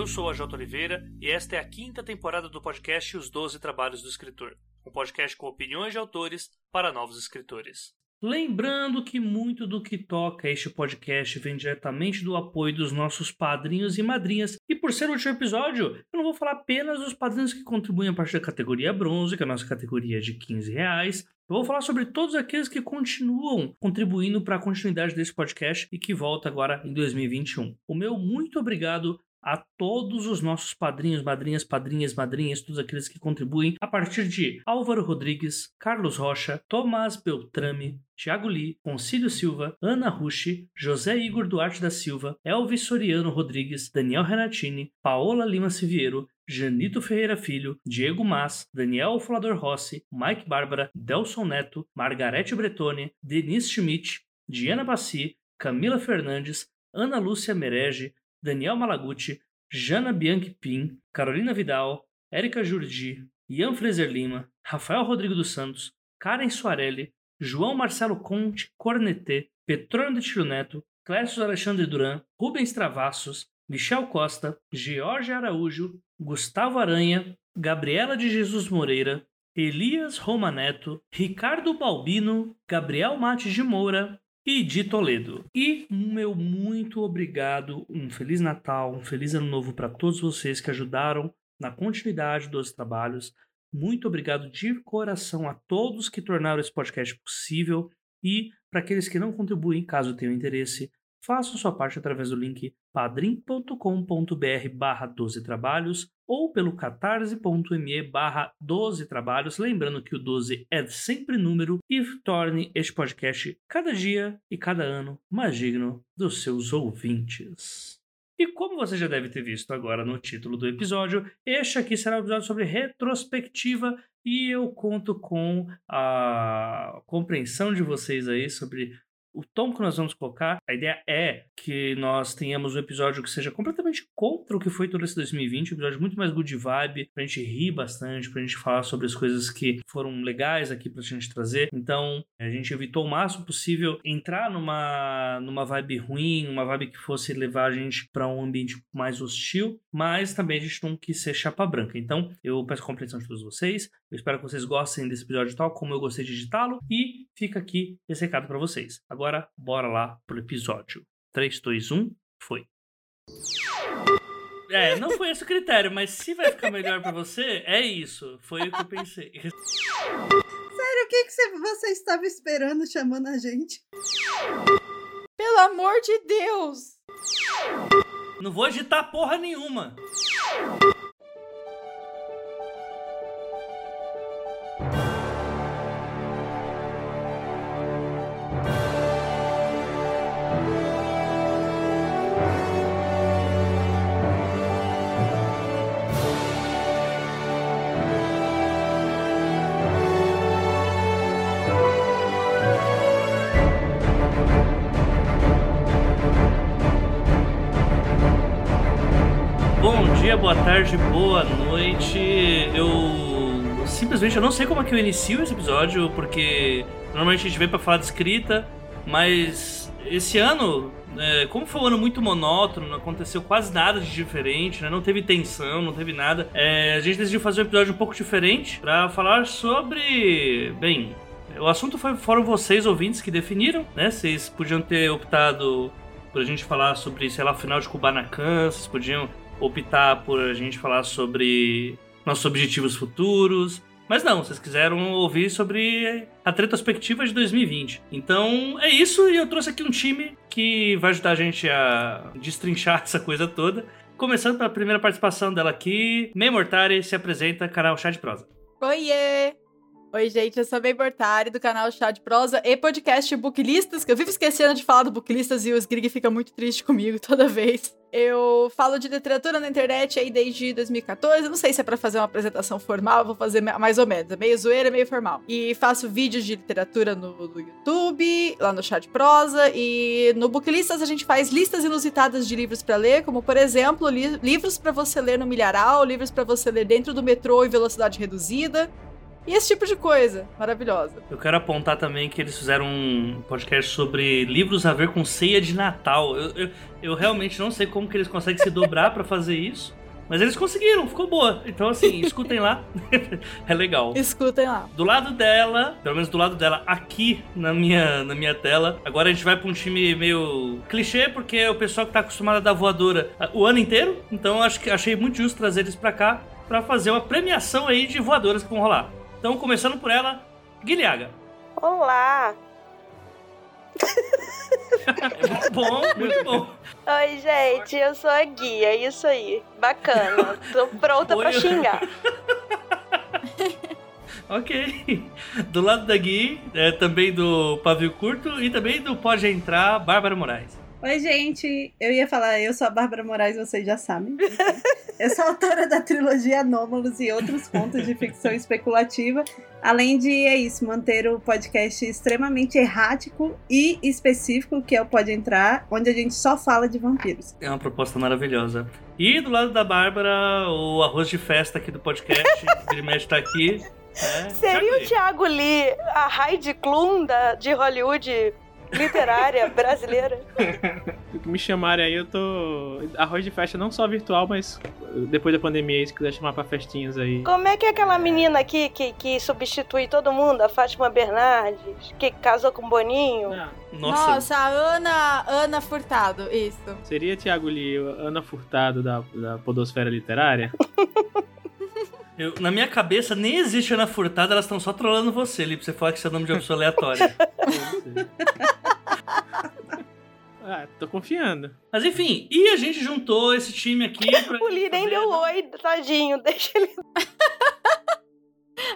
Eu sou a Jota Oliveira e esta é a quinta temporada do podcast Os Doze Trabalhos do Escritor, um podcast com opiniões de autores para novos escritores. Lembrando que muito do que toca este podcast vem diretamente do apoio dos nossos padrinhos e madrinhas. E por ser o último episódio, eu não vou falar apenas dos padrinhos que contribuem a partir da categoria bronze, que é a nossa categoria de 15 reais. Eu vou falar sobre todos aqueles que continuam contribuindo para a continuidade desse podcast e que volta agora em 2021. O meu muito obrigado a todos os nossos padrinhos, madrinhas, padrinhas, madrinhas, todos aqueles que contribuem a partir de Álvaro Rodrigues, Carlos Rocha, Tomás Beltrame, Thiago Lee, Concílio Silva, Ana Rushi, José Igor Duarte da Silva, Elvis Soriano Rodrigues, Daniel Renatini, Paola Lima Siviero, Janito Ferreira Filho, Diego Mas, Daniel Folador Rossi, Mike Bárbara, Delson Neto, Margarete Bretone, Denise Schmidt, Diana Bassi, Camila Fernandes, Ana Lúcia Merege, Daniel Malaguti, Jana Bianchi Pim, Carolina Vidal, Érica Jurdi, Ian Freser Lima, Rafael Rodrigo dos Santos, Karen Soarelli, João Marcelo Conte Cornetê, Petrônio de Tiro Neto, Clécio Alexandre Duran, Rubens Travassos, Michel Costa, George Araújo, Gustavo Aranha, Gabriela de Jesus Moreira, Elias Romaneto, Ricardo Balbino, Gabriel Mates de Moura, e de Toledo. E meu muito obrigado, um feliz Natal, um feliz ano novo para todos vocês que ajudaram na continuidade dos trabalhos. Muito obrigado de coração a todos que tornaram esse podcast possível e para aqueles que não contribuem, caso tenham interesse, façam sua parte através do link padrim.com.br barra 12 trabalhos ou pelo catarse.me barra 12 trabalhos, lembrando que o 12 é sempre número e torne este podcast cada dia e cada ano mais digno dos seus ouvintes. E como você já deve ter visto agora no título do episódio, este aqui será um episódio sobre retrospectiva e eu conto com a compreensão de vocês aí sobre o tom que nós vamos colocar, a ideia é que nós tenhamos um episódio que seja completamente contra o que foi todo esse 2020, um episódio muito mais good vibe, pra gente rir bastante, pra gente falar sobre as coisas que foram legais aqui pra gente trazer. Então, a gente evitou o máximo possível entrar numa, numa vibe ruim, uma vibe que fosse levar a gente para um ambiente mais hostil, mas também a gente não quis ser chapa branca. Então, eu peço compreensão de todos vocês, eu espero que vocês gostem desse episódio tal como eu gostei de editá-lo e fica aqui esse recado para vocês. Agora, bora lá pro episódio. 3, 2, 1, foi. É, não foi esse o critério, mas se vai ficar melhor para você, é isso. Foi o que eu pensei. Sério, o que, que você estava esperando chamando a gente? Pelo amor de Deus! Não vou agitar porra nenhuma. Tarde, boa noite. Eu simplesmente eu não sei como é que eu inicio esse episódio, porque normalmente a gente vem para falar de escrita, mas esse ano, é, como foi um ano muito monótono, não aconteceu quase nada de diferente, né? não teve tensão, não teve nada. É, a gente decidiu fazer um episódio um pouco diferente para falar sobre, bem, o assunto foi, foram vocês ouvintes que definiram, né? Vocês podiam ter optado por a gente falar sobre, sei lá, o final de Kubanacan, vocês podiam optar por a gente falar sobre nossos objetivos futuros. Mas não, vocês quiseram ouvir sobre a retrospectiva de 2020. Então é isso, e eu trouxe aqui um time que vai ajudar a gente a destrinchar essa coisa toda. Começando pela primeira participação dela aqui, May Mortari se apresenta, canal Chá de Prosa. Oiê! Oi, gente, eu sou Bem Bortari, do canal Chá de Prosa e podcast Booklistas, que eu vivo esquecendo de falar do Booklistas e o Sgrig fica muito triste comigo toda vez. Eu falo de literatura na internet aí desde 2014. não sei se é para fazer uma apresentação formal, vou fazer mais ou menos. É meio zoeira, meio formal. E faço vídeos de literatura no, no YouTube, lá no Chá de Prosa. E no Booklistas a gente faz listas inusitadas de livros para ler, como por exemplo, li livros para você ler no milharal, livros para você ler dentro do metrô em velocidade reduzida E esse tipo de coisa maravilhosa. Eu quero apontar também que eles fizeram um podcast sobre livros a ver com ceia de Natal. Eu, eu, eu realmente não sei como que eles conseguem se dobrar para fazer isso. Mas eles conseguiram, ficou boa. Então, assim, escutem lá. é legal. Escutem lá. Do lado dela, pelo menos do lado dela, aqui na minha, na minha tela. Agora a gente vai pra um time meio clichê, porque é o pessoal que tá acostumado a dar voadora o ano inteiro. Então, acho que achei muito justo trazer eles pra cá para fazer uma premiação aí de voadoras que vão rolar. Então, começando por ela, Guilhaga. Olá! é muito bom, muito bom. Oi, gente, eu sou a Guia, é isso aí. Bacana, tô pronta Oi, pra xingar. ok. Do lado da Gui, é, também do Pavio Curto e também do Pode Entrar, Bárbara Moraes. Oi, gente. Eu ia falar, eu sou a Bárbara Moraes, vocês já sabem. eu sou autora da trilogia Anômalos e outros contos de ficção especulativa. Além de, é isso, manter o podcast extremamente errático e específico, que é o Pode Entrar, onde a gente só fala de vampiros. É uma proposta maravilhosa. E do lado da Bárbara, o arroz de festa aqui do podcast, ele mexe tá aqui. É, Seria o Thiago Lee, a Heidi Klum da, de Hollywood literária brasileira. Me chamarem aí, eu tô. Arroz de festa não só virtual, mas depois da pandemia, se quiser chamar pra festinhas aí. Como é que é aquela menina aqui que, que substitui todo mundo, a Fátima Bernardes, que casou com o Boninho? Não. Nossa. Nossa, a Ana, Ana Furtado, isso. Seria Tiago Lee, Ana Furtado da, da Podosfera Literária? Eu, na minha cabeça, nem existe Ana Furtada, elas estão só trolando você, Li, pra você falar que seu nome de uma pessoa aleatória. ah, tô confiando. Mas enfim, e a gente juntou esse time aqui pra. o Li nem deu oi, tadinho, deixa ele.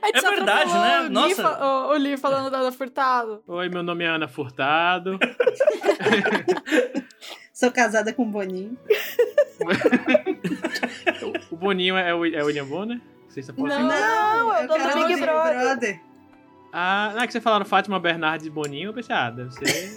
É verdade, né? O Nossa. Li, o, o Li falando da Ana Furtado. Oi, meu nome é Ana Furtado. Sou casada com o Boninho. o Boninho é o, é o William Bonner? Vocês não, não, eu tô no Big, Big Brother. Brother. Ah, não é que você falaram Fátima Bernardes Boninho, eu pensei, ah, deve ser.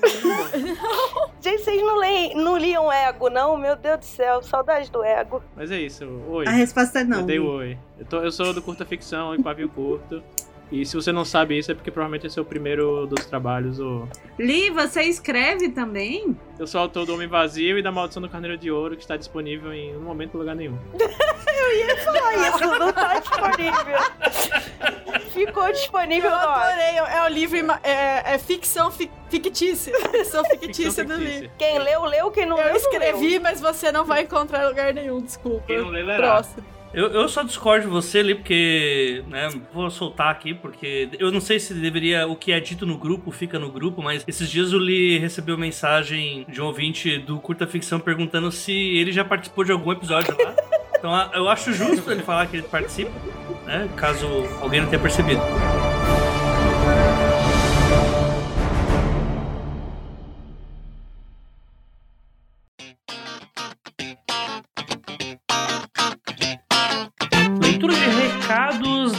Gente, vocês não, leem, não liam ego, não? Meu Deus do céu, saudade do ego. Mas é isso, oi. A resposta é não. Eu dei oi. Eu, tô, eu sou do curta ficção, em pavio curto. E se você não sabe isso, é porque provavelmente é seu primeiro dos trabalhos. Ou... Li, você escreve também? Eu sou autor do Homem Vazio e da Maldição do Carneiro de Ouro, que está disponível em um momento em lugar nenhum. eu ia falar isso, não está disponível. Ficou disponível Eu adorei, é o livro, é, é ficção fi, fictícia. Ficção fictícia do livro. Quem leu, leu, quem não eu leu, Eu escrevi, leu. mas você não vai encontrar lugar nenhum, desculpa. Quem não lê, lerá. Próximo. Eu, eu só discordo de você ali, porque. Né, vou soltar aqui, porque eu não sei se deveria. O que é dito no grupo fica no grupo, mas esses dias o Lee recebeu mensagem de um ouvinte do Curta Ficção perguntando se ele já participou de algum episódio lá. Então eu acho justo ele falar que ele participa, né? Caso alguém não tenha percebido.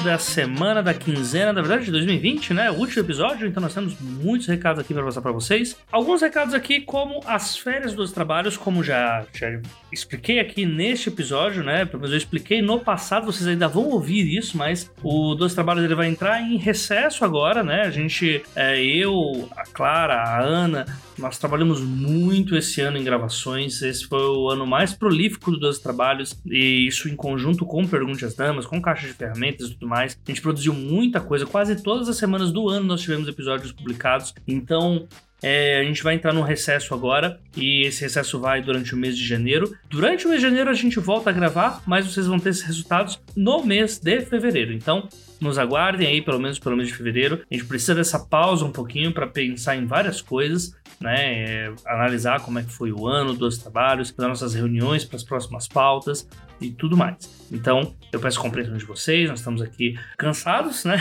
Da semana, da quinzena, na verdade de 2020, né? O último episódio, então nós temos muitos recados aqui para passar para vocês. Alguns recados aqui, como as férias dos trabalhos, como já, já expliquei aqui neste episódio, né? Pelo menos eu expliquei no passado, vocês ainda vão ouvir isso, mas o Dois Trabalhos ele vai entrar em recesso agora, né? A gente, é, eu, a Clara, a Ana, nós trabalhamos muito esse ano em gravações. Esse foi o ano mais prolífico do Dois Trabalhos. E isso em conjunto com Pergunte às Damas, com caixa de ferramentas e tudo mais. A gente produziu muita coisa. Quase todas as semanas do ano nós tivemos episódios publicados. Então, é, a gente vai entrar num recesso agora e esse recesso vai durante o mês de janeiro. Durante o mês de janeiro a gente volta a gravar, mas vocês vão ter esses resultados no mês de fevereiro. Então, nos aguardem aí pelo menos pelo mês de fevereiro. A gente precisa dessa pausa um pouquinho para pensar em várias coisas né? É, analisar como é que foi o ano dos trabalhos, fazer nossas reuniões para as próximas pautas e tudo mais. Então, eu peço compreensão de vocês, nós estamos aqui cansados, né?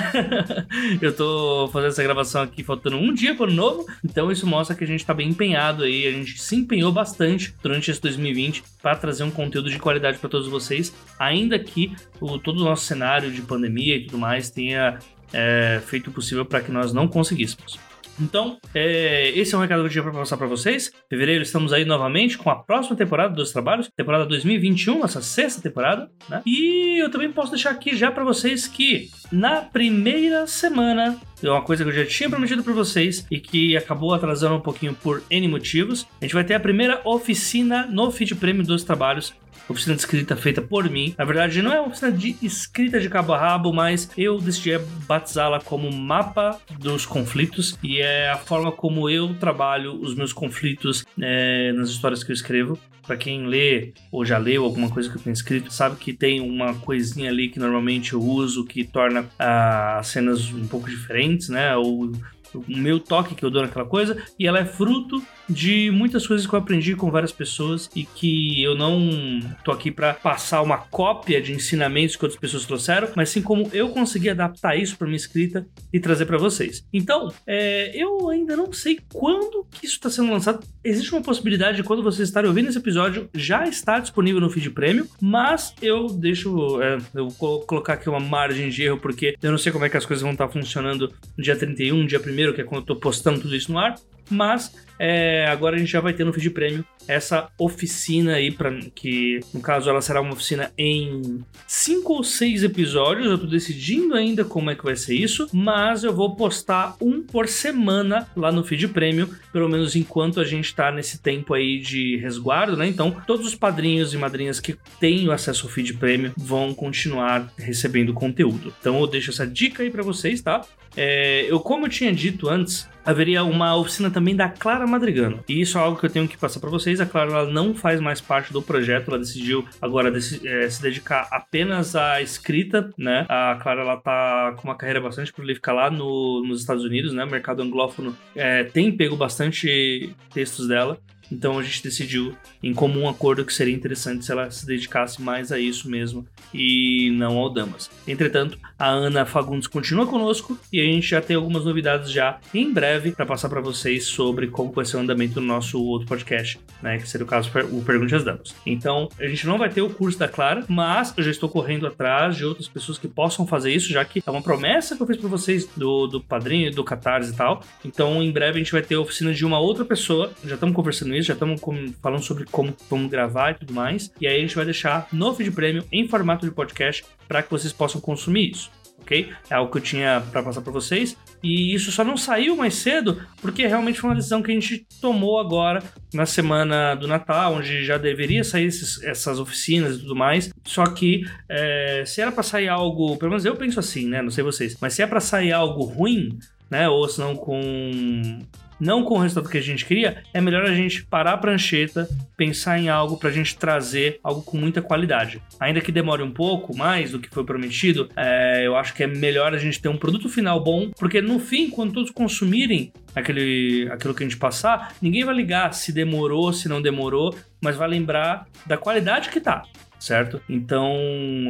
eu tô fazendo essa gravação aqui faltando um dia para o novo, então isso mostra que a gente está bem empenhado aí, a gente se empenhou bastante durante esse 2020 para trazer um conteúdo de qualidade para todos vocês, ainda que o, todo o nosso cenário de pandemia e tudo mais tenha é, feito o possível para que nós não conseguíssemos. Então, é, esse é um recado que eu tinha para passar para vocês. Fevereiro estamos aí novamente com a próxima temporada dos trabalhos, temporada 2021, essa sexta temporada, né? E eu também posso deixar aqui já para vocês que na primeira semana é uma coisa que eu já tinha prometido para vocês e que acabou atrasando um pouquinho por N motivos. A gente vai ter a primeira oficina no Feed Prêmio dos Trabalhos oficina de escrita feita por mim. Na verdade, não é uma oficina de escrita de cabo a rabo, mas eu decidi batizá-la como mapa dos conflitos e é a forma como eu trabalho os meus conflitos é, nas histórias que eu escrevo. Para quem lê ou já leu alguma coisa que eu tenho escrito, sabe que tem uma coisinha ali que normalmente eu uso que torna as cenas um pouco diferentes, né? Ou o meu toque que eu dou naquela coisa, e ela é fruto de muitas coisas que eu aprendi com várias pessoas e que eu não tô aqui para passar uma cópia de ensinamentos que outras pessoas trouxeram, mas sim como eu consegui adaptar isso para minha escrita e trazer para vocês. Então, é, eu ainda não sei quando que isso está sendo lançado. Existe uma possibilidade de quando vocês estarem ouvindo esse episódio já estar disponível no feed prêmio, mas eu deixo é, eu vou colocar aqui uma margem de erro porque eu não sei como é que as coisas vão estar funcionando no dia 31, dia 1 que é quando eu tô postando tudo isso no ar mas é, agora a gente já vai ter no feed prêmio essa oficina aí para que no caso ela será uma oficina em cinco ou seis episódios. Eu tô decidindo ainda como é que vai ser isso, mas eu vou postar um por semana lá no feed prêmio, pelo menos enquanto a gente tá nesse tempo aí de resguardo, né? Então todos os padrinhos e madrinhas que têm acesso ao feed prêmio vão continuar recebendo conteúdo. Então eu deixo essa dica aí para vocês, tá? É, eu como eu tinha dito antes, haveria uma oficina também da Clara Madrigano. E isso é algo que eu tenho que passar para vocês. A Clara não faz mais parte do projeto, ela decidiu agora dec é, se dedicar apenas à escrita, né? A Clara ela tá com uma carreira bastante prolífica lá no, nos Estados Unidos, né? O mercado anglófono é, tem pego bastante textos dela. Então a gente decidiu, em comum acordo, que seria interessante se ela se dedicasse mais a isso mesmo e não ao Damas. Entretanto, a Ana Fagundes continua conosco e a gente já tem algumas novidades já em breve para passar para vocês sobre como vai ser o andamento do nosso outro podcast, né, que seria o caso o Pergunte às Damas. Então, a gente não vai ter o curso da Clara, mas eu já estou correndo atrás de outras pessoas que possam fazer isso, já que é uma promessa que eu fiz para vocês do, do padrinho, do Catarse e tal. Então, em breve a gente vai ter a oficina de uma outra pessoa, já estamos conversando isso, já estamos falando sobre como vamos gravar e tudo mais. E aí a gente vai deixar no feed prêmio em formato de podcast para que vocês possam consumir isso. ok? É algo que eu tinha para passar para vocês. E isso só não saiu mais cedo porque realmente foi uma decisão que a gente tomou agora na semana do Natal, onde já deveria sair esses, essas oficinas e tudo mais. Só que é, se era para sair algo, pelo menos eu penso assim, né? Não sei vocês, mas se é para sair algo ruim, né? Ou se não com não com o resultado que a gente queria, é melhor a gente parar a prancheta, pensar em algo para a gente trazer algo com muita qualidade. Ainda que demore um pouco mais do que foi prometido, é, eu acho que é melhor a gente ter um produto final bom, porque no fim, quando todos consumirem aquele, aquilo que a gente passar, ninguém vai ligar se demorou, se não demorou, mas vai lembrar da qualidade que tá certo? Então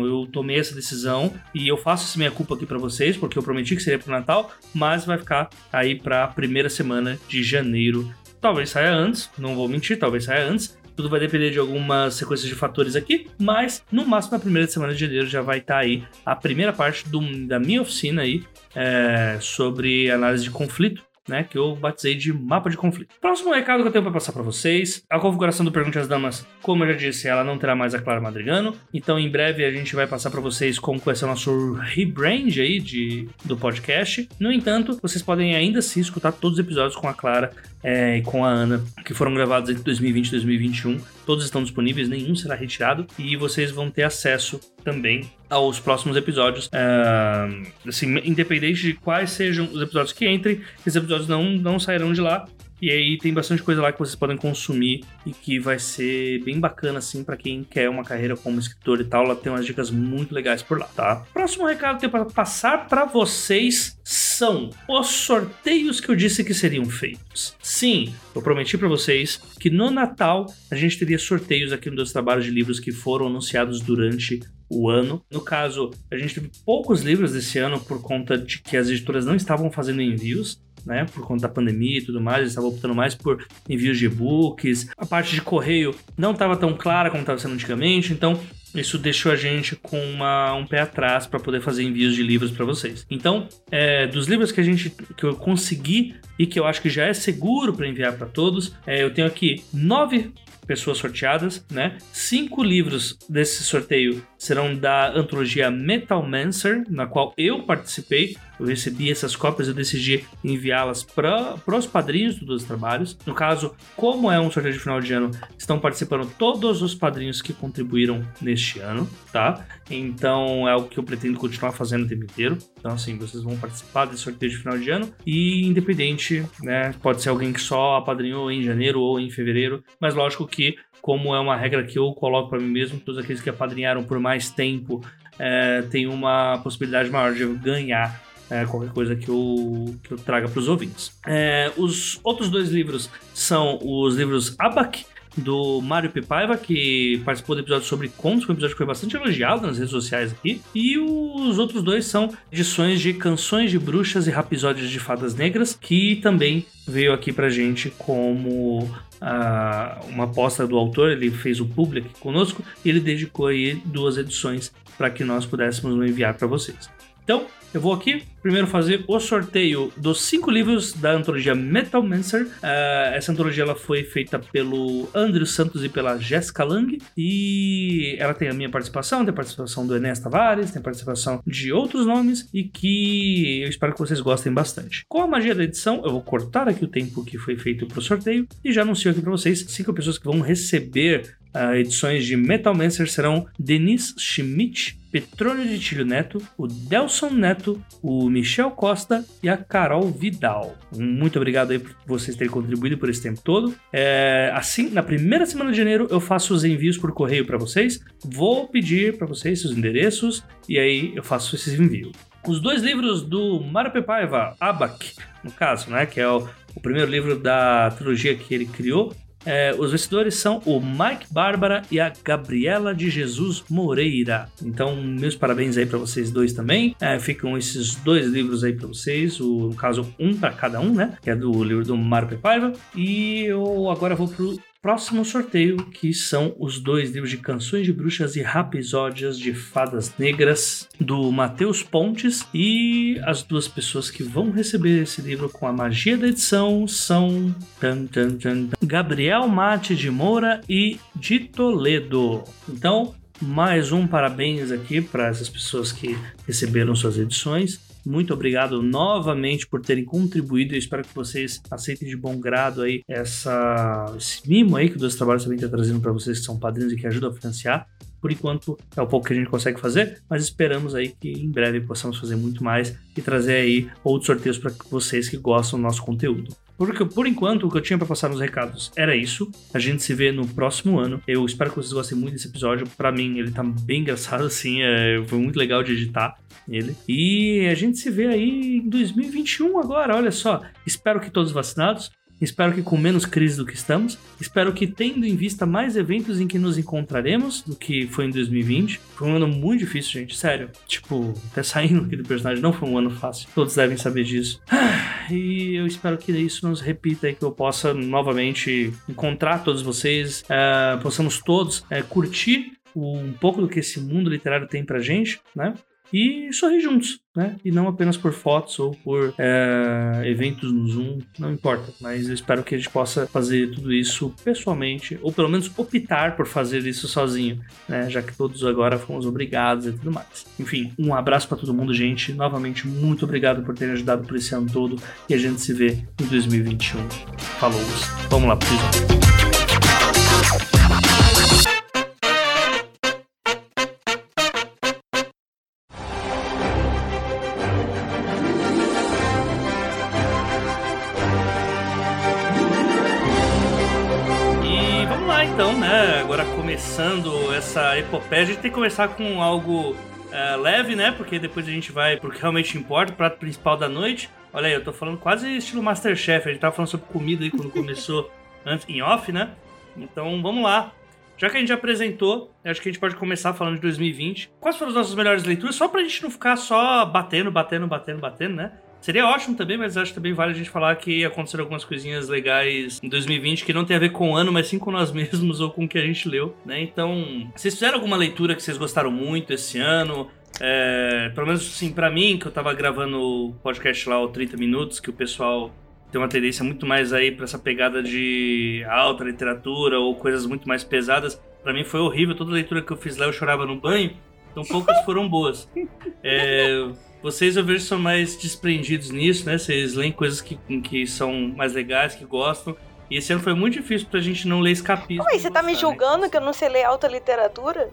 eu tomei essa decisão e eu faço essa minha culpa aqui para vocês, porque eu prometi que seria pro Natal, mas vai ficar aí para a primeira semana de janeiro. Talvez saia antes, não vou mentir, talvez saia antes. Tudo vai depender de algumas sequências de fatores aqui, mas no máximo na primeira semana de janeiro já vai estar tá aí a primeira parte do, da minha oficina aí é, sobre análise de conflito né, que eu batizei de mapa de conflito. Próximo recado que eu tenho para passar para vocês, a configuração do Pergunte às Damas, como eu já disse, ela não terá mais a Clara Madrigano, então em breve a gente vai passar para vocês como vai ser o nosso rebrand aí de, do podcast. No entanto, vocês podem ainda se escutar todos os episódios com a Clara é, com a Ana, que foram gravados entre 2020 e 2021. Todos estão disponíveis, nenhum será retirado e vocês vão ter acesso também aos próximos episódios. Uh, assim, independente de quais sejam os episódios que entrem, esses episódios não, não sairão de lá. E aí tem bastante coisa lá que vocês podem consumir e que vai ser bem bacana, assim, para quem quer uma carreira como escritor e tal. Lá tem umas dicas muito legais por lá, tá? Próximo recado que eu tenho para passar para vocês são os sorteios que eu disse que seriam feitos. Sim, eu prometi para vocês que no Natal a gente teria sorteios aqui nos trabalhos de livros que foram anunciados durante o ano. No caso, a gente teve poucos livros desse ano por conta de que as editoras não estavam fazendo envios né? Por conta da pandemia e tudo mais, eles estavam optando mais por envios de e-books. A parte de correio não estava tão clara como estava sendo antigamente, então isso deixou a gente com uma, um pé atrás para poder fazer envios de livros para vocês. Então, é, dos livros que a gente que eu consegui e que eu acho que já é seguro para enviar para todos, é, eu tenho aqui nove pessoas sorteadas, né? Cinco livros desse sorteio serão da antologia Metal Mancer, na qual eu participei. Eu recebi essas cópias, eu decidi enviá-las para os padrinhos dos trabalhos. No caso, como é um sorteio de final de ano, estão participando todos os padrinhos que contribuíram neste ano, tá? Então é o que eu pretendo continuar fazendo o tempo inteiro. Então, assim, vocês vão participar desse sorteio de final de ano e independente, né? Pode ser alguém que só apadrinhou em janeiro ou em fevereiro, mas lógico que como é uma regra que eu coloco para mim mesmo, todos aqueles que apadrinharam por mais tempo é, têm uma possibilidade maior de ganhar é, qualquer coisa que eu, que eu traga para os ouvintes. É, os outros dois livros são os livros Abac, do Mário Pipaiva, que participou do episódio sobre contos, um episódio que foi bastante elogiado nas redes sociais aqui. E os outros dois são edições de Canções de Bruxas e Rapisódios de Fadas Negras, que também veio aqui pra gente como uma aposta do autor. Ele fez o public conosco e ele dedicou aí duas edições para que nós pudéssemos enviar para vocês. Então, eu vou aqui primeiro fazer o sorteio dos cinco livros da antologia Metal Mancer. Uh, essa antologia ela foi feita pelo Andrew Santos e pela Jessica Lang. E ela tem a minha participação, tem a participação do Enes Tavares, tem a participação de outros nomes e que eu espero que vocês gostem bastante. Com a magia da edição, eu vou cortar aqui o tempo que foi feito para o sorteio e já anuncio aqui para vocês cinco pessoas que vão receber edições de Metal Mancer serão Denise Schmidt, Petrônio de Tilho Neto, o Delson Neto, o Michel Costa e a Carol Vidal. Muito obrigado aí por vocês terem contribuído por esse tempo todo. É, assim, na primeira semana de janeiro eu faço os envios por correio para vocês. Vou pedir para vocês seus endereços e aí eu faço esses envios. Os dois livros do Mário Pepaiva, Abac, no caso, né, que é o, o primeiro livro da trilogia que ele criou, é, os vencedores são o Mike Bárbara e a Gabriela de Jesus Moreira. Então, meus parabéns aí para vocês dois também. É, ficam esses dois livros aí para vocês, o, no caso, um para cada um, né? Que é do livro do Mário Pepaiva. E eu agora vou pro próximo sorteio, que são os dois livros de Canções de Bruxas e Rapisódias de Fadas Negras, do Matheus Pontes. E as duas pessoas que vão receber esse livro com a magia da edição são tan, tan, tan, Gabriel Mate de Moura e de Toledo. Então, mais um parabéns aqui para essas pessoas que receberam suas edições. Muito obrigado novamente por terem contribuído. Eu espero que vocês aceitem de bom grado aí essa, esse mimo aí que o Dois Trabalhos também está trazendo para vocês que são padrinhos e que ajudam a financiar. Por enquanto é o pouco que a gente consegue fazer, mas esperamos aí que em breve possamos fazer muito mais e trazer aí outros sorteios para vocês que gostam do nosso conteúdo. Porque por enquanto o que eu tinha para passar nos recados era isso. A gente se vê no próximo ano. Eu espero que vocês gostem muito desse episódio. Para mim ele tá bem engraçado assim, é, foi muito legal de editar ele. E a gente se vê aí em 2021 agora, olha só. Espero que todos vacinados. Espero que com menos crise do que estamos. Espero que tendo em vista mais eventos em que nos encontraremos do que foi em 2020. Foi um ano muito difícil, gente, sério. Tipo, até saindo aqui do personagem, não foi um ano fácil. Todos devem saber disso. E eu espero que isso nos repita e que eu possa novamente encontrar todos vocês, uh, possamos todos uh, curtir um pouco do que esse mundo literário tem pra gente, né? E sorrir juntos, né? E não apenas por fotos ou por é, eventos no Zoom, não importa. Mas eu espero que a gente possa fazer tudo isso pessoalmente, ou pelo menos optar por fazer isso sozinho, né? Já que todos agora fomos obrigados e tudo mais. Enfim, um abraço para todo mundo, gente. Novamente, muito obrigado por terem ajudado por esse ano todo e a gente se vê em 2021. Falou! Vamos lá pro começando essa epopeia, a gente tem que começar com algo uh, leve, né? Porque depois a gente vai pro que realmente importa, o prato principal da noite. Olha aí, eu tô falando quase estilo Masterchef, a gente tava falando sobre comida aí quando começou antes, em off, né? Então vamos lá. Já que a gente apresentou, acho que a gente pode começar falando de 2020. Quais foram as nossas melhores leituras? Só pra gente não ficar só batendo, batendo, batendo, batendo, né? Seria ótimo também, mas acho também vale a gente falar que aconteceram algumas coisinhas legais em 2020 que não tem a ver com o ano, mas sim com nós mesmos ou com o que a gente leu, né? Então, vocês fizeram alguma leitura que vocês gostaram muito esse ano? É, pelo menos, assim, pra mim, que eu tava gravando o podcast lá, o 30 Minutos, que o pessoal tem uma tendência muito mais aí pra essa pegada de alta literatura ou coisas muito mais pesadas. Pra mim foi horrível, toda leitura que eu fiz lá eu chorava no banho, então poucas foram boas. É, vocês eu vejo são mais desprendidos nisso, né? Vocês leem coisas que, que são mais legais, que gostam. E esse ano foi muito difícil pra gente não ler escapismo. Ué, você tá me gostar, né? julgando que eu não sei ler alta literatura?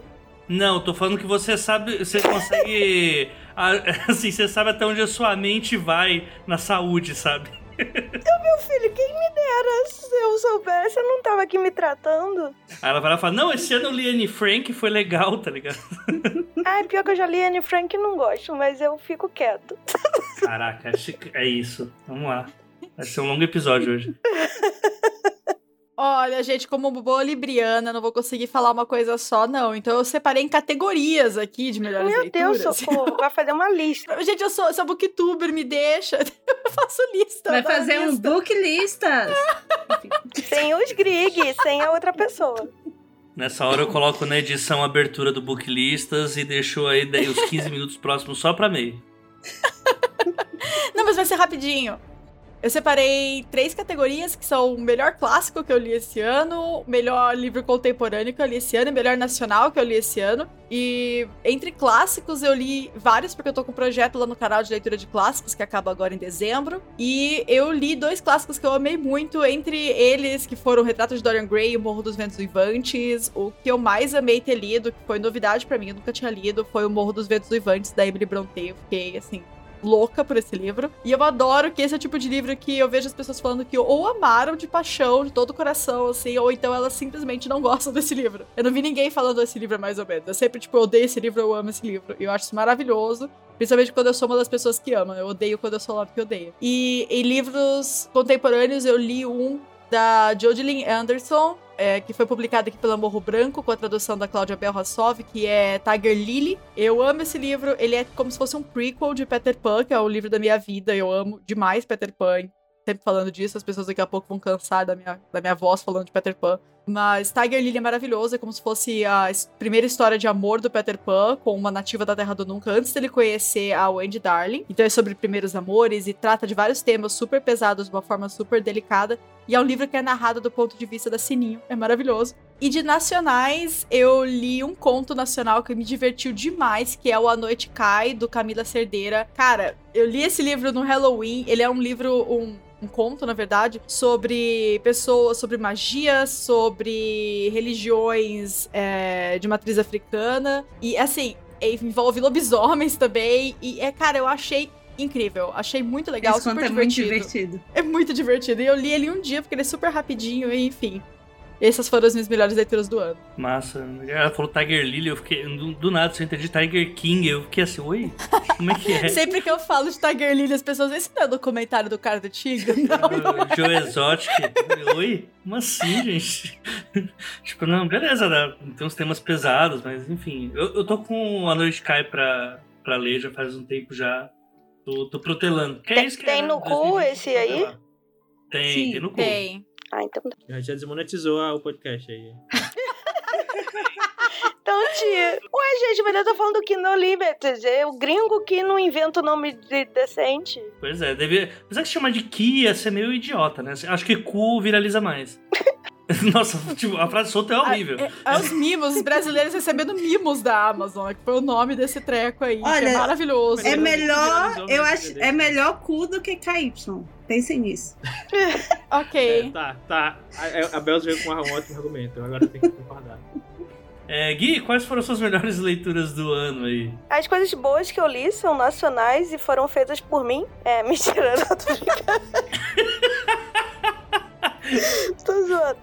Não, tô falando que você sabe, você consegue. assim, você sabe até onde a sua mente vai na saúde, sabe? Meu filho, quem me dera se eu soubesse, eu não tava aqui me tratando. Aí ela vai lá e fala: Não, esse ano eu li Anne Frank foi legal, tá ligado? Ah, pior que eu já li Anne Frank e não gosto, mas eu fico quieto. Caraca, é isso. Vamos lá. Vai ser um longo episódio hoje. Olha, gente, como boa libriana, não vou conseguir falar uma coisa só, não. Então eu separei em categorias aqui de melhores Meu leituras. Deus, socorro, vai fazer uma lista. Gente, eu sou, sou booktuber, me deixa. Eu faço lista. Vai fazer um lista. book listas. Sem os Grig, sem a outra pessoa. Nessa hora eu coloco na edição a abertura do Booklistas e deixo aí daí os 15 minutos próximos só pra meio. Não, mas vai ser rapidinho. Eu separei três categorias que são o melhor clássico que eu li esse ano, melhor livro contemporâneo que eu li esse ano e melhor nacional que eu li esse ano. E entre clássicos eu li vários, porque eu tô com um projeto lá no canal de leitura de clássicos que acaba agora em dezembro. E eu li dois clássicos que eu amei muito, entre eles que foram o Retrato de Dorian Gray e o Morro dos Ventos Uivantes. O que eu mais amei ter lido, que foi novidade pra mim, eu nunca tinha lido, foi o Morro dos Ventos Uivantes da Emily Brontë. Eu fiquei assim louca por esse livro. E eu adoro que esse é o tipo de livro que eu vejo as pessoas falando que ou amaram de paixão, de todo o coração, assim, ou então elas simplesmente não gostam desse livro. Eu não vi ninguém falando desse livro mais ou menos. Eu sempre, tipo, eu odeio esse livro, eu amo esse livro. Eu acho isso maravilhoso. Principalmente quando eu sou uma das pessoas que ama. Eu odeio quando eu sou lá porque eu odeio. E em livros contemporâneos, eu li um da Jodilyn Anderson, é, que foi publicado aqui pela Morro Branco, com a tradução da Cláudia Belrassov, que é Tiger Lily. Eu amo esse livro, ele é como se fosse um prequel de Peter Pan, que é o livro da minha vida. Eu amo demais Peter Pan. Sempre falando disso, as pessoas daqui a pouco vão cansar da minha, da minha voz falando de Peter Pan. Mas Tiger Lily é maravilhoso, é como se fosse a primeira história de amor do Peter Pan com uma nativa da Terra do Nunca, antes dele conhecer a Wendy Darling. Então é sobre primeiros amores e trata de vários temas super pesados de uma forma super delicada. E é um livro que é narrado do ponto de vista da Sininho. É maravilhoso. E de nacionais, eu li um conto nacional que me divertiu demais, que é o A Noite Cai, do Camila Cerdeira. Cara, eu li esse livro no Halloween. Ele é um livro, um, um conto, na verdade, sobre pessoas, sobre magia, sobre religiões é, de matriz africana. E assim, envolve lobisomens também. E é, cara, eu achei incrível. Achei muito legal, Esse super é muito divertido. divertido. É muito divertido. E eu li ele um dia, porque ele é super rapidinho, e enfim. Essas foram as minhas melhores leituras do ano. Massa. Ela falou Tiger Lily, eu fiquei. Do, do nada, se eu entendi Tiger King, eu fiquei assim, oi? Como é que é? Sempre que eu falo de Tiger Lily, as pessoas, esse não é o documentário do cara do tigre? Não, não é. Joe Exotic. Oi? Como assim, gente? tipo, não, beleza, né? tem uns temas pesados, mas enfim. Eu, eu tô com A Noite Cai pra, pra ler já faz um tempo já. Tô, tô protelando. Que é Tem- isso que tem é, no né? cu 2020, esse aí? Tem, Sim, tem no cu. Tem. Ah, então tá. Já, já desmonetizou ah, o podcast aí. Então, tia. Ué, gente, mas eu tô falando do Kindle Limited. É o gringo que não inventa o nome de decente. Pois é, deve. Apesar que chamar de Ki ia ser meio idiota, né? Acho que cu viraliza mais. Nossa, tipo, a frase solta é horrível. É, é os mimos, os brasileiros recebendo mimos da Amazon, que foi o nome desse treco aí, que é Olha, maravilhoso. É melhor, eu acho, é melhor cu do que KY. Pensem nisso. Ok. É, tá, tá. A, a Belz veio com um ótimo argumento. Agora tem que concordar. É, Gui, quais foram as suas melhores leituras do ano aí? As coisas boas que eu li são nacionais e foram feitas por mim. É, mentira, não tô brincando. tô zoando.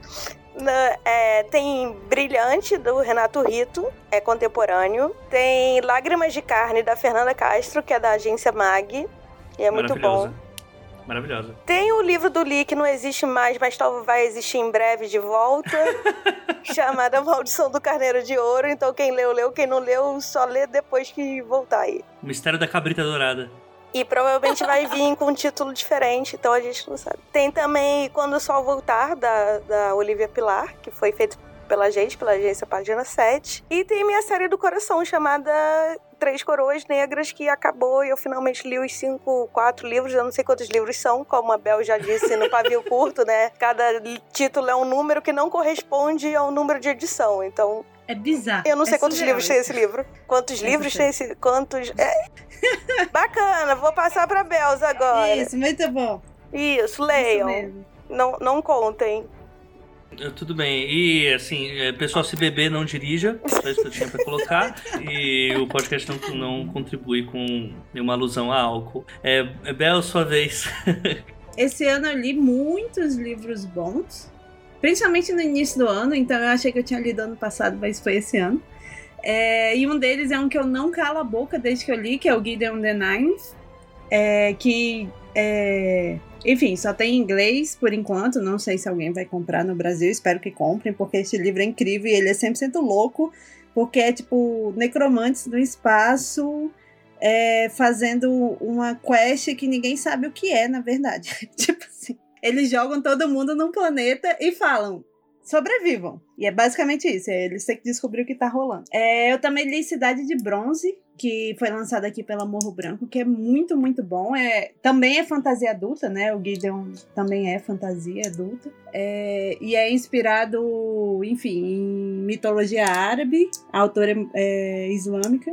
Na- é, tem Brilhante, do Renato Rito, é contemporâneo. Tem Lágrimas de Carne, da Fernanda Castro, que é da agência MAG. E é muito bom. Maravilhosa. Tem o livro do Lee que não existe mais, mas talvez vai existir em breve de volta. chamada Maldição do Carneiro de Ouro. Então quem leu, leu. Quem não leu, só lê depois que voltar aí. O Mistério da Cabrita Dourada. E provavelmente vai vir com um título diferente, então a gente não sabe. Tem também Quando o Sol Voltar, da, da Olivia Pilar, que foi feito pela gente, pela agência Página 7. E tem minha série do coração, chamada Três Coroas Negras, que acabou e eu finalmente li os cinco, quatro livros. Eu não sei quantos livros são, como a Bel já disse no pavio curto, né? Cada título é um número que não corresponde ao número de edição. Então, É bizarro. eu não sei É quantos livros tem isso. esse livro. Quantos Essa livros tem. esse. Quantos. É. Bacana, vou passar pra Belza agora. Isso, muito bom. Isso, Isso leiam. mesmo. não, não contem. Eh, Tudo bem. E assim, eh, pessoal, se beber, não dirija. Só isso que eu tinha pra colocar. E o podcast não, não contribui com nenhuma alusão a álcool. É, é Bel, sua vez. Esse ano eu li muitos livros bons, principalmente no início do ano, então eu achei que eu tinha lido ano passado, mas foi esse ano. É, e um deles é um que eu não calo a boca desde que eu li, que é o Gideon the Ninth, é, que, é, enfim, só tem em inglês por enquanto, não sei se alguém vai comprar no Brasil, espero que comprem, porque esse livro é incrível e ele é 100% louco, porque é tipo necromantes no espaço é, fazendo uma quest que ninguém sabe o que é, na verdade. tipo assim, eles jogam todo mundo num planeta e falam. Sobrevivam. E é basicamente isso. é Eles têm que descobrir o que tá rolando. É, eu também li Cidade de Bronze, que foi lançado aqui pela Morro Branco, que é muito, muito bom. É, também é fantasia adulta, né? O Gideon também é fantasia adulta. É, e é inspirado, enfim, em mitologia árabe. A autora é, é islâmica.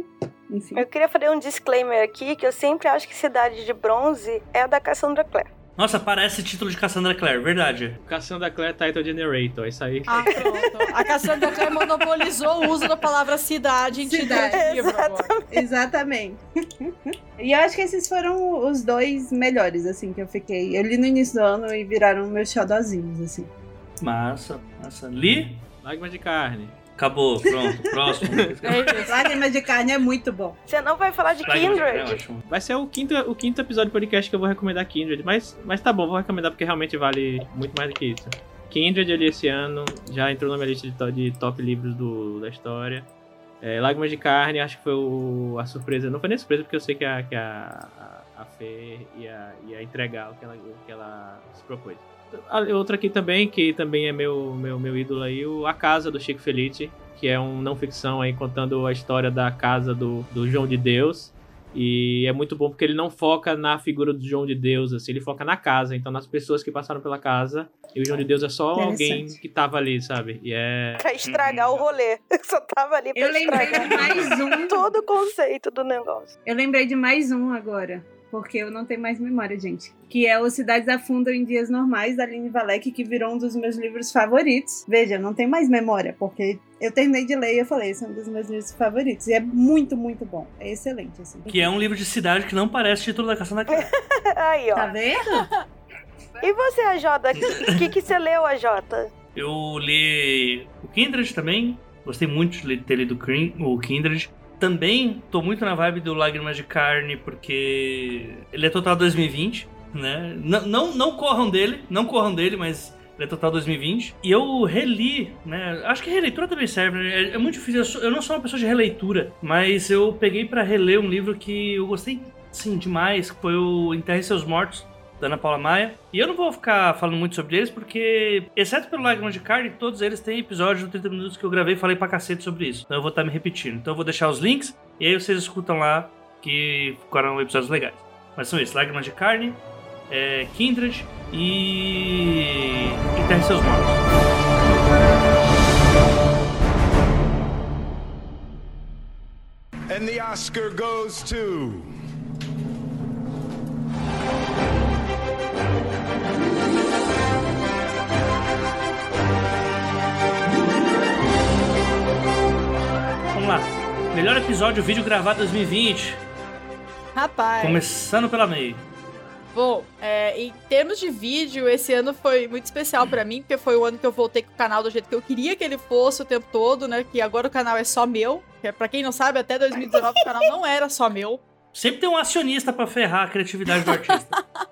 Enfim. Eu queria fazer um disclaimer aqui, que eu sempre acho que Cidade de Bronze é a da Cassandra Clare. Nossa, parece título de Cassandra Clare, verdade. Cassandra Clare Title Generator, isso aí. Ah, pronto. A Cassandra Clare monopolizou o uso da palavra cidade em título Cidade. agora. Exatamente. e eu acho que esses foram os dois melhores, assim, que eu fiquei. Eu li no início do ano e viraram meus xodozinhos, assim. Massa, massa. Li? Lágrimas de carne. Acabou, pronto, próximo. É. Lágrimas de carne é muito bom. Você não vai falar de Lágrimas de Carne é Kindred? ótimo. Vai ser o quinto, o quinto episódio do podcast que eu vou recomendar Kindred, mas, mas tá bom, vou recomendar porque realmente vale muito mais do que isso. Kindred ali esse ano, já entrou na minha lista de, to- de top livros do, da história. É, Lágrimas de Carne, acho que foi o- a surpresa. Não foi nem surpresa, porque eu sei que a, que a, a, a Fê ia, ia entregar o que ela, o que ela se propôs. A outra aqui também, que também é meu, meu, meu ídolo aí, o A Casa do Chico Felice, que é um não ficção aí contando a história da casa do, do João de Deus. E é muito bom porque ele não foca na figura do João de Deus, assim, ele foca na casa, então nas pessoas que passaram pela casa. E o João de Deus é só alguém que tava ali, sabe? E é. Pra estragar o rolê. Só tava ali pra Eu lembrei estragar de mais um. todo o conceito do negócio. Eu lembrei de mais um agora. Porque eu não tenho mais memória, gente. Que é o Cidades Afundam em Dias Normais, da Aline Valek, que virou um dos meus livros favoritos. Veja, eu não tenho mais memória, porque eu terminei de ler e eu falei, esse é um dos meus livros favoritos. E é muito, muito bom. É excelente, assim. Que é um livro de cidade que não parece título da Cassandra Clare. Aí, ó. Tá vendo? E você, AJ? O que, que você leu, AJ? Eu li o Kindred também. Gostei muito de ter lido o Kindred. Também tô muito na vibe do Lágrimas de Carne, porque ele é total 2020, né? Não, não, não corram dele, não corram dele, mas ele é total 2020. E eu reli, né? Acho que releitura também serve, né? É, é muito difícil. Eu, sou- eu não sou uma pessoa de releitura, mas eu peguei pra reler um livro que eu gostei, sim, demais, que foi o Enterre Seus Mortos, da Ana Paula Maia. E eu não vou ficar falando muito sobre eles, porque, exceto pelo Lágrimas de Carne, todos eles têm episódios de 30 minutos que eu gravei e falei pra cacete sobre isso. Então eu vou estar me repetindo. Então eu vou deixar os links e aí vocês escutam lá que ficaram episódios legais. Mas são esses: Lágrimas de Carne, é, Kindred e. Enterre Seus Mortos. And the Oscar goes to. Lá. Melhor episódio vídeo gravado 2020. Rapaz. Começando pela MEI. Bom, é, em termos de vídeo, esse ano foi muito especial pra mim, porque foi o ano que eu voltei com o canal do jeito que eu queria que ele fosse o tempo todo, né? Que agora o canal é só meu. Que, é, pra quem não sabe, até 2019 o canal não era só meu. Sempre tem um acionista pra ferrar a criatividade do artista.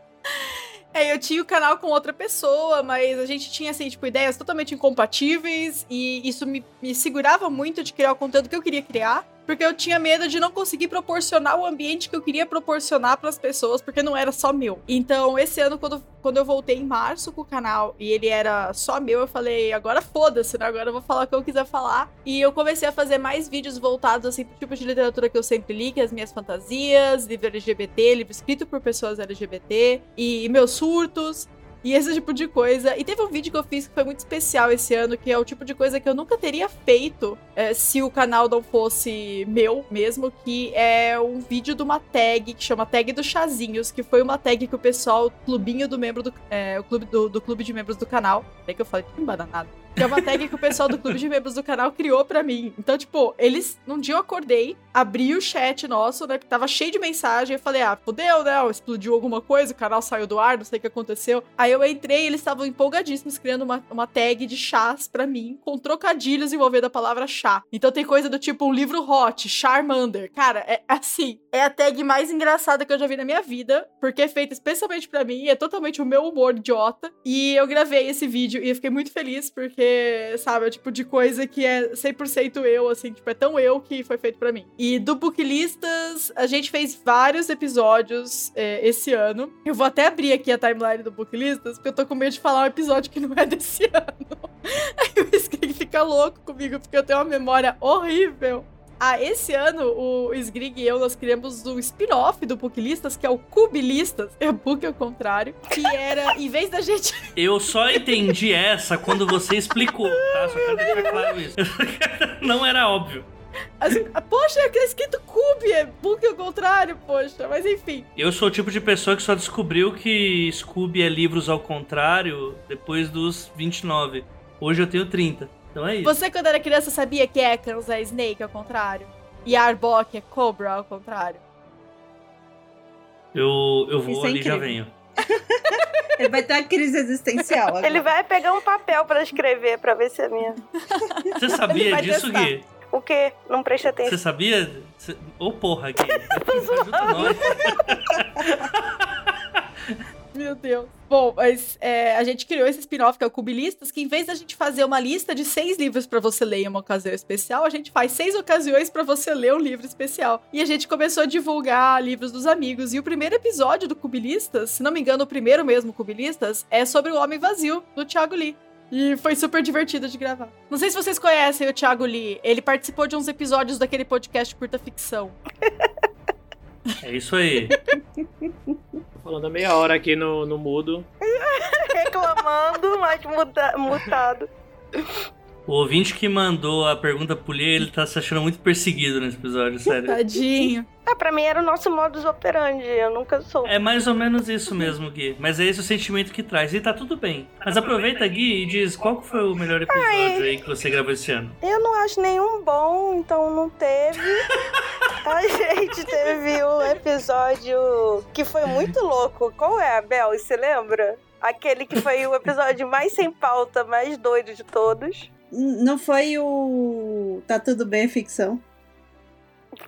É, eu tinha o canal com outra pessoa, mas a gente tinha, assim, tipo, ideias totalmente incompatíveis e isso me, me segurava muito de criar o conteúdo que eu queria criar. Porque eu tinha medo de não conseguir proporcionar o ambiente que eu queria proporcionar para as pessoas, porque não era só meu. Então, esse ano, quando, quando eu voltei em março com o canal e ele era só meu, eu falei, agora foda-se, né? Agora eu vou falar o que eu quiser falar. E eu comecei a fazer mais vídeos voltados, assim, pro tipo de literatura que eu sempre li, que é as minhas fantasias, livro LGBT, livro escrito por pessoas LGBT, e meus surtos. E esse tipo de coisa. E teve um vídeo que eu fiz que foi muito especial esse ano, que é o tipo de coisa que eu nunca teria feito é, se o canal não fosse meu mesmo, que é um vídeo de uma tag que chama Tag dos Chazinhos, que foi uma tag que o pessoal, o clubinho do membro do. É, o clube do, do clube de membros do canal. É que eu falei que embananado que é uma tag que o pessoal do clube de membros do canal criou para mim. Então, tipo, eles. Num dia eu acordei, abri o chat nosso, né? Que tava cheio de mensagem. Eu falei, ah, fudeu, né? Explodiu alguma coisa, o canal saiu do ar, não sei o que aconteceu. Aí eu entrei e eles estavam empolgadíssimos criando uma, uma tag de chás para mim, com trocadilhos envolvendo a palavra chá. Então tem coisa do tipo um livro hot, Charmander. Cara, é assim, é a tag mais engraçada que eu já vi na minha vida, porque é feita especialmente para mim, é totalmente o meu humor idiota. E eu gravei esse vídeo e eu fiquei muito feliz porque sabe, é o tipo de coisa que é 100% eu, assim, tipo, é tão eu que foi feito para mim. E do Booklistas, a gente fez vários episódios é, esse ano. Eu vou até abrir aqui a timeline do Booklistas, porque eu tô com medo de falar um episódio que não é desse ano. Aí o Skrig fica louco comigo, porque eu tenho uma memória horrível. Ah, esse ano o Sgrig e eu nós criamos um spin-off do Booklistas, que é o Cubilistas, é Book ao contrário, que era, em vez da gente... Eu só entendi essa quando você explicou, tá? Só quero deixar claro isso. Não era óbvio. Assim, poxa, é escrito Cube, é book ao contrário, poxa, mas enfim. Eu sou o tipo de pessoa que só descobriu que Scooby é livros ao contrário depois dos 29. Hoje eu tenho 30. Então é isso. Você, quando era criança, sabia que Ekans é Snake ao contrário? E Arbok é Cobra ao contrário? Eu, eu vou é ali e já venho. Ele vai ter uma crise existencial. Agora. Ele vai pegar um papel para escrever para ver se é minha. Você sabia disso, testar. Gui? O quê? Não preste atenção. Você sabia? Ô, oh, porra, Gui. Ajuda nós. Meu Deus. Bom, mas é, a gente criou esse spin-off que é o Cubilistas, que em vez da gente fazer uma lista de seis livros para você ler em uma ocasião especial, a gente faz seis ocasiões para você ler um livro especial. E a gente começou a divulgar livros dos amigos. E o primeiro episódio do Cubilistas, se não me engano, o primeiro mesmo Cubilistas, é sobre o Homem Vazio, do Thiago Lee. E foi super divertido de gravar. Não sei se vocês conhecem o Thiago Lee. Ele participou de uns episódios daquele podcast Curta Ficção. É isso aí. Falando meia hora aqui no, no mudo. Reclamando, mas muda, mutado. O ouvinte que mandou a pergunta pro Lê, ele tá se achando muito perseguido nesse episódio, sério. Tadinho. Ah, pra mim era o nosso modus operandi, eu nunca sou. É mais ou menos isso mesmo, Gui. Mas é esse o sentimento que traz. E tá tudo bem. Mas aproveita, Gui, e diz qual foi o melhor episódio Ai, aí que você gravou esse ano. Eu não acho nenhum bom, então não teve. a gente teve um episódio que foi muito louco. Qual é, Bel? Você lembra? Aquele que foi o episódio mais sem pauta, mais doido de todos. Não foi o Tá Tudo Bem Ficção?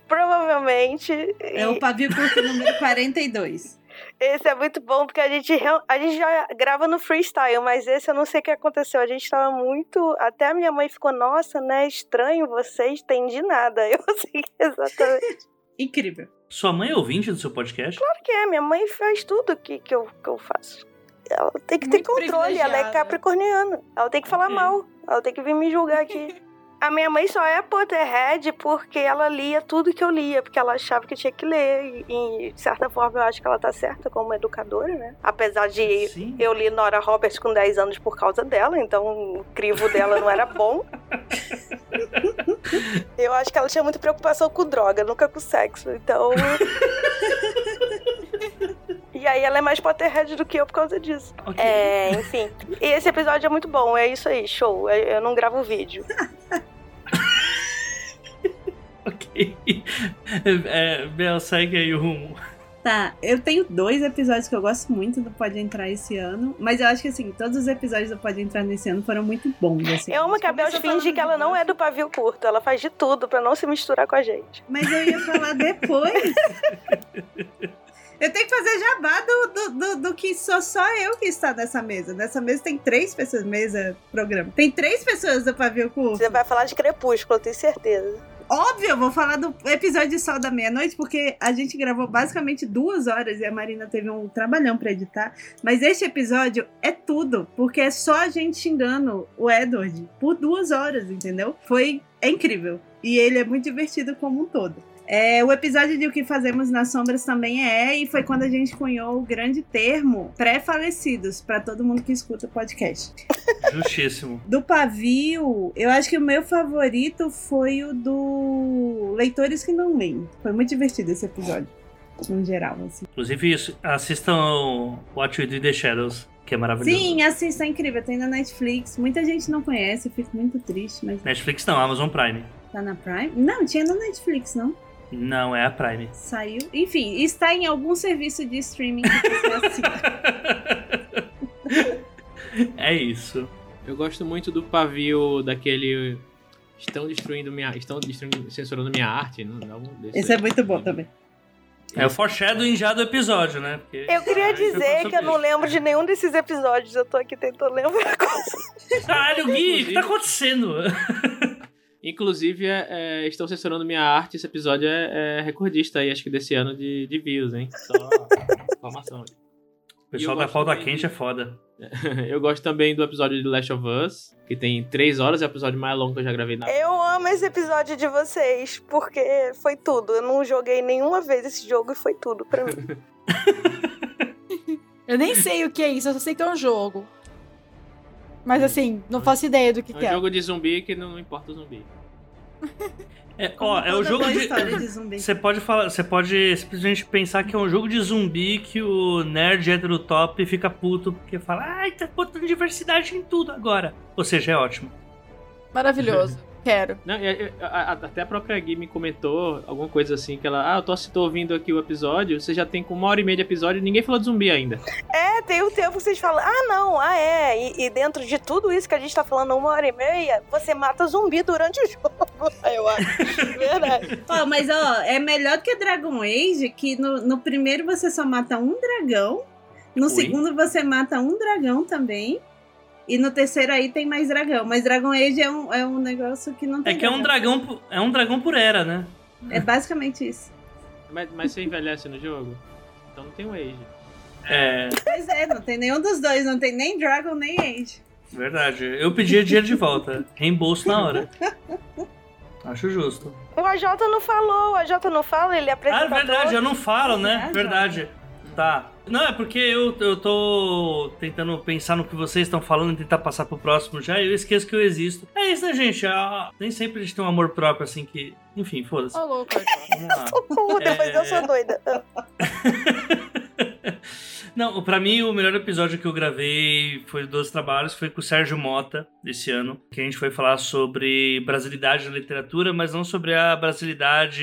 Provavelmente. É o pavio curto número 42. Esse é muito bom porque a gente, a gente já grava no freestyle, mas esse eu não sei o que aconteceu. A gente tava muito. Até a minha mãe ficou, nossa, né? Estranho vocês, entendi nada. Eu sei exatamente. Incrível. Sua mãe é ouvinte do seu podcast? Claro que é, minha mãe faz tudo que, que, eu, que eu faço. Ela tem que muito ter controle, ela é capricorniana. Ela tem que falar okay. mal. Ela tem que vir me julgar aqui. A minha mãe só é Potterhead porque ela lia tudo que eu lia, porque ela achava que tinha que ler. E, de certa forma, eu acho que ela tá certa como educadora, né? Apesar de Sim. eu li Nora Roberts com 10 anos por causa dela, então o crivo dela não era bom. eu acho que ela tinha muita preocupação com droga, nunca com sexo. Então. E aí ela é mais Potterhead do que eu por causa disso. Okay. É, enfim. E esse episódio é muito bom, é isso aí, show. Eu não gravo vídeo. ok. É, Bel, segue aí o rumo. Tá, eu tenho dois episódios que eu gosto muito do Pode Entrar esse ano, mas eu acho que assim, todos os episódios do Pode Entrar nesse ano foram muito bons. Assim. Eu amo que a Bel finge que ela não é do pavio curto, ela faz de tudo para não se misturar com a gente. Mas eu ia falar depois. Eu tenho que fazer jabá do, do, do, do, que sou só eu que está nessa mesa. Nessa mesa tem três pessoas, mesa, programa. Tem três pessoas do pavio curto. Você vai falar de Crepúsculo, eu tenho certeza. Óbvio, eu vou falar do episódio de Sol da Meia-Noite, porque a gente gravou basicamente duas horas e a Marina teve um trabalhão pra editar. Mas este episódio é tudo, porque é só a gente xingando o Edward por duas horas, entendeu? Foi é incrível. E ele é muito divertido como um todo. É, o episódio de O que Fazemos nas Sombras também é, e foi quando a gente cunhou o grande termo pré-falecidos, para todo mundo que escuta o podcast. Justíssimo. Do pavio, eu acho que o meu favorito foi o do Leitores que Não Leem. Foi muito divertido esse episódio, no geral, assim. Inclusive, isso, assistam o What We Do in the Shadows, que é maravilhoso. Sim, assista, é incrível. Tem na Netflix. Muita gente não conhece, eu fico muito triste, mas Netflix não, Amazon Prime. tá na Prime. Não, tinha na Netflix, não? Não, é a Prime. Saiu. Enfim, está em algum serviço de streaming que você assina. é isso. Eu gosto muito do pavio daquele. Estão destruindo minha. Estão destruindo, censurando minha arte. Não, não, desse Esse é muito bom também. É o foreshadowing já do episódio, né? Porque Eu queria dizer que eu não lembro de nenhum desses episódios. Eu tô aqui tentando lembrar coisas. Caralho, Gui, o que tá acontecendo? Inclusive, é, é, estão censurando minha arte. Esse episódio é, é recordista aí, acho que desse ano de, de views, hein? Só informação. O pessoal eu da também quente de- é foda. Eu gosto também do episódio de Last of Us, que tem três horas, é o episódio mais longo que eu já gravei na Eu amo esse episódio de vocês, porque foi tudo. Eu não joguei nenhuma vez esse jogo e foi tudo pra mim. Eu nem sei o que é isso, eu só sei que é um jogo. Mas assim, não faço ideia do que, É que um é. jogo de zumbi que não, importa o zumbi. É, ó, é o jogo de. história de zumbi. Você pode falar, você pode simplesmente pensar que é um jogo de zumbi que o nerd hétero top fica puto porque fala, ai, tá botando diversidade em tudo agora. Ou seja, é ótimo. Maravilhoso. Quero. Não, a- a- até a própria Gui me comentou alguma coisa assim, que ela, ah, eu tô, tô ouvindo aqui o episódio, você já tem com uma hora e meia de episódio e ninguém falou de zumbi ainda. É, tem um tempo que vocês falam, ah, não, ah, é. E, e dentro de tudo isso que a gente tá falando uma hora e meia, você mata zumbi durante o jogo. Eu acho. Verdade. Ó, mas ó, é melhor que Dragon Age, que no, no primeiro você só mata um dragão, no Ui. segundo você mata um dragão também, e no terceiro aí tem mais dragão. Mas Dragon Age é um, é um negócio que não tem É que é um dragão, por- é um dragão por era, né? É basicamente isso. Mas, mas você envelhece no jogo? Então não tem o Age. É, Pois é, não tem nenhum dos dois, não tem nem Dragon nem Age. verdade. Eu pedi dinheiro de volta. Reembolso na hora. Acho justo. O AJ não falou, o AJ não fala, ele é Ah, é verdade, eu não falo, né? Ah, Verdade. Tá. Não, é porque eu, eu tô tentando pensar no que vocês estão falando e tentar passar pro próximo já, e eu esqueço que eu existo. É isso, né, gente? Ah, nem sempre a gente tem um amor próprio assim que. Enfim, foda-se. Ô, louco. Vamos lá. Depois É. eu sou doida. Não, pra mim o melhor episódio que eu gravei foi dos trabalhos, foi com o Sérgio Mota desse ano, que a gente foi falar sobre brasilidade na literatura, mas não sobre a brasilidade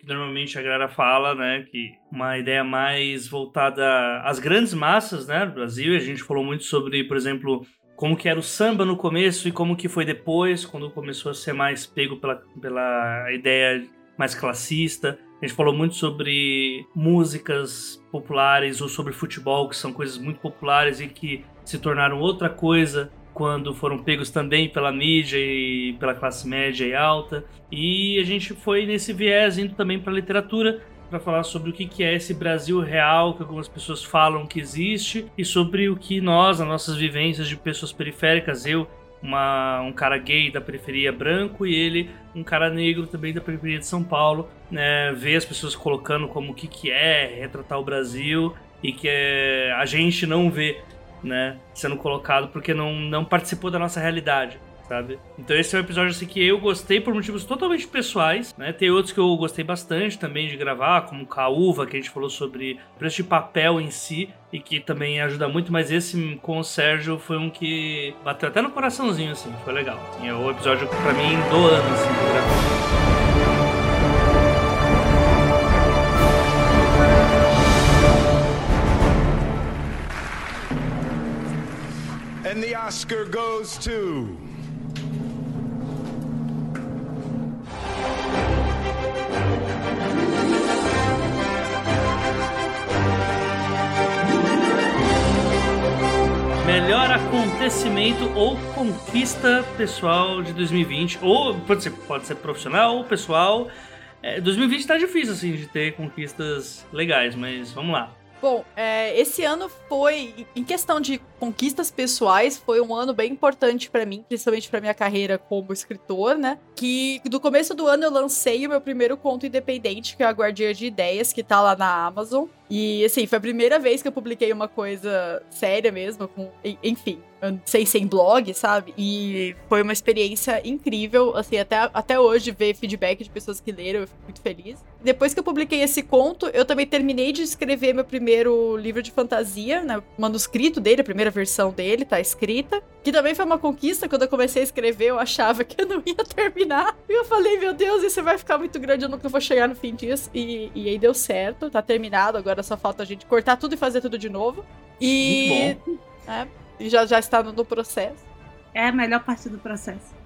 que normalmente a galera fala, né, que uma ideia mais voltada às grandes massas, né, do Brasil. E a gente falou muito sobre, por exemplo, como que era o samba no começo e como que foi depois, quando começou a ser mais pego pela, pela ideia mais classista. A gente falou muito sobre músicas populares ou sobre futebol, que são coisas muito populares e que se tornaram outra coisa quando foram pegos também pela mídia e pela classe média e alta. E a gente foi nesse viés indo também para literatura para falar sobre o que é esse Brasil real que algumas pessoas falam que existe e sobre o que nós, nas nossas vivências de pessoas periféricas, eu uma, um cara gay da periferia branco e ele, um cara negro também da periferia de São Paulo, né, ver as pessoas colocando como o que, que é retratar o Brasil e que é, a gente não vê né, sendo colocado porque não, não participou da nossa realidade. Sabe? Então esse é um episódio assim, que eu gostei por motivos totalmente pessoais, né? Tem outros que eu gostei bastante também de gravar, como Caúva, que a gente falou sobre preço de papel em si e que também ajuda muito, mas esse com o Sérgio foi um que bateu até no coraçãozinho, assim, foi legal. Assim, é o episódio pra mim do ano, assim, que eu gravei. And the Oscar goes to. Melhor acontecimento ou conquista pessoal de 2020. Ou pode ser, pode ser profissional ou pessoal. É, 2020 tá difícil, assim, de ter conquistas legais, mas vamos lá. Bom, é, esse ano foi, em questão de conquistas pessoais, foi um ano bem importante pra mim, principalmente pra minha carreira como escritor, né? Que do começo do ano eu lancei o meu primeiro conto independente, que é a Guardiã de Ideias, que tá lá na Amazon. E, assim, foi a primeira vez que eu publiquei uma coisa séria mesmo, com, en- enfim, sem, sem blog, sabe? E foi uma experiência incrível, assim, até, até hoje ver feedback de pessoas que leram, eu fico muito feliz. Depois que eu publiquei esse conto, eu também terminei de escrever meu primeiro livro de fantasia, né? O manuscrito dele, a primeira versão dele, tá escrita. Que também foi uma conquista, quando eu comecei a escrever, eu achava que eu não ia terminar. E eu falei, meu Deus, isso vai ficar muito grande, eu nunca vou chegar no fim disso. E, e aí deu certo, tá terminado, agora só falta a gente cortar tudo e fazer tudo de novo. E, Muito é, e já, já está no, no processo. É a melhor parte do processo.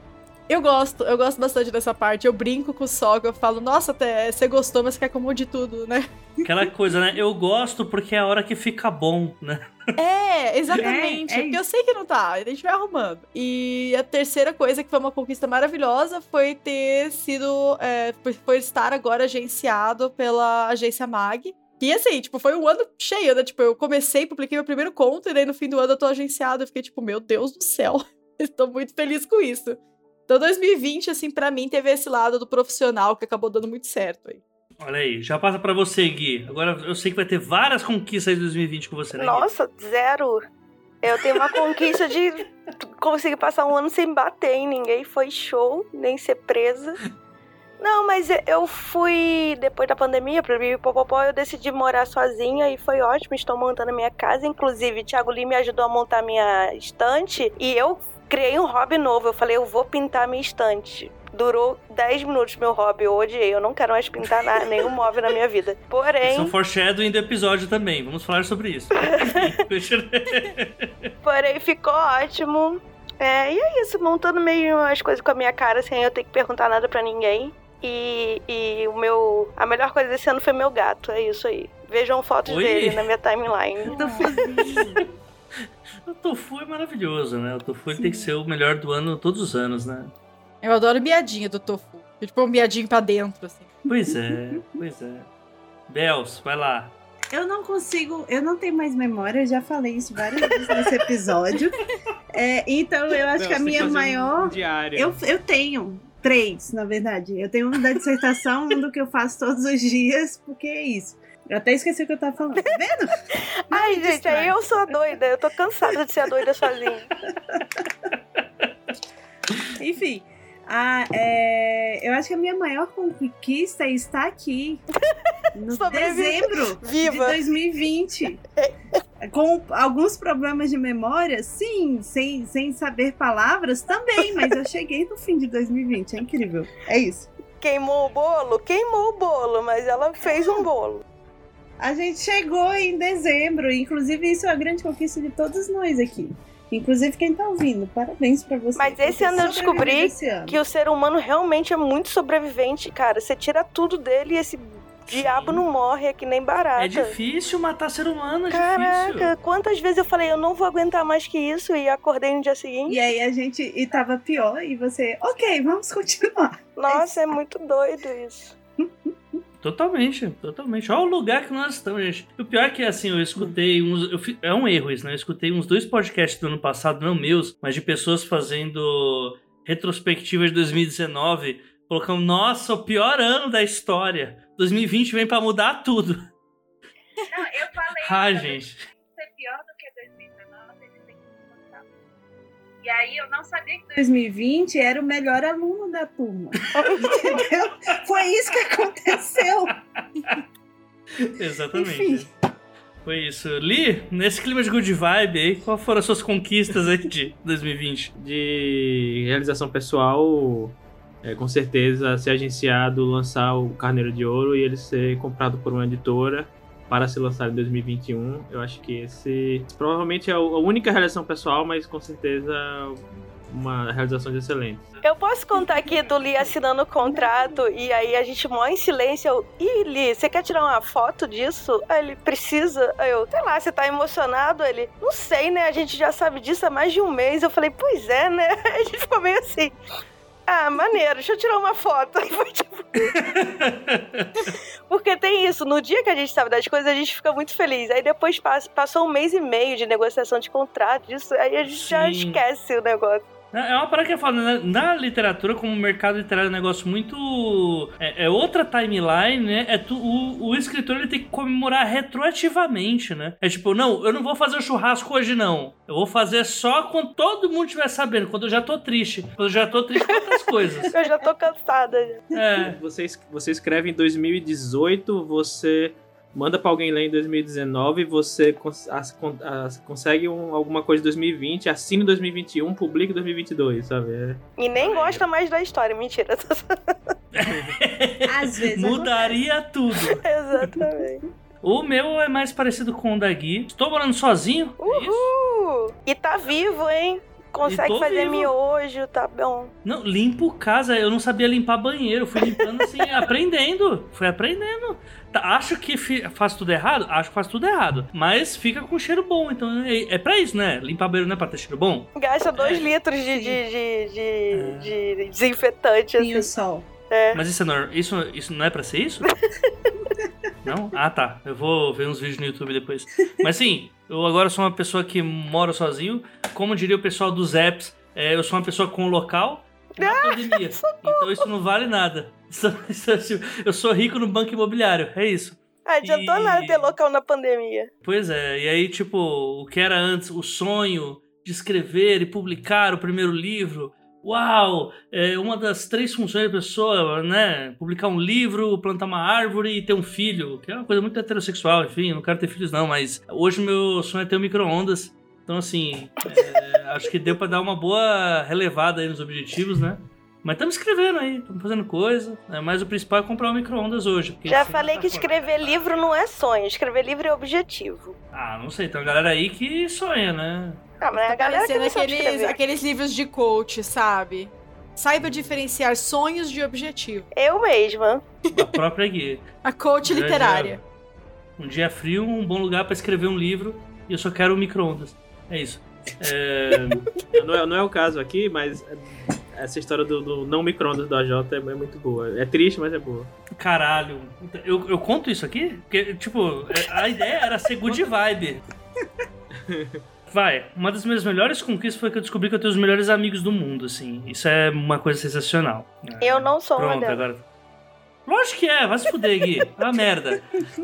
Eu gosto, eu gosto bastante dessa parte. Eu brinco com o Soga, eu falo, nossa, até você gostou, mas quer como de tudo, né? Aquela coisa, né? Eu gosto porque é a hora que fica bom, né? É, exatamente. É, é porque eu sei que não tá, a gente vai arrumando. E a terceira coisa que foi uma conquista maravilhosa foi ter sido. é, foi estar agora agenciado pela agência MAG. E assim, tipo, foi um ano cheio, né? Tipo, eu comecei, publiquei meu primeiro conto, e daí no fim do ano eu tô agenciado. Eu fiquei, tipo, meu Deus do céu. Estou muito feliz com isso. Então, 2020, assim, pra mim, teve esse lado do profissional que acabou dando muito certo aí. Olha aí, já passa pra você, Gui. Agora eu sei que vai ter várias conquistas aí de 2020 com você, né? Gui? Nossa, zero. Eu tenho uma conquista de conseguir passar um ano sem bater em ninguém. Foi show, nem ser presa. Não, mas eu fui, depois da pandemia, pra mim, popopó, eu decidi morar sozinha e foi ótimo. Estou montando a minha casa. Inclusive, Thiago Lee me ajudou a montar a minha estante e eu criei um hobby novo. Eu falei, eu vou pintar minha estante. Durou 10 minutos meu hobby, eu odiei. Eu não quero mais pintar nada, nenhum móvel na minha vida. Porém, Isso é um foreshadowing do episódio também. Vamos falar sobre isso. Porém, ficou ótimo. É, e é isso, montando meio as coisas com a minha cara sem eu ter que perguntar nada pra ninguém. E, e o meu. A melhor coisa desse ano foi meu gato, é isso aí. Vejam fotos Oi? dele na minha timeline. Tofuzinho. o Tofu é maravilhoso, né? O Tofu tem que ser o melhor do ano todos os anos, né? Eu adoro miadinha do tofu. Tipo, um miadinho pra dentro, assim. Pois é, pois é. Bels, vai lá. Eu não consigo, eu não tenho mais memória, eu já falei isso várias vezes nesse episódio. É, então eu acho Não, que a minha um- maior. um diário. Eu, eu tenho três, na verdade. Eu tenho um da dissertação, um do que eu faço todos os dias, porque é isso. Eu até esqueci o que eu tava falando. Tá vendo? Não Ai, gente, distrai. aí eu sou a doida. Eu tô cansada de ser a doida sozinha. Enfim. a- é, eu acho que a minha maior conquista está aqui. No dezembro de 2020. Com alguns problemas de memória, sim, sem, sem saber palavras também, mas eu cheguei no fim de 2020, é incrível. É isso. Queimou o bolo? Queimou o bolo, mas ela fez um bolo. A gente chegou em dezembro, inclusive isso é a grande conquista de todos nós aqui. Inclusive quem tá ouvindo, parabéns pra você. Mas esse ano eu descobri ano. Que o ser humano realmente é muito sobrevivente, cara. Você tira tudo dele e esse diabo não morre, é que nem barata. É difícil matar ser humano, é Caraca, difícil. quantas vezes eu falei, eu não vou aguentar mais que isso, e acordei no dia seguinte. E aí a gente e tava pior e você, ok, vamos continuar. Nossa, é muito doido isso. Totalmente, totalmente. Olha o lugar que nós estamos, gente. O pior é que, assim, eu escutei uns. eu fi- é um erro isso, né? Eu escutei uns dois podcasts do ano passado, não meus, mas de pessoas fazendo retrospectiva de 2019, colocando, nossa, o pior ano da história. 2020 vem pra mudar tudo. Não, eu falei Ah, gente. ser pior do que 2019, ele tem que contar. E aí eu não sabia que 2020 era o melhor aluno da turma. Entendeu? Foi isso que aconteceu. Exatamente. Enfim. Foi isso. Li, nesse clima de good vibe aí, qual foram as suas conquistas aí de 2020? de realização pessoal, é, com certeza ser agenciado, lançar o Carneiro de Ouro e ele ser comprado por uma editora para ser lançado em 2021. Eu acho que esse provavelmente é a única realização pessoal, mas com certeza uma realizações excelentes. Eu posso contar aqui do Lee assinando o contrato e aí a gente morre em silêncio. Eu, Ih, Lee, você quer tirar uma foto disso? Aí ele precisa. Aí eu, sei lá, você tá emocionado? Ele, não sei, né? A gente já sabe disso há mais de um mês. Eu falei, pois é, né? A gente ficou meio assim. Ah, maneiro, deixa eu tirar uma foto. Foi tipo. Porque tem isso, no dia que a gente sabe das coisas, a gente fica muito feliz. Aí depois passa, passou um mês e meio de negociação de contrato, isso, aí a gente já Sim. esquece o negócio. É uma parada que eu falo, né? na literatura, como o mercado literário é um negócio muito. É, é outra timeline, né? É tu, o, o escritor ele tem que comemorar retroativamente, né? É tipo, não, eu não vou fazer o churrasco hoje, não. Eu vou fazer só quando todo mundo estiver sabendo, quando eu já tô triste. Quando eu já tô triste com outras coisas. Eu já tô cansada. É. Você, você escreve em 2018, você manda pra alguém ler em 2019, você cons- as- con- as- consegue um- alguma coisa em 2020, assina em 2021, publica em 2022, sabe? É- E nem gosta mais da história, mentira. Às vezes Mudaria tudo. Exatamente. O meu é mais parecido com o da Gui. Estou morando sozinho. É isso? Uhul! E tá vivo, hein? Consegue fazer vivo. miojo, tá bom. Não, limpo casa. Eu não sabia limpar banheiro. Fui limpando assim, aprendendo. Fui aprendendo. Tá, acho que faço tudo errado? Acho que faço tudo errado. Mas fica com cheiro bom. Então é, é pra isso, né? Limpar banheiro não é pra ter cheiro bom? Gasta dois É. litros de, de, de, de, de desinfetante, assim. sol. É. Mas isso, é isso, isso não é pra ser isso? Não? Ah, tá. Eu vou ver uns vídeos no YouTube depois. Mas sim, eu agora sou uma pessoa que mora sozinho. Como diria o pessoal dos apps, é, eu sou uma pessoa com local na pandemia. Então isso não vale nada. Isso- isso eu sou rico no banco imobiliário. É isso. Ah, adiantou E- nada ter local na pandemia. Pois é. E aí, tipo, o que era antes, o sonho de escrever e publicar o primeiro livro. Uau! É uma das três funções da pessoa, né? Publicar um livro, plantar uma árvore e ter um filho, que é uma coisa muito heterossexual, enfim, eu não quero ter filhos não, mas hoje o meu sonho é ter um micro-ondas. Então, assim, é, acho que deu pra dar uma boa relevada aí nos objetivos, né? Mas estamos escrevendo aí, estamos fazendo coisa, né? mas o principal é comprar um micro-ondas hoje. Já senão falei tá que fora. escrever livro não é sonho, escrever livro é objetivo. Ah, não sei, tem uma galera aí que sonha, né? Ah, mas a Tá galera que aqueles, aqueles livros de coach, sabe? Saiba diferenciar sonhos de objetivo. Eu mesma. A própria guia. A coach já. literária. Um dia frio, um bom lugar pra escrever um livro e eu só quero um micro-ondas. É isso. É, não, é, não é o caso aqui, mas essa história do, do não micro-ondas do AJ é, é muito boa. É triste, mas é boa. caralho. Eu, eu conto isso aqui? Porque, tipo, é, a ideia era ser good vibe. Vai, uma das minhas melhores conquistas foi que eu descobri que eu tenho os melhores amigos do mundo, assim. Isso é uma coisa sensacional. Eu não sou uma Pronto, delas. agora. Lógico que é, vai se fuder, Gui. Ah, merda.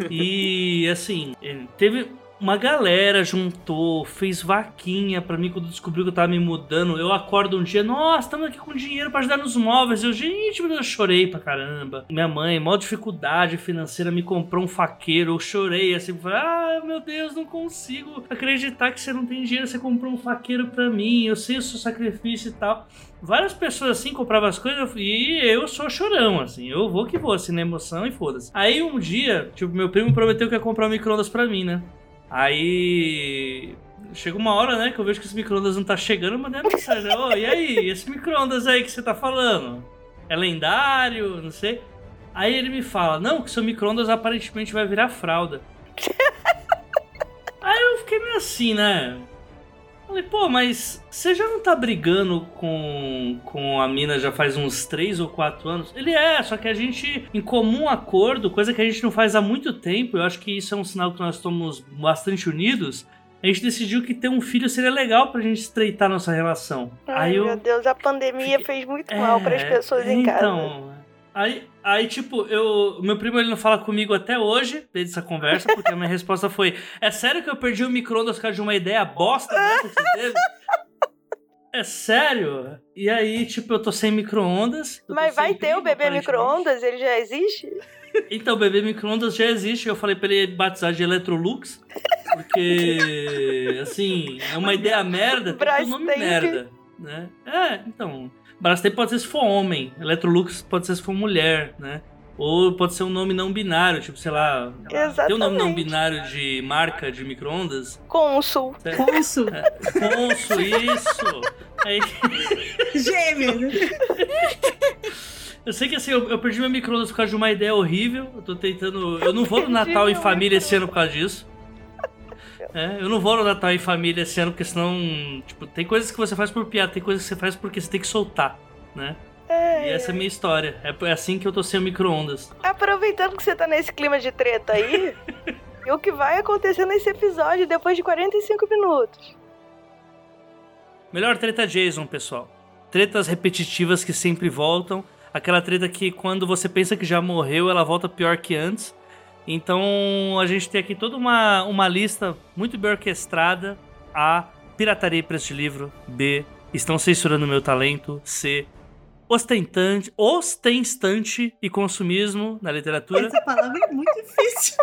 E assim, teve uma galera juntou, fez vaquinha pra mim quando descobriu que eu tava me mudando. Eu acordo um dia, nossa, estamos aqui com dinheiro pra ajudar nos móveis. Eu, gente, eu chorei pra caramba. Minha mãe, maior dificuldade financeira, me comprou um faqueiro. Eu chorei assim, ah, meu Deus, não consigo acreditar que você não tem dinheiro. Você comprou um faqueiro pra mim, eu sei o seu sacrifício e tal. Várias pessoas assim compravam as coisas e eu sou chorão, assim. Eu vou que vou, assim, na emoção e foda-se. Aí um dia, tipo, meu primo prometeu que ia comprar um micro-ondas pra mim, né? Aí. Chega uma hora, né, que eu vejo que esse micro-ondas não tá chegando, eu mandei uma mensagem. Ô, e aí, esse micro-ondas aí que você tá falando? É lendário? Não sei. Aí ele me fala, não, que seu micro-ondas aparentemente vai virar fralda. aí eu fiquei meio assim, né? Falei, pô, mas você já não tá brigando com, com a mina já faz uns 3 ou 4 anos? Ele é, só que a gente, em comum acordo, coisa que a gente não faz há muito tempo, eu acho que isso é um sinal que nós estamos bastante unidos. A gente decidiu que ter um filho seria legal pra gente estreitar nossa relação. Ai, aí eu. meu Deus, a pandemia fiquei- fez muito mal para as pessoas em casa. Então, aí, aí tipo, eu, meu primo ele não fala comigo até hoje, desde essa conversa, porque a minha resposta foi: É sério que eu perdi o micro-ondas por causa de uma ideia bosta dessa que você teve? É sério? E aí, tipo, eu tô sem micro-ondas. Mas vai ter o bebê micro-ondas? Ele já existe? Então, o bebê micro-ondas já existe. Eu falei pra ele batizar de Electrolux. Porque, assim, é uma ideia merda, tem um nome merda. Né? É, então. Brastemp pode ser se for homem. Electrolux pode ser se for mulher, né? Ou pode ser um nome não binário, tipo, sei lá. Tem um nome não Exatamente. binário de marca de micro-ondas? Consul. Consul. Conso, isso! Aí, Gêmeos. Eu sei que assim, eu, eu perdi meu micro-ondas por causa de uma ideia horrível. Eu tô tentando. Eu não vou no Natal em família esse ano por causa disso. É, eu não vou no Natal em família esse ano, porque senão. Tipo, tem coisas que você faz por piada, tem coisas que você faz porque você tem que soltar, né? E essa é a minha história. É é assim que eu tô sem micro-ondas. Aproveitando que você tá nesse clima de treta aí, e o que vai acontecer nesse episódio depois de 45 minutos? Melhor treta Jason, pessoal. Tretas repetitivas que sempre voltam. Aquela treta que quando você pensa que já morreu, ela volta pior que antes. Então a gente tem aqui toda uma, uma lista muito bem orquestrada. A. Pirataria e preço de livro. B. Estão censurando meu talento. C. Ostentante, ostenstante e consumismo na literatura. Essa palavra é muito difícil.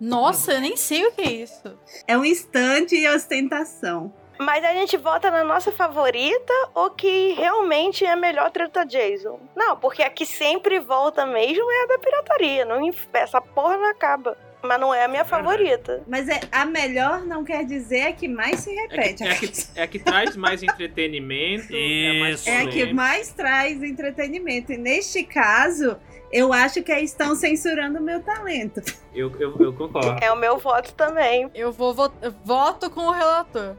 Nossa, eu nem sei o que é isso. É um instante e ostentação. Mas a gente vota na nossa favorita ou que realmente é a melhor treta Jason? Não, porque a que sempre volta mesmo é a da pirataria. Não, essa porra não acaba. Mas não é a minha É favorita. Mas é a melhor não quer dizer a que mais se É repete. que, é, que, é que traz mais entretenimento. É, mais Isso. É a que polêmico. mais traz entretenimento. E neste caso, eu acho que estão censurando o meu talento. Eu, eu, eu concordo. É o meu voto também. Eu vou vo- eu voto com o relator.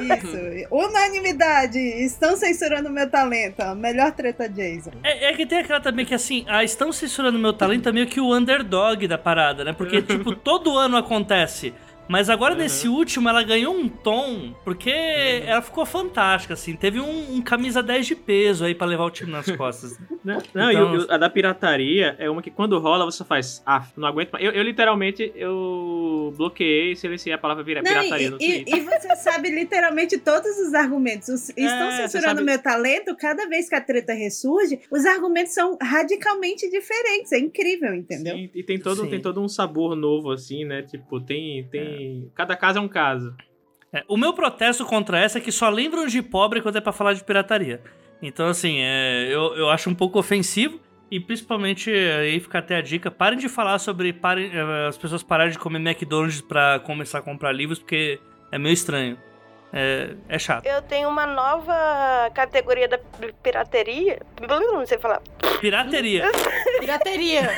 Isso. Unanimidade. Estão censurando o meu talento. Melhor treta Jason. É, é que tem aquela também que assim, a estão censurando meu talento é meio que o underdog da parada, né? Porque, tipo, todo ano acontece. Mas agora Uhum. nesse último ela ganhou um tom, porque ela ficou fantástica, assim. Teve um, um camisa 10 de peso aí pra levar o time nas costas. Não, não, e Então- o- a da pirataria é uma que quando rola você faz. Ah, não aguento mais. Eu, eu literalmente eu bloqueei e silenciei a palavra pira- Não, pirataria e, no e- Twitter. e você sabe literalmente todos os argumentos. Os- estão você censurando sabe- meu talento, cada vez que a treta ressurge, os argumentos são radicalmente diferentes. É incrível, entendeu? Sim, e tem todo, Sim. tem todo um sabor novo, assim, né? Tipo, tem. tem... Cada caso é um caso. É, o meu protesto contra essa é que só lembram de pobre quando é pra falar de pirataria. Então, assim, é, eu, eu acho um pouco ofensivo. E principalmente, aí fica até a dica, parem de falar sobre parem, eh, as pessoas pararem de comer McDonald's pra começar a comprar livros, porque é meio estranho. É, é chato. Eu tenho uma nova categoria da pirateria. Não sei falar. Pirateria. Pirateria.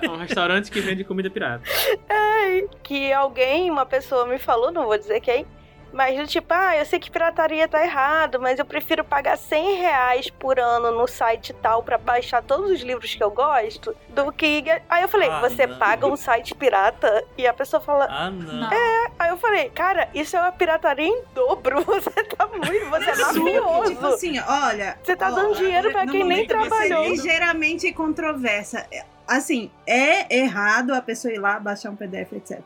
É um restaurante que vende comida pirata. Ai, que alguém, uma pessoa me falou, não vou dizer quem, mas do tipo, ah, eu sei que pirataria tá errado, mas eu prefiro pagar 100 reais por ano no site tal pra baixar todos os livros que eu gosto, do que... Aí eu falei, Ah, você não. paga um site pirata? E a pessoa fala... Ah, não. Aí eu falei, cara, isso é uma pirataria em dobro, você tá muito, você é Tipo mafioso. assim, olha. Você tá ó, dando dinheiro pra no quem nem momento que vai ser trabalhou. ligeiramente controversa. É, Assim, é errado a pessoa ir lá, baixar um PDF, etc.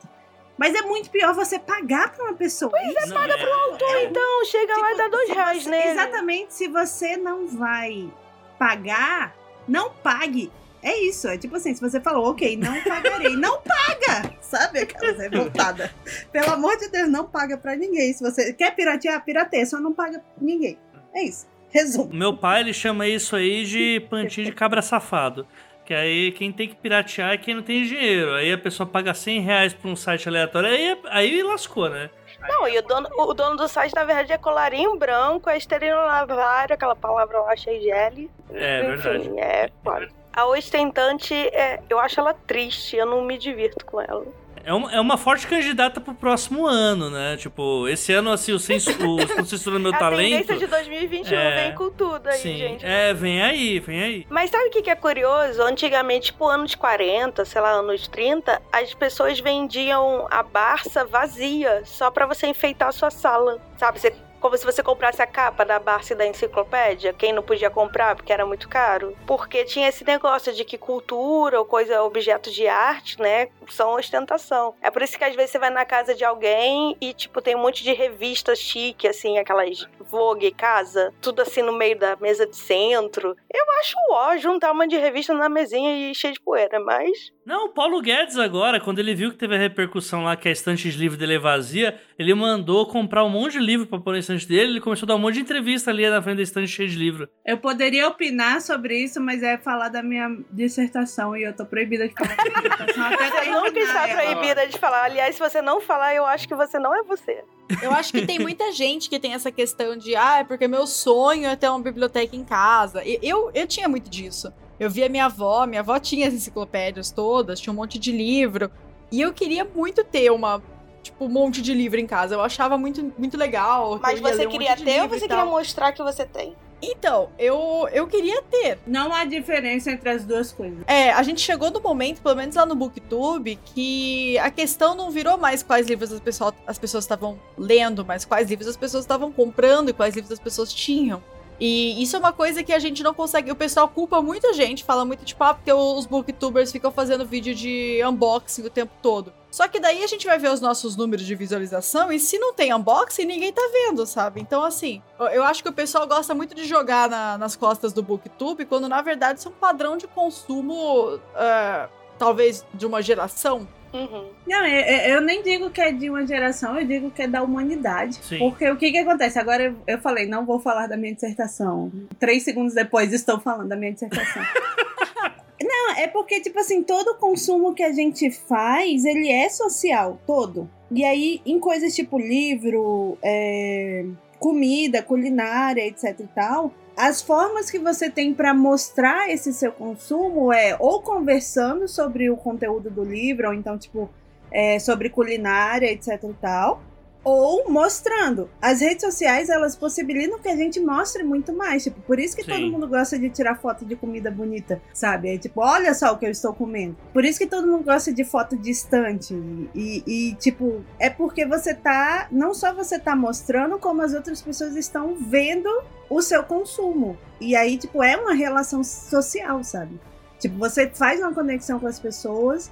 Mas é muito pior você pagar pra uma pessoa. Isso Não, é- Então, chega lá e dá dois reais você- nele. Exatamente, se você não vai pagar, não pague. É isso, é tipo assim, se você falou, ok, não pagarei, não paga! Sabe aquelas revoltadas? Pelo amor de Deus, não paga pra ninguém. Se você quer piratear, pirateia, só não paga ninguém. É isso. Resumo. Meu pai, ele chama isso aí de plantinha de cabra safado. Que aí quem tem que piratear é quem não tem dinheiro. Aí a pessoa paga 100 reais pra um site aleatório. Aí, aí lascou, né? Não, e o dono, o dono do site, na verdade, é colarinho branco, é esterilizário, aquela palavra lá cheia de L. É, Enfim, verdade. é foda. A ostentante, é, eu acho ela triste, eu não me divirto com ela. É uma, é uma forte candidata pro próximo ano, né? Tipo, esse ano, assim, o censo, o Estão censurando meu a talento. tendência de 2021 É, vem com tudo aí, Sim, gente. é, vem aí, vem aí. Mas sabe o que que é curioso? Antigamente, tipo, anos 40, sei lá, anos 30, as pessoas vendiam a Barça vazia, só pra você enfeitar a sua sala. Sabe, você, como se você comprasse a capa da Barça da enciclopédia, quem não podia comprar porque era muito caro. Porque tinha esse negócio de que cultura ou coisa, objetos de arte, né, são ostentação. É por isso que às vezes você vai na casa de alguém e, tipo, tem um monte de revista chique, assim, aquelas Vogue casa, tudo assim no meio da mesa de centro. Eu acho ó juntar uma de revista na mesinha e cheia de poeira, mas Não, o Paulo Guedes agora, quando ele viu que teve a repercussão lá que a estante de livro dele é vazia, ele mandou comprar um monte de livro pra pôr na estante dele, ele começou a dar um monte de entrevista ali na frente da estante cheia de livro. Eu poderia opinar sobre isso, mas é falar da minha dissertação e eu tô proibida de falar da minha dissertação até Você nunca está ela. proibida de falar. Aliás, se você não falar, eu acho que você não é você. Eu acho que tem muita gente que tem essa questão de, ah, é porque meu sonho é ter uma biblioteca em casa. E Eu, eu tinha muito disso. Eu via minha avó, minha avó tinha as enciclopédias todas, tinha um monte de livro. E eu queria muito ter uma, tipo, um monte de livro em casa. Eu achava muito, muito legal. Mas você um queria ter ou você queria mostrar que você tem? Então, eu, eu queria ter. Não há diferença entre as duas coisas. É, a gente chegou no momento, pelo menos lá no Booktube, que a questão não virou mais quais livros as, pessoal, as pessoas estavam lendo, mas quais livros as pessoas estavam comprando e quais livros as pessoas tinham. E isso é uma coisa que a gente não consegue. O pessoal culpa muita gente, fala muito tipo, ah, porque os booktubers ficam fazendo vídeo de unboxing o tempo todo. Só que daí a gente vai ver os nossos números de visualização e se não tem unboxing, ninguém tá vendo, sabe? Então, assim, eu- acho que o pessoal gosta muito de jogar na- nas costas do booktube, quando na verdade isso é um padrão de consumo, ah, talvez de uma geração. Uhum. Não, eu, eu- eu nem digo que é de uma geração, eu digo que é da humanidade. Sim. Porque o que que acontece? Agora eu, eu falei, não vou falar da minha dissertação. Três segundos depois estou falando da minha dissertação. não, é porque, tipo assim, todo consumo que a gente faz, ele é social, todo. E aí, em coisas tipo livro, é, comida, culinária, etc e tal, as formas que você tem para mostrar esse seu consumo é ou conversando sobre o conteúdo do livro, ou então, tipo, é, sobre culinária, etc e tal, ou mostrando. As redes sociais, elas possibilitam que a gente mostre muito mais, tipo, por isso que Sim. todo mundo gosta de tirar foto de comida bonita, sabe? É tipo, olha só o que eu estou comendo. Por isso que todo mundo gosta de foto distante e, e tipo, é porque você tá, não só você tá mostrando, como as outras pessoas estão vendo o seu consumo. E aí, tipo, é uma relação social, sabe? Tipo, você faz uma conexão com as pessoas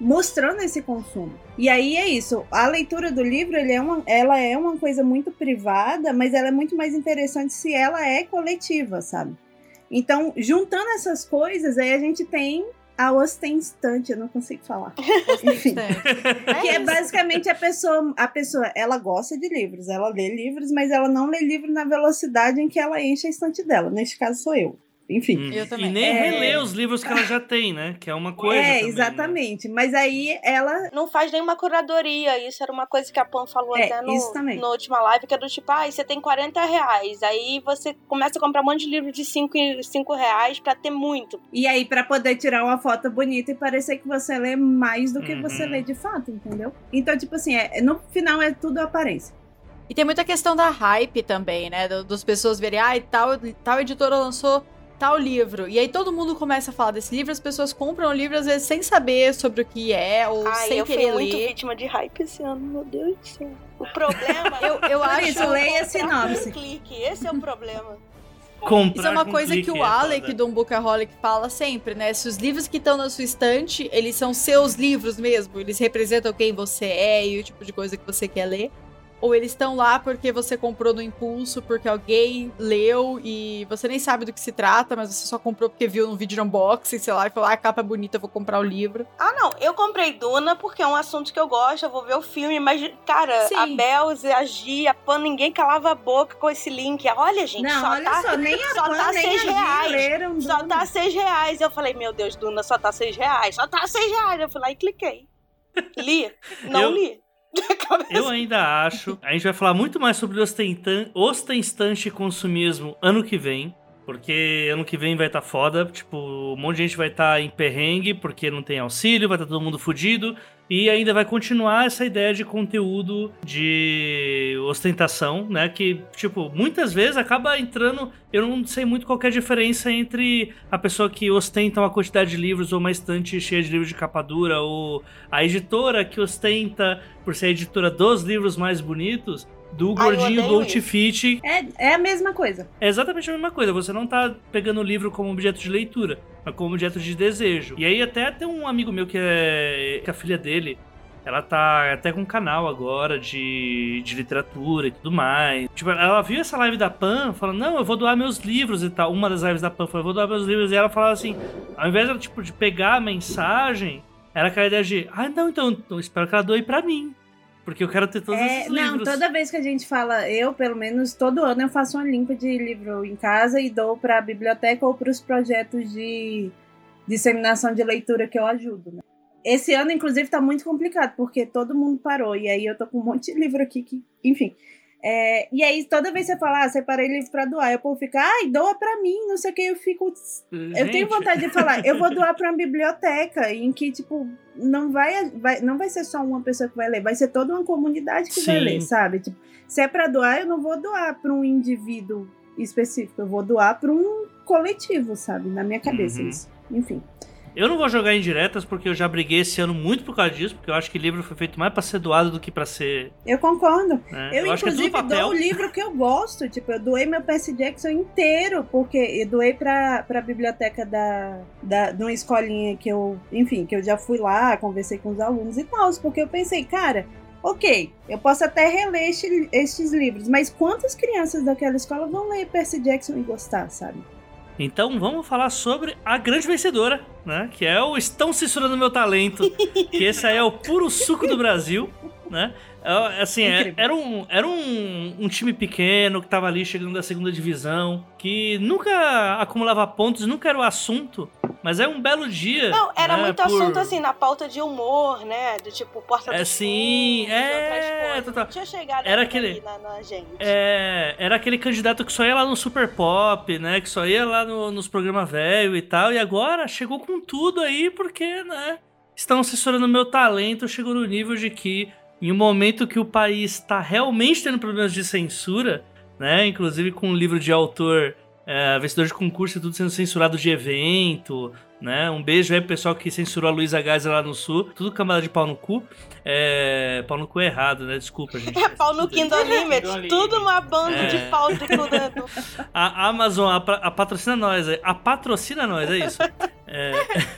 mostrando esse consumo. E aí é isso. A leitura do livro, ele é uma, ela é uma coisa muito privada, mas ela é muito mais interessante se ela é coletiva, sabe? Então, juntando essas coisas, aí a gente tem a ostentante, eu não consigo falar. Enfim. É Que é basicamente a pessoa, a pessoa, ela gosta de livros, ela lê livros, mas ela não lê livro na velocidade em que ela enche a estante dela. Neste caso sou eu. Enfim. Hum. Eu também. E nem É. reler os livros que ela já tem, né? Que é uma coisa. é, também, né? exatamente. Mas aí ela. Não faz nenhuma curadoria. Isso era uma coisa que a Pan falou É, até no, isso também. na última live, que é do tipo, ah, você tem 40 reais. Aí você começa a comprar um monte de livro de 5, 5 reais pra ter muito. E aí, pra poder tirar uma foto bonita e parecer que você lê mais do que Uhum. você lê de fato, entendeu? Então, tipo assim, é, no final é tudo aparência. E tem muita questão da hype também, né? Do- Das pessoas verem, ah, tal, tal editora lançou tal livro. E aí todo mundo começa a falar desse livro, as pessoas compram o livro às vezes sem saber sobre o que é, ou Ai, sem eu fui querer muito ler. vítima de hype esse ano, meu Deus do céu. O problema Eu, eu acho. isso, leia a sinopse. clique. Esse é o problema. Comprar Isso é uma coisa que o é Alec do Bookaholic fala sempre, né? Se os livros que estão na sua estante, eles são seus livros mesmo, eles representam quem você é e o tipo de coisa que você quer ler. Ou eles estão lá porque você comprou no impulso, porque alguém leu e você nem sabe do que se trata, mas você só comprou porque viu num vídeo de unboxing, sei lá, e falou, ah, a capa é bonita, eu vou comprar o livro. Ah, não. Eu comprei Duna porque é um assunto que eu gosto, eu vou ver o filme, mas, cara, Sim. a Belze, a Gia, a Pan, ninguém calava a boca com esse link. Olha, gente, não, só olha tá. só, nem a só Pan, tá nem seis a reais. leram Só Duna. tá seis reais. Eu falei, meu Deus, Duna, só tá seis reais. Só tá seis reais. Eu fui lá e cliquei. Li? Não Eu- li. Eu ainda acho. A gente vai falar muito mais sobre ostentan- ostentante consumismo ano que vem. Porque ano que vem vai estar foda. Tipo, um monte de gente vai estar em perrengue porque não tem auxílio, vai estar todo mundo fudido. E ainda vai continuar essa ideia de conteúdo de ostentação, né? Que, tipo, muitas vezes acaba entrando. Eu não sei muito qual é a diferença entre a pessoa que ostenta uma quantidade de livros ou uma estante cheia de livros de capa dura, ou a editora que ostenta, por ser a editora dos livros mais bonitos, do gordinho odeio Dolce Fit. É, é a mesma coisa. É exatamente a mesma coisa. Você não tá pegando o livro como objeto de leitura, mas como objeto de desejo. E aí até tem um amigo meu que é que a filha dele, ela tá até com um canal agora de, de literatura e tudo mais. Tipo, ela viu essa live da Pan, falando, não, eu vou doar meus livros e tal. Uma das lives da Pan falou, eu vou doar meus livros. E ela falava assim, ao invés de, tipo, de pegar a mensagem era aquela ideia de, ah, não, então, então espero que ela doe pra mim. Porque eu quero ter todos É, esses não, livros. toda vez que a gente fala, eu, pelo menos, todo ano eu faço uma limpa de livro em casa e dou pra biblioteca ou pros projetos de disseminação de leitura que eu ajudo, né? Esse ano, inclusive, tá muito complicado, porque todo mundo parou. E aí eu tô com um monte de livro aqui que. Enfim. É, e aí, toda vez que você fala, ah, separei livro pra doar, e o povo fica, ai, doa pra mim, não sei o que, eu fico. Eu tenho vontade de falar, eu vou doar pra uma biblioteca, em que, tipo, não vai, vai, não vai ser só uma pessoa que vai ler, vai ser toda uma comunidade que vai Sim. ler, sabe? Tipo, se é pra doar, eu não vou doar pra um indivíduo específico, eu vou doar pra um coletivo, sabe? Na minha cabeça, Uhum. isso. Enfim. Eu não vou jogar em diretas porque eu já briguei esse ano muito por causa disso, porque eu acho que livro foi feito mais pra ser doado do que pra ser. Eu concordo. Né? Eu, acho que é inclusive, papel. dou o livro que eu gosto. Tipo, eu doei meu Percy Jackson inteiro, porque eu doei pra, pra biblioteca da, da, de uma escolinha que eu, enfim, que eu já fui lá, conversei com os alunos e tal, porque eu pensei, cara, ok, eu posso até reler este, estes livros, mas quantas crianças daquela escola vão ler Percy Jackson e gostar, sabe? Então vamos falar sobre a grande vencedora, né? Que é o Estão Censurando Meu Talento. que esse aí é o puro suco do Brasil, né? É, Assim, é- era, um, era um, um time pequeno que tava ali chegando da segunda divisão, que nunca acumulava pontos, nunca era o assunto, mas é um belo dia. Não, era né, muito por- assunto assim, na pauta de humor, né? Do tipo, porta É, dos sim, é. Não tinha chegado Era aquele- Na, na gente. É, era aquele candidato que só ia lá no Super Pop, né? Que só ia lá no- nos programas velho e tal. E agora chegou com tudo aí, porque, né? Estão censurando meu talento. Chegou no nível de que, em um momento que o país está realmente tendo problemas de censura, né? Inclusive com um livro de autor, é, vencedor de concurso e tudo sendo censurado de evento, né? Um beijo aí pro pessoal que censurou a Luísa Gás lá no Sul. Tudo camada de pau no cu. É, pau no cu é errado, né? Desculpa, gente. É pau no Kindle Kindle tudo uma banda É. de pau de cuidando. A Amazon a, a patrocina nós, a patrocina nós, é isso. É,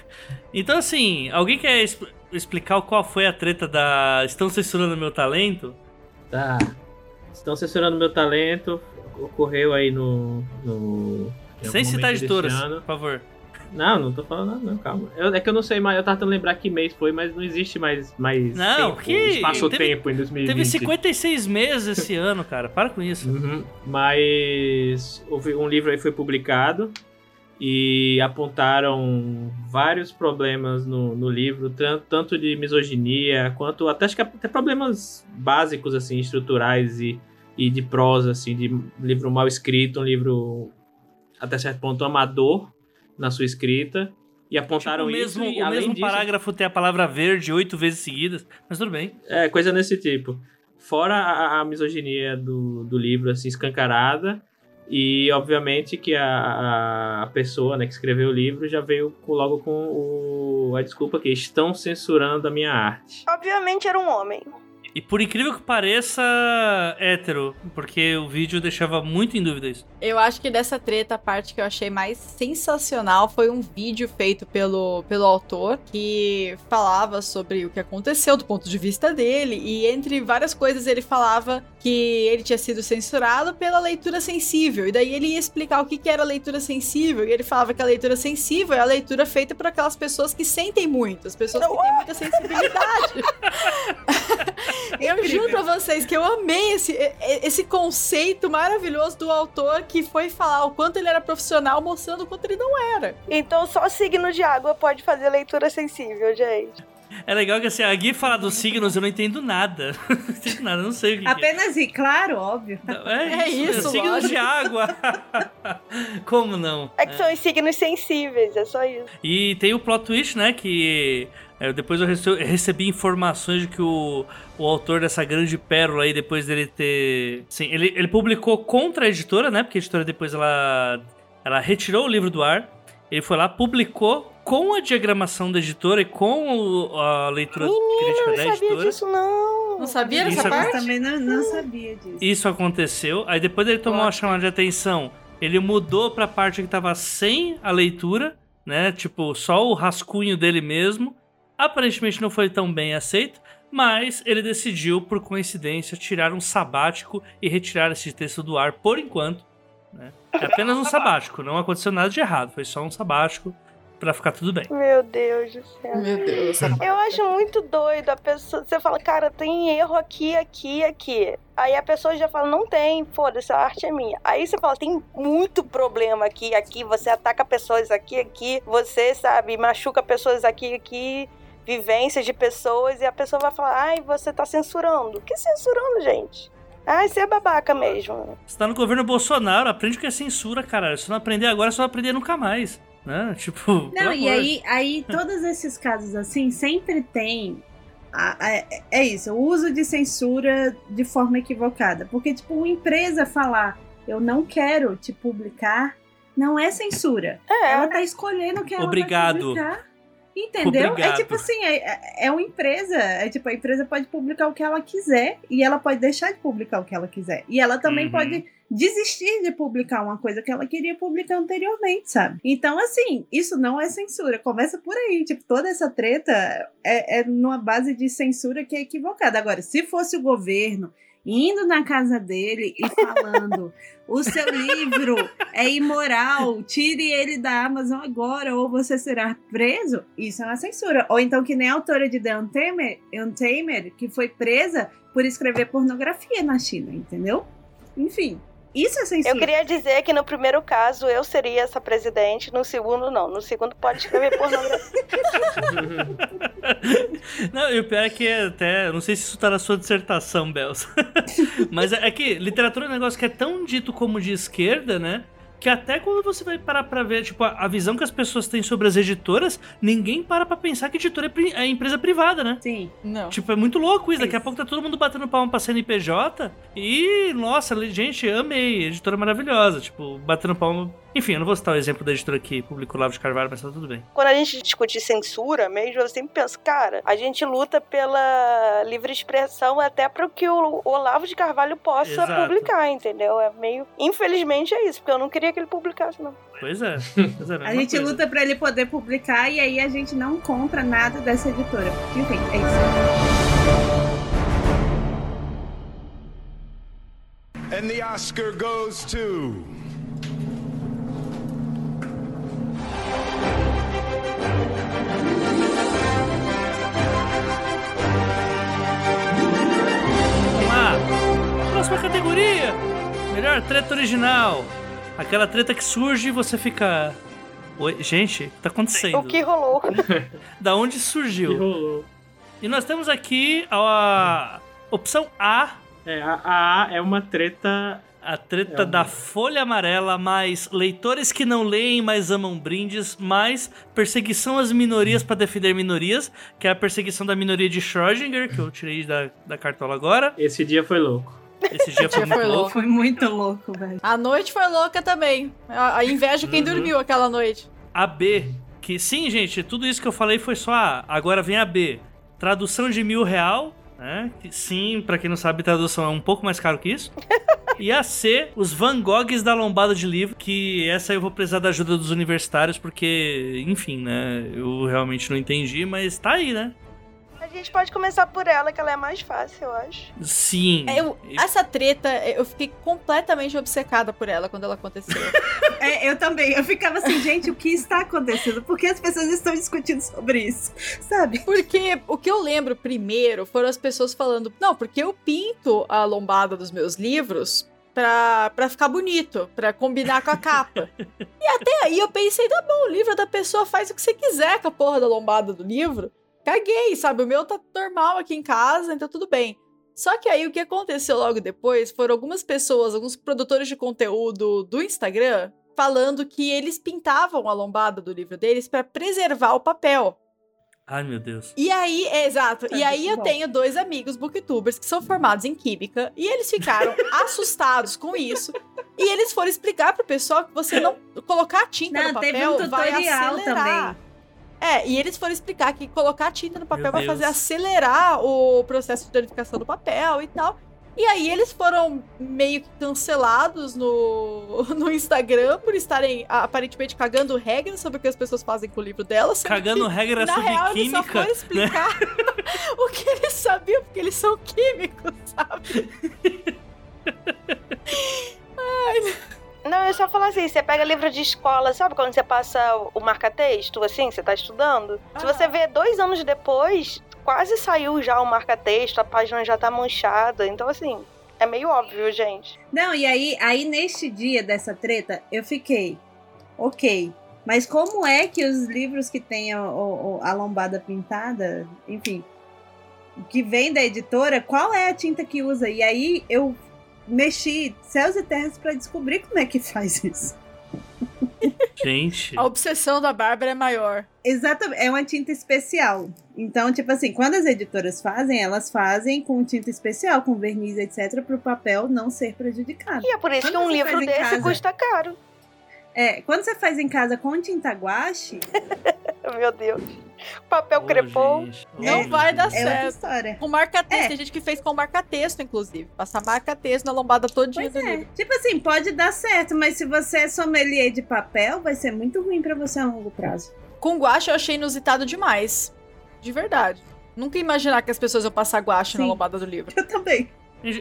Então, assim, alguém quer exp- explicar qual foi a treta da. Estão censurando meu talento? Tá. Estão censurando meu talento. Ocorreu aí no. no em Sem citar editoras, por favor. Não, não tô falando nada, não, calma. Eu- é que eu não sei mais, eu tava tentando lembrar que mês foi, mas não existe mais, mais Não, tempo, que- espaço-tempo em 2020. Teve 56 meses esse ano, cara. Para com isso. Uhum. Mas houve um livro aí foi publicado e apontaram vários problemas no, no livro, tan- tanto de misoginia quanto até acho que até problemas básicos assim, estruturais e, e de prosa assim, de livro mal escrito, um livro até certo ponto amador na sua escrita e apontaram Tipo, o isso mesmo, e o mesmo disso, parágrafo tem a palavra verde oito vezes seguidas, mas tudo bem. é, coisa nesse tipo. Fora a, a misoginia do, do livro, assim, escancarada. E, obviamente, que a, a pessoa né, que escreveu o livro já veio com- logo com o, a desculpa que estão censurando a minha arte. Obviamente era um homem. E por incrível que pareça, hétero, porque o vídeo deixava muito em dúvida isso. Eu acho que dessa treta, a parte que eu achei mais sensacional foi um vídeo feito pelo, pelo autor que falava sobre o que aconteceu do ponto de vista dele. E entre várias coisas, ele falava que ele tinha sido censurado pela leitura sensível. E daí ele ia explicar o que, que era leitura sensível. E ele falava que a leitura sensível é a leitura feita por aquelas pessoas que sentem muito, as pessoas que têm muita sensibilidade. Eu juro pra vocês que eu amei esse, esse conceito maravilhoso do autor que foi falar o quanto ele era profissional, mostrando o quanto ele não era. Então só signo de água pode fazer leitura sensível, gente. É legal que assim, a Gui fala dos signos, eu não entendo nada. não entendo nada, não sei o que. que é. Apenas rir, claro, óbvio. É, É isso, signos lógico. de água. Como não? É que são os signos sensíveis, é só isso. E tem o plot twist, né? Que é, depois eu rece- recebi informações de que o, o autor dessa grande pérola aí, depois dele ter. Sim, ele, ele publicou contra a editora, né? Porque a editora depois ela, ela retirou o livro do ar. Ele foi lá, publicou com a diagramação da editora e com o- a leitura crítica Não da sabia editora. disso, não. Não sabia dessa Eu parte? também não, não sabia disso. Isso aconteceu. Aí depois ele tomou uma Ótimo. chamada de atenção. Ele mudou pra parte que tava sem a leitura, né? Tipo, só o rascunho dele mesmo. Aparentemente não foi tão bem aceito, mas ele decidiu, por coincidência, tirar um sabático e retirar esse texto do ar por enquanto. É apenas um sabático, não aconteceu nada de errado, foi só um sabático. pra ficar tudo bem. Meu Deus do céu. Meu Deus. Eu acho muito doido a pessoa. Você fala, cara, tem erro aqui, aqui, aqui. Aí a pessoa já fala, não tem, foda-se, a arte é minha. Aí você fala, tem muito problema aqui, aqui, você ataca pessoas aqui, aqui, você, sabe, machuca pessoas aqui, aqui, vivências de pessoas, e a pessoa vai falar, ai, você tá censurando. Que censurando, gente? Ai, você é babaca mesmo. Você tá no governo Bolsonaro, aprende o que é censura, cara. Se não aprender agora, você vai aprender nunca mais. Né? Tipo. Não, e amor. aí, aí todos esses casos assim sempre tem. a- a- é isso, o uso de censura de forma equivocada. Porque, tipo, uma empresa falar eu não quero te publicar não é censura. É, Ela tá escolhendo o que ela Obrigado. vai publicar. Entendeu? Obrigado. É tipo assim, é, é- é uma empresa. É tipo, a empresa pode publicar o que ela quiser e ela pode deixar de publicar o que ela quiser. E ela também Uhum. pode desistir de publicar uma coisa que ela queria publicar anteriormente, sabe? Então, assim, isso não é censura. Começa por aí. Tipo, toda essa treta é, é numa base de censura que é equivocada. Agora, se fosse o governo indo na casa dele e falando: o seu livro é imoral, tire ele da Amazon agora ou você será preso, isso é uma censura. Ou então, que nem a autora de The Untamed, Untamed que foi presa por escrever pornografia na China, entendeu? Enfim, isso é censura. Eu queria dizer que no primeiro caso eu seria essa presidente, no segundo não. No segundo pode escrever pornografia. Não, e o pior é que até. Não sei se isso tá na sua dissertação, Bels. Mas é é que literatura é um negócio que é tão dito como de esquerda, né? Que até quando você vai parar pra ver, tipo, a, a visão que as pessoas têm sobre as editoras, ninguém para pra pensar que editora é, pri- é empresa privada, né? Sim. Não. Tipo, é muito louco isso. Daqui a Isso. pouco tá todo mundo batendo palma pra CNPJ. E, nossa, gente, amei. Editora maravilhosa. Tipo, batendo palma. Enfim, eu não vou citar o exemplo da editora que publicou Lavo de Carvalho, mas tá tudo bem. Quando a gente discute censura mesmo, eu sempre penso, cara, a gente luta pela livre expressão até para que o Olavo de Carvalho possa Exato. publicar, entendeu? É meio. Infelizmente é isso, porque eu não queria que ele publicasse, não. Pois é. Pois é A mesma gente coisa. luta pra ele poder publicar e aí a gente não compra nada dessa editora. Enfim, é isso. And the Oscar goes to. Próxima categoria. Melhor treta original. Aquela treta que surge e você fica. Oi, gente, o que tá acontecendo? O que rolou? Da onde Que surgiu? rolou. E nós temos aqui a opção A, É, a a é uma treta. a treta É um- da folha amarela, mais leitores que não leem, mas amam brindes, mais perseguição às minorias para defender minorias, que é a perseguição da minoria de Schrödinger, que eu tirei da, da cartola agora. Esse dia foi louco. Esse dia foi dia muito foi louco. louco. Foi muito louco, velho. A noite foi louca também. A, a inveja de quem Uhum. dormiu aquela noite. A B, que sim, gente, tudo isso que eu falei foi só A. Agora vem a B. Tradução de mil real, né? Que sim, pra quem não sabe, tradução é um pouco mais caro que isso. E a C, os Van Goghs da lombada de livro, que essa eu vou precisar da ajuda dos universitários, porque, enfim, né? Eu realmente não entendi, mas tá aí, né? A gente pode começar por ela, que ela é mais fácil, eu acho. Sim. É, Eu, essa treta, eu fiquei completamente obcecada por ela quando ela aconteceu. É, eu também. Eu ficava assim, gente, o que está acontecendo? Por que as pessoas estão discutindo sobre isso? Sabe? Porque o que eu lembro primeiro foram as pessoas falando, não, porque eu pinto a lombada dos meus livros pra, pra ficar bonito, pra combinar com a capa. e até aí eu pensei, tá bom, o livro da pessoa faz o que você quiser com a porra da lombada do livro. Caguei, sabe? O meu tá normal aqui em casa, então tudo bem. Só que aí o que aconteceu logo depois foram algumas pessoas, alguns produtores de conteúdo do Instagram, falando que eles pintavam a lombada do livro deles pra preservar o papel. Ai, meu Deus. E aí, é, exato. E aí muito eu bom. tenho dois amigos booktubers que são formados em química e eles ficaram assustados com isso. E eles foram explicar pro pessoal que você não colocar tinta Não, no teve papel um vai tutorial acelerar. também. É, e eles foram explicar que colocar tinta no papel Meu vai Deus. fazer acelerar o processo de danificação do papel e tal. E aí eles foram meio que cancelados no, no Instagram por estarem aparentemente cagando regras sobre o que as pessoas fazem com o livro delas. Cagando que, regra na sobre real, eles só química. foram explicar o que eles sabiam, porque eles são químicos, sabe? Não, eu só falar assim, você pega livro de escola, sabe quando você passa o marca-texto, assim, você tá estudando? Se Ah. você vê dois anos depois, quase saiu já o marca-texto, a página já tá manchada. Então, assim, é meio óbvio, gente. Não, e aí, aí neste dia dessa treta, eu fiquei, ok. Mas como é que os livros que têm a, o- a lombada pintada, enfim, que vem da editora, qual é a tinta que usa? E aí eu mexi céus e terras pra descobrir como é que faz isso. Gente. A obsessão da Bárbara é maior. Exatamente, é uma tinta especial. Então, tipo assim, quando as editoras fazem, elas fazem com tinta especial, com verniz, etc, para o papel não ser prejudicado. E é por isso Quando que um livro desse casa- custa caro. É, quando você faz em casa com tinta guache, Meu Deus. Papel Ô, crepom. Não gente. vai dar é certo. história. Com marca-texto, É. tem gente que fez com marca-texto, inclusive. Passar marca-texto na lombada todinha Pois do é. livro. Tipo assim, pode dar certo, mas se você é sommelier de papel, vai ser muito ruim pra você a longo prazo. Com guache eu achei inusitado demais. De verdade. Nunca ia imaginar que as pessoas iam passar guache na Sim. lombada do livro. Eu também.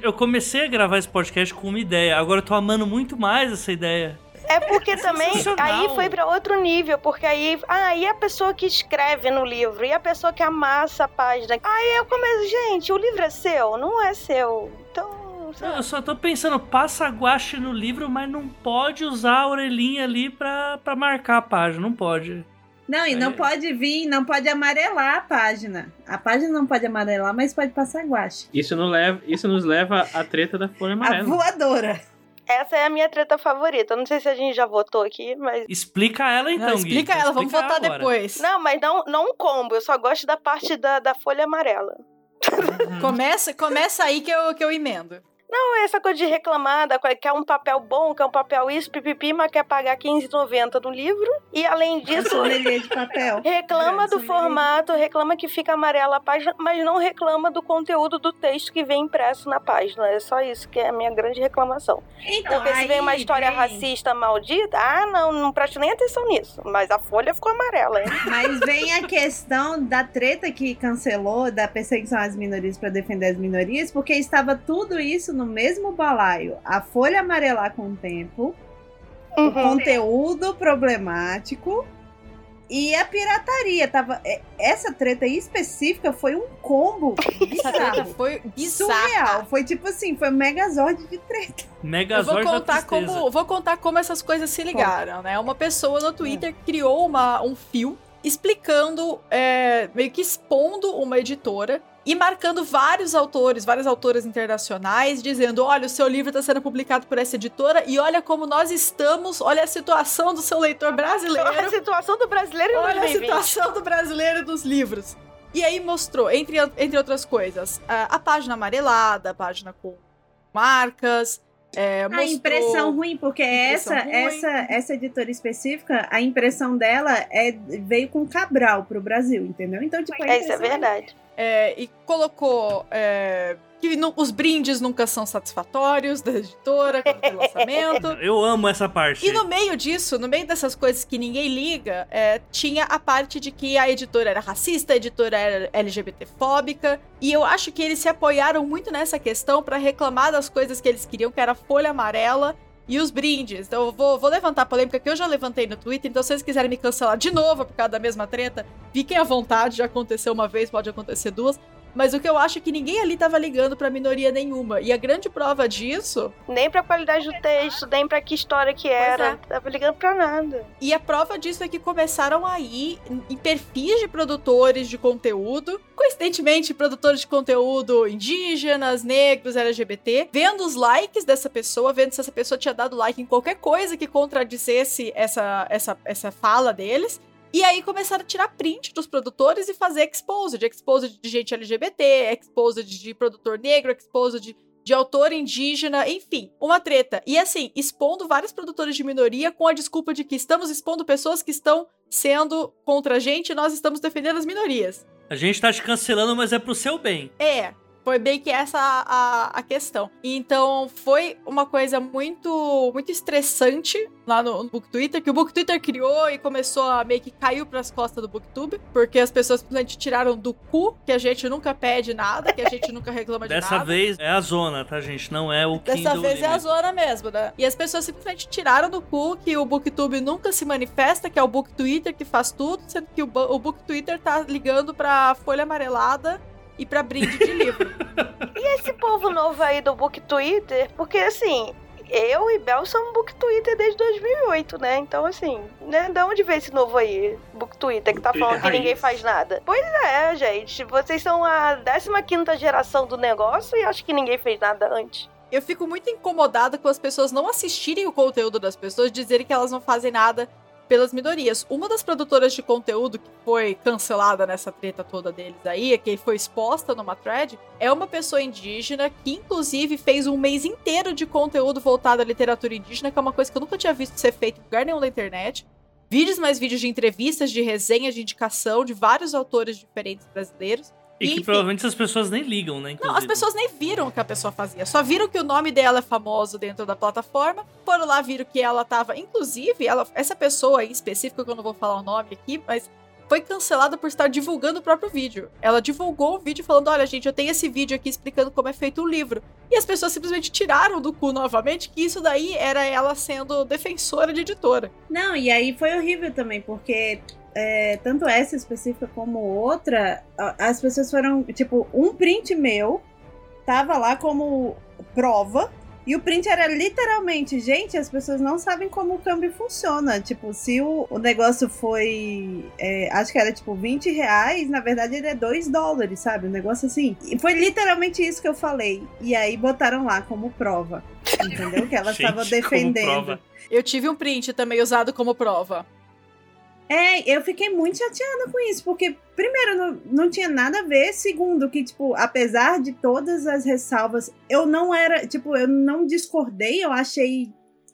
Eu comecei a gravar esse podcast com uma ideia, agora eu tô amando muito mais essa ideia. É porque também sensacional. aí foi pra outro nível, porque aí, ah, e a pessoa que escreve no livro, e a pessoa que amassa a página. Aí eu começo, gente, o livro é seu, não é seu. Então, sabe? Eu só tô pensando, passa guache no livro, mas não pode usar a orelhinha ali pra, pra marcar a página, não pode. Não, e não É. pode vir, não pode amarelar a página. A página não pode amarelar, mas pode passar guache. Isso, não leva, isso nos leva à treta da Folha A Amarela. voadora. Essa é a minha treta favorita. Não sei se a gente já votou aqui, mas. Explica ela então, Não, Gui. explica Então ela, vamos explica votar agora. depois. Não, mas não, não um combo. Eu só gosto da parte da, da folha amarela. Uhum. Começa, começa aí que eu, que eu emendo. Não, essa coisa de reclamar, da, coisa- quer um papel bom, quer um papel isso, pipipi, mas quer pagar R$15,90 no livro. E além disso, de papel. reclama do Sommelier. formato, reclama que fica amarela a página, mas não reclama do conteúdo do texto que vem impresso na página. É só isso que é a minha grande reclamação. Então, Porque se vem uma história vem- racista maldita, ah, não, não presto nem atenção nisso. Mas a folha ficou amarela, hein? Mas vem a questão da treta que cancelou, da perseguição às minorias para defender as minorias, porque estava tudo isso no mesmo balaio. A folha amarelar com o tempo, o Uhum. conteúdo problemático e a pirataria. Tava, é, essa treta aí específica foi um combo bizarro. foi bizarra. Surreal. Foi tipo assim, foi um megazord de treta. Eu vou Megazord da contar, como, vou contar como essas coisas se ligaram, né? Uma pessoa no Twitter criou uma, um fio explicando, é, meio que expondo uma editora e marcando vários autores, várias autoras internacionais, dizendo: olha, o seu livro está sendo publicado por essa editora e olha como nós estamos, olha a situação do seu leitor A brasileiro. situação do brasileiro em Olha a 2020. situação do brasileiro dos livros. E aí mostrou, entre, entre outras coisas, a, a página amarelada, a página com marcas. é, A impressão ruim, porque Impressão essa, ruim. essa essa editora específica, a impressão dela é, veio com Cabral pro Brasil, entendeu? Então, tipo, a É, isso é verdade. É, e colocou é, que nu- os brindes nunca são satisfatórios da editora quando tem lançamento. Eu amo essa parte. E no meio disso, no meio dessas coisas que ninguém liga, é, tinha a parte de que a editora era racista, a editora era LGBTfóbica. E eu acho que eles se apoiaram muito nessa questão pra reclamar das coisas que eles queriam, que era folha amarela e os brindes. Então eu vou, vou levantar a polêmica que eu já levantei no Twitter. Então se vocês quiserem me cancelar de novo por causa da mesma treta, fiquem à vontade. Já aconteceu uma vez, pode acontecer duas. Mas o que eu acho é que ninguém ali tava ligando pra minoria nenhuma. E a grande prova disso Nem pra qualidade do texto, nem pra que história que era. é. Tava ligando pra nada. E a prova disso é que começaram a ir em- em perfis de produtores de conteúdo, coincidentemente, produtores de conteúdo indígenas, negros, LGBT, vendo os likes dessa pessoa, vendo se essa pessoa tinha dado like em qualquer coisa que contradissesse essa, essa, essa fala deles. E aí começaram a tirar print dos produtores e fazer exposed, exposed de gente LGBT, exposed de produtor negro, exposed de de autor indígena, enfim, uma treta. E assim, expondo vários produtores de minoria com a desculpa de que estamos expondo pessoas que estão sendo contra a gente e nós estamos defendendo as minorias. A gente tá te cancelando, mas é pro seu bem. É. Foi bem que essa a, a, questão. Então, foi uma coisa muito muito estressante lá no, no Book Twitter, que o Book Twitter criou e começou a meio que caiu pras costas do Booktube, porque as pessoas simplesmente tiraram do cu que a gente nunca pede nada, que a gente nunca reclama de Dessa nada. vez é a zona, tá, gente? Não é o Kindle Dessa vez é a zona mesmo, né? E as pessoas simplesmente tiraram do cu que o Booktube nunca se manifesta, que é o Book Twitter que faz tudo, sendo que o, o Book Twitter tá ligando pra folha amarelada e pra brinde de livro. Esse povo novo aí do Book Twitter, porque assim, eu e Bel somos Book Twitter desde 2008, né? Então, assim, né? De onde veio esse novo aí, Book Twitter, que tá falando que ninguém faz nada? Pois é, gente. Vocês são a 15 geração do negócio e acho que ninguém fez nada antes. Eu fico muito incomodada com as pessoas não assistirem o conteúdo das pessoas, dizerem que elas não fazem nada pelas minorias. Uma das produtoras de conteúdo que foi cancelada nessa treta toda deles aí, que foi exposta numa thread, é uma pessoa indígena que, inclusive, fez um mês inteiro de conteúdo voltado à literatura indígena, que é uma coisa que eu nunca tinha visto ser feita em lugar nenhum da internet. Vídeos mais vídeos de entrevistas, de resenhas, de indicação de vários autores diferentes brasileiros. E que Enfim. provavelmente as pessoas nem ligam, né? Não, Inclusive. as pessoas nem viram o que a pessoa fazia. Só viram que o nome dela é famoso dentro da plataforma. Foram lá, viram que ela tava. Inclusive, ela, essa pessoa em específico, que eu não vou falar o nome aqui, mas foi cancelada por estar divulgando o próprio vídeo. Ela divulgou o vídeo falando: olha, gente, eu tenho esse vídeo aqui explicando como é feito o livro. E as pessoas simplesmente tiraram do cu novamente que isso daí era ela sendo defensora de editora. Não, e aí foi horrível também, porque é, tanto essa específica como outra, as pessoas foram, tipo, um print meu tava lá como prova. E o print era literalmente, gente, as pessoas não sabem como o câmbio funciona. Tipo, se o, o negócio foi. é, acho que era tipo 20 reais, na verdade ele é 2 dólares, sabe? Um negócio assim. E foi literalmente isso que eu falei. E aí botaram lá como prova. Entendeu? Que ela estava como defendendo. prova. Eu tive um print também usado como prova. É, eu fiquei muito chateada com isso, porque, primeiro, não, não tinha nada a ver. Segundo, que, tipo, apesar de todas as ressalvas, eu não era, tipo, eu não discordei, eu achei.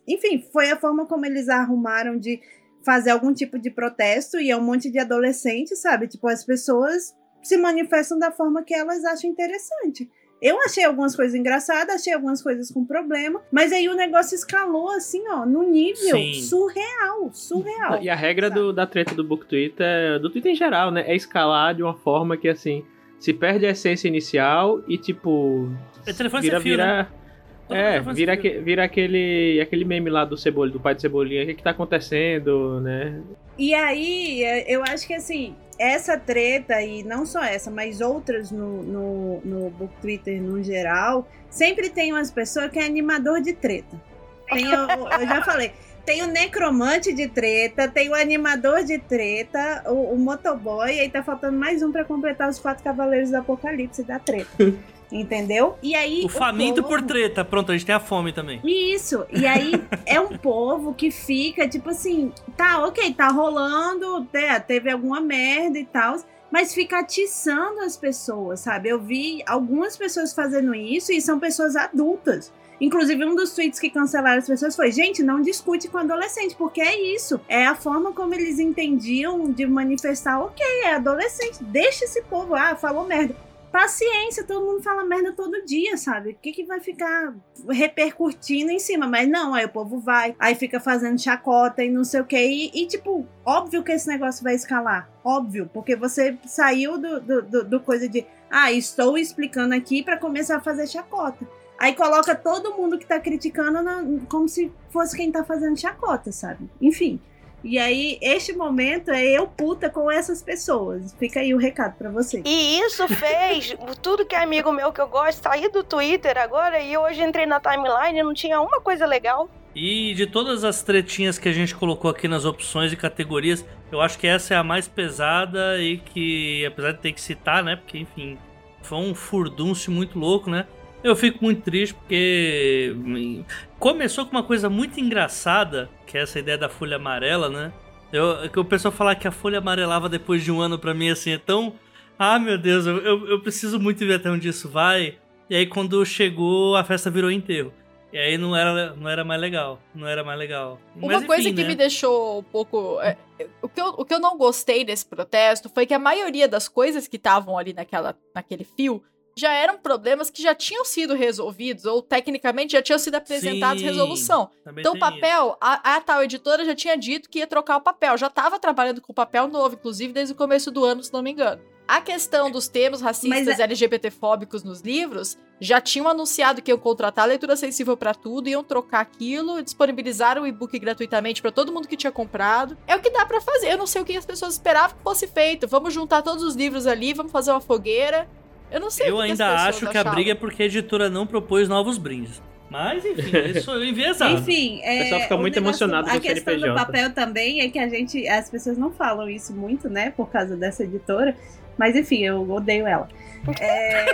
Enfim, foi a forma como eles arrumaram de fazer algum tipo de protesto e é um monte de adolescentes, sabe? Tipo, as pessoas se manifestam da forma que elas acham interessante. Eu achei algumas coisas engraçadas, achei algumas coisas com problema, mas aí o negócio escalou assim, ó, no nível Sim. surreal, surreal. E a regra do- da treta do Book Twitter, do Twitter em geral, né? É escalar de uma forma que, assim, se perde a essência inicial e, tipo. É telefone vira, sem fio, né? vira. Todo É, vira, aque- vira aquele, aquele meme lá do Cebolinha, do pai de Cebolinha, o que, que tá acontecendo, né? E aí, é, eu acho que assim, essa treta, e não só essa, mas outras no, no, no Book Twitter no geral, sempre tem umas pessoas que é animador de treta. Tem o, eu já falei, tem o necromante de treta, tem o animador de treta, o, o motoboy, e aí tá faltando mais um pra completar os quatro cavaleiros do apocalipse da treta. Entendeu? E aí. O faminto por povo- treta. Pronto, a gente tem a fome também. isso, e aí é um povo que fica tipo assim, tá, ok, tá rolando, né, teve alguma merda e tal, mas fica atiçando as pessoas, sabe? Eu vi algumas pessoas fazendo isso e são pessoas adultas. Inclusive, um dos tweets que cancelaram as pessoas foi: gente, não discute com adolescente, porque é isso. É a forma como eles entendiam de manifestar, ok, é adolescente, deixa esse povo, ah, falou merda. Paciência, todo mundo fala merda todo dia, sabe? O que, que vai ficar repercutindo em cima? Mas não, aí o povo vai, aí fica fazendo chacota e não sei o que. E, tipo, óbvio que esse negócio vai escalar. Óbvio, porque você saiu do, do, do- do coisa de, ah, estou explicando aqui pra começar a fazer chacota. Aí coloca todo mundo que tá criticando na- como se fosse quem tá fazendo chacota, sabe? Enfim. E aí, este momento é eu puta com essas pessoas. Fica aí o recado pra vocês. E isso fez tudo que é amigo meu que eu gosto sair do Twitter agora e hoje entrei na timeline e não tinha uma coisa legal. E de todas as tretinhas que a gente colocou aqui nas opções e categorias, eu acho que essa é a mais pesada e que, apesar de ter que citar, né? Porque, enfim, foi um furdúncio muito louco, né? Eu fico muito triste porque hum, começou com uma coisa muito engraçada, que é essa ideia da folha amarela, né? Eu, que o pessoal falar que a folha amarelava depois de um ano pra mim, assim, é tão. Ah, meu Deus, eu, eu, eu preciso muito ver até onde isso vai. E aí, quando chegou, a festa virou enterro. E aí não era, não era mais legal. Não era mais legal. Uma Mas, coisa enfim, que né? me deixou um pouco. é, o, que eu, o que eu não gostei desse protesto foi que a maioria das coisas que estavam ali naquela, naquele fio já eram problemas que já tinham sido resolvidos, ou tecnicamente já tinham sido apresentados Sim, resolução. Então, o papel, a, a tal editora já tinha dito que ia trocar o papel. Já estava trabalhando com papel novo, inclusive, desde o começo do ano, se não me engano. A questão dos termos racistas e LGBTfóbicos nos livros já tinham anunciado que iam contratar a leitura sensível para tudo, iam trocar aquilo, e disponibilizaram o e-book gratuitamente para todo mundo que tinha comprado. É o que dá para fazer. Eu não sei o que as pessoas esperavam que fosse feito. Vamos juntar todos os livros ali, vamos fazer uma fogueira. Eu não sei Eu o ainda acho que a briga é porque a editora não propôs novos brindes. Mas, enfim, isso é enviesado. Enfim, é, pessoal fica o muito negócio- emocionado com A o questão do CNPJ. papel também é que a gente, as pessoas não falam isso muito, né, por causa dessa editora. Mas enfim, eu odeio ela. É,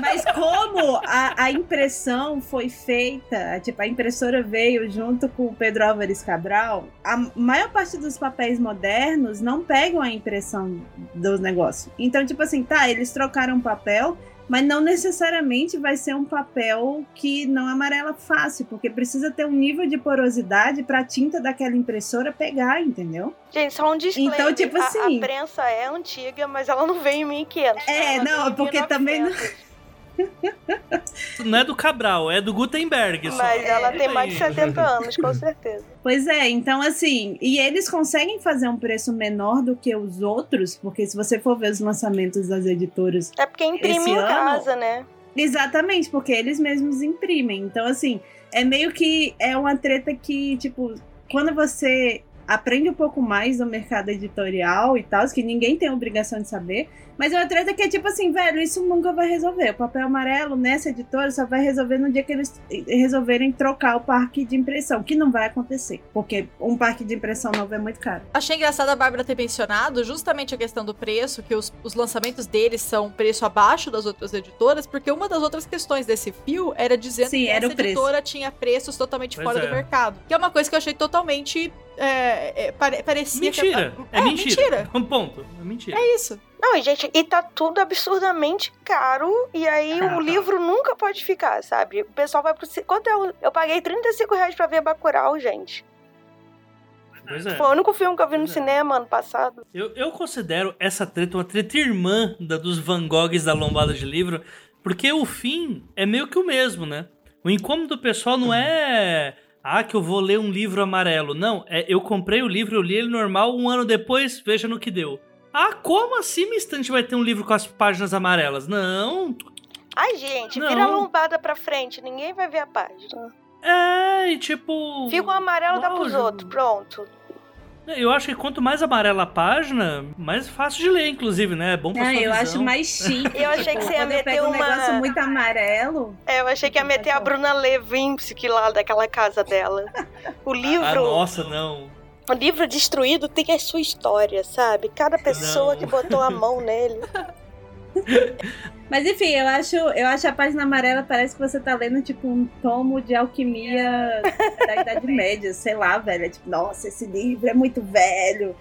mas como a, a impressão foi feita, tipo, a impressora veio junto com o Pedro Álvares Cabral, a maior parte dos papéis modernos não pegam a impressão dos negócios. Então, tipo assim, tá, eles trocaram papel, mas não necessariamente vai ser um papel que não amarela fácil, porque precisa ter um nível de porosidade para a tinta daquela impressora pegar, entendeu? Gente, só um disclaimer. Então, tipo a- assim- A, prensa é antiga, mas ela não veio em 1500. É, ela não, porque também não- 1900. Não é do Cabral, é do Gutenberg. só. Mas ela tem mais de 70 anos, com certeza. Pois é, então assim, e eles conseguem fazer um preço menor do que os outros, porque se você for ver os lançamentos das editoras, É porque imprime em ano- casa, né? exatamente, porque eles mesmos imprimem. Então assim, é meio que é uma treta que, tipo, quando você aprende um pouco mais do mercado editorial e tal, que ninguém tem obrigação de saber, mas é uma treta que é tipo assim, velho, isso nunca vai resolver. O papel amarelo nessa editora só vai resolver no dia que eles resolverem trocar o parque de impressão, que não vai acontecer, porque um parque de impressão novo é muito caro. Achei engraçado a Bárbara ter mencionado justamente a questão do preço, que os, os lançamentos deles são um preço abaixo das outras editoras, porque uma das outras questões desse fio era dizendo Sim, que era essa o preço. editora tinha preços totalmente Pois fora é. do mercado. Que é uma coisa que eu achei totalmente. É, é, pare- parecia Mentira. que. É, mentira. Um ponto. É mentira. É isso. Não, e gente, e tá tudo absurdamente caro. E aí Ah, o tá. livro nunca pode ficar, sabe? O pessoal vai pro. Quanto é o... Eu paguei 35 reais pra ver Bacurau, gente. Pois é. Foi o único filme que eu vi no Pois é. cinema ano passado. Eu, eu considero essa treta uma treta irmã da, dos Van Goghs da lombada de livro, porque o fim é meio que o mesmo, né? O incômodo do pessoal não é. Ah, que eu vou ler um livro amarelo. Não, é eu comprei o livro, eu li ele normal, um ano depois, veja no que deu. Ah, como assim minha estante vai ter um livro com as páginas amarelas? Não. Ai, gente, Não. vira a lombada pra frente, ninguém vai ver a página. É, e tipo. Fica o amarelo, dá pros outros. Pronto. Eu acho que quanto mais amarela a página, mais fácil de ler, inclusive, né? É bom pra Ah, sua eu visão. acho mais chique. Eu achei que você ia meter pego um uma- negócio muito amarelo. É, eu achei que ia meter a Bruna Levinsky lá daquela casa dela. O Ah, livro. nossa, não. O livro destruído tem a sua história, sabe? Cada pessoa Não. que botou a mão nele. Mas enfim, eu acho, eu acho a página amarela parece que você tá lendo tipo um tomo de alquimia da Idade Média, sei lá, velho. É tipo, nossa, esse livro é muito velho.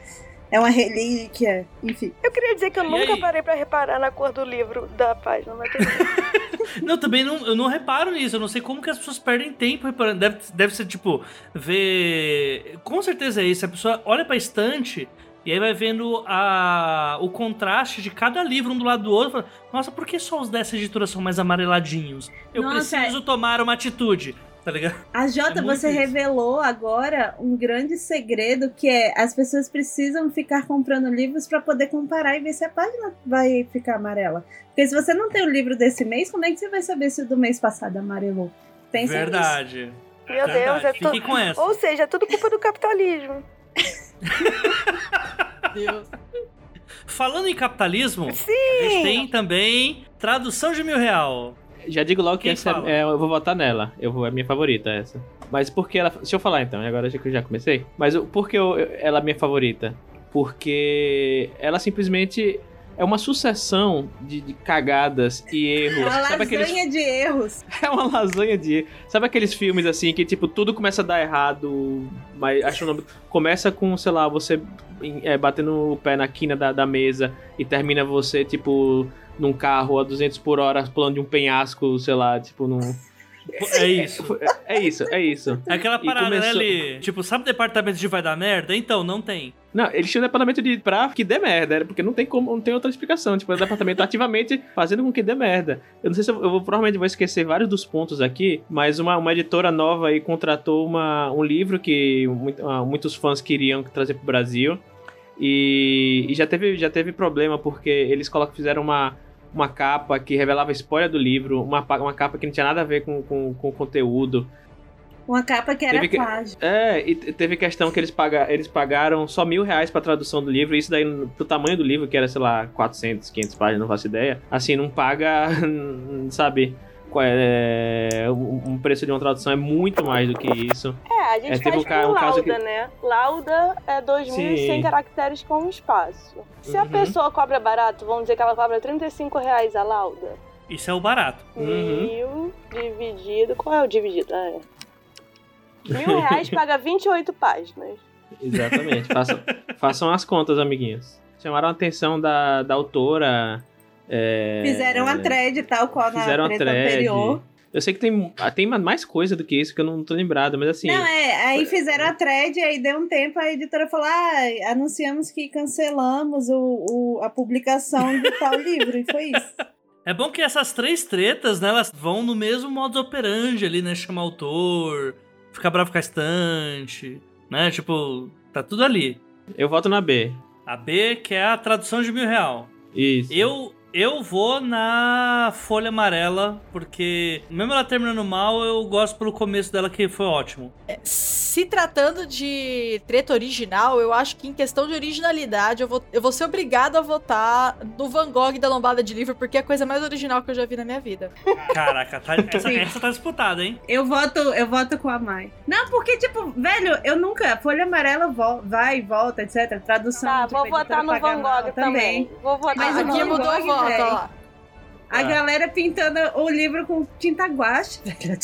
É uma relíquia, enfim. Eu queria dizer que eu E nunca aí? parei pra reparar na cor do livro da página, mas. Não, também não, eu não reparo nisso. Eu não sei como que as pessoas perdem tempo reparando. Deve, deve ser tipo, ver. Com certeza é isso. A pessoa olha pra estante e aí vai vendo a, o contraste de cada livro um do lado do outro. e Fala, Nossa, por que só os dessa editora são mais amareladinhos? Eu Nossa, preciso tomar uma atitude. Tá ligado? A Jota, É você isso. revelou agora um grande segredo que é as pessoas precisam ficar comprando livros pra poder comparar e ver se a página vai ficar amarela. Porque se você não tem o livro desse mês, como é que você vai saber se o do mês passado amarelou? Pensa nisso. Verdade. Meu Verdade. Deus, é tudo. Ou seja, é tudo culpa do capitalismo. Deus. Falando em capitalismo, a Sim! gente tem também tradução de mil real. Já digo logo que Quem essa fala? é, eu vou votar nela. Eu vou, é a minha favorita essa. Mas por que ela. Deixa eu falar então, agora já que eu já comecei. Mas o- por que eu- ela é minha favorita? Porque ela simplesmente é uma sucessão de, de cagadas e erros. Uma Sabe lasanha aqueles, de erros. é uma lasanha de. Sabe aqueles filmes assim que, tipo, tudo começa a dar errado, mas acho o nome. Começa com, sei lá, você é, batendo o pé na quina da, da mesa e termina você, tipo, num carro a 200 por hora pulando de um penhasco, sei lá, tipo, num. É isso. É isso, é isso. É aquela parada, né, começou- ali? Tipo, sabe o departamento de vai dar merda? Então, não tem. Não, eles tinham um departamento de pra que dê merda, era porque não tem como, não tem outra explicação. Tipo, o departamento ativamente fazendo com que dê merda. Eu não sei se eu, eu vou, provavelmente vou esquecer vários dos pontos aqui, mas uma, uma editora nova aí contratou uma, um livro que muito- ah, muitos fãs queriam trazer pro Brasil. E, e já, teve, já teve problema porque eles colocam, fizeram uma, uma capa que revelava spoiler do livro, uma, uma capa que não tinha nada a ver com, com, com o conteúdo. Uma capa que era Teve plágio. É, e te- teve questão que eles, paga, eles pagaram só mil reais pra tradução do livro, isso daí, pro tamanho do livro, que era, sei lá, 400, 500 páginas, não faço ideia. Assim, não paga, sabe, é, um preço de uma tradução é muito mais do que isso. É, a gente É, teve faz um ca- com um caso lauda, que- né? Lauda é 2.100 Sim. caracteres com espaço. Se a Uhum. pessoa cobra barato, vamos dizer que ela cobra 35 reais a lauda. Isso é o barato. Uhum. Mil dividido... Qual é o dividido? Ah, é. Mil reais paga 28 páginas. Exatamente, façam, façam as contas, amiguinhos. Chamaram a atenção da, da autora. É, Fizeram a thread tal qual na Fizeram a treta thread. anterior. Eu sei que tem, tem mais coisa do que isso que eu não tô lembrado, mas assim. Não, é, aí fizeram a thread, aí deu um tempo, a editora falou: ah, anunciamos que cancelamos o, o- a publicação de tal livro, e foi isso. É bom que essas três tretas, né, elas vão no mesmo modus operandi ali, né? Chamar autor, ficar bravo com a estante, né? Tipo, tá tudo ali. Eu voto na B. A B, que é a tradução de mil real. Isso. Eu, eu vou na Folha Amarela, porque mesmo ela terminando mal, eu gosto pelo começo dela, que foi ótimo. Se tratando de treta original, eu acho que em questão de originalidade, eu vou, eu vou ser obrigado a votar no Van Gogh da lombada de livro, porque é a coisa mais original que eu já vi na minha vida. Caraca, tá- essa, essa tá disputada, hein? Eu voto, eu voto com a Mai. Não, porque, tipo, velho, eu nunca. Folha amarela vo- vai e volta, etc. Tradução. Tá, vou votar no Van Gogh também. Vou votar Mas no Van Gogh, o voto, véi. ó. A Ah. galera pintando o livro com tinta guache. velho,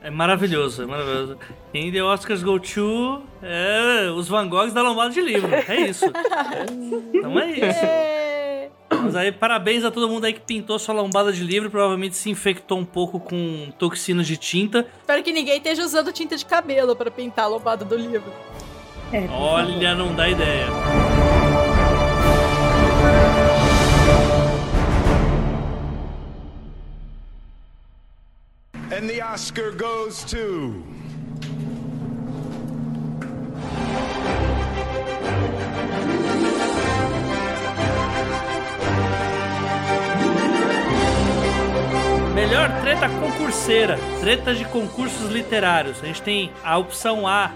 É maravilhoso, é maravilhoso. In the Oscars Go To, é os Van Goghs da lombada de livro. É isso. Então é isso. É. Mas aí, parabéns a todo mundo aí que pintou sua lombada de livro. Provavelmente se infectou um pouco com toxinas de tinta. Espero que ninguém esteja usando tinta de cabelo pra pintar a lombada do livro. é. Olha, não dá ideia. And the Oscar goes to. Melhor treta concurseira. Treta de concursos literários. A gente tem a opção A.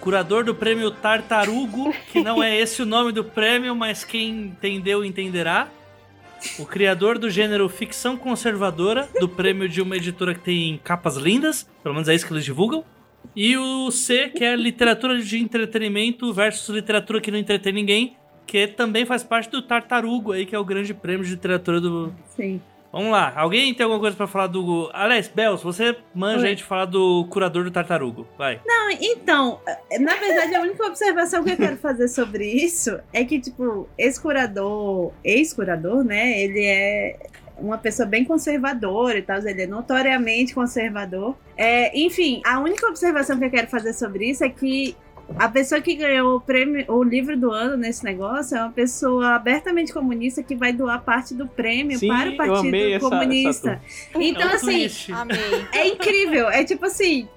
Curador do prêmio Tartarugo, que não é esse o nome do prêmio, mas quem entendeu entenderá. O criador do gênero ficção conservadora, do prêmio de uma editora que tem capas lindas, pelo menos é isso que eles divulgam. E o C, que é literatura de entretenimento versus literatura que não entretém ninguém, que também faz parte do Tartarugo aí, que é o grande prêmio de literatura do, Sim. Vamos lá, alguém tem alguma coisa pra falar do. Aliás, Bels, você manja Oi. aí de falar do curador do tartarugo. Vai. Não, então, na verdade, a única observação que eu quero fazer sobre isso é que, tipo, esse curador, ex-curador, né, ele é uma pessoa bem conservadora e tal, ele é notoriamente conservador. É, enfim, a única observação que eu quero fazer sobre isso é que a pessoa que ganhou o prêmio, o livro do ano nesse negócio é uma pessoa abertamente comunista que vai doar parte do prêmio Sim, para o eu Partido essa- Comunista. essa então, é um assim, twist. Amei. é incrível. É tipo assim,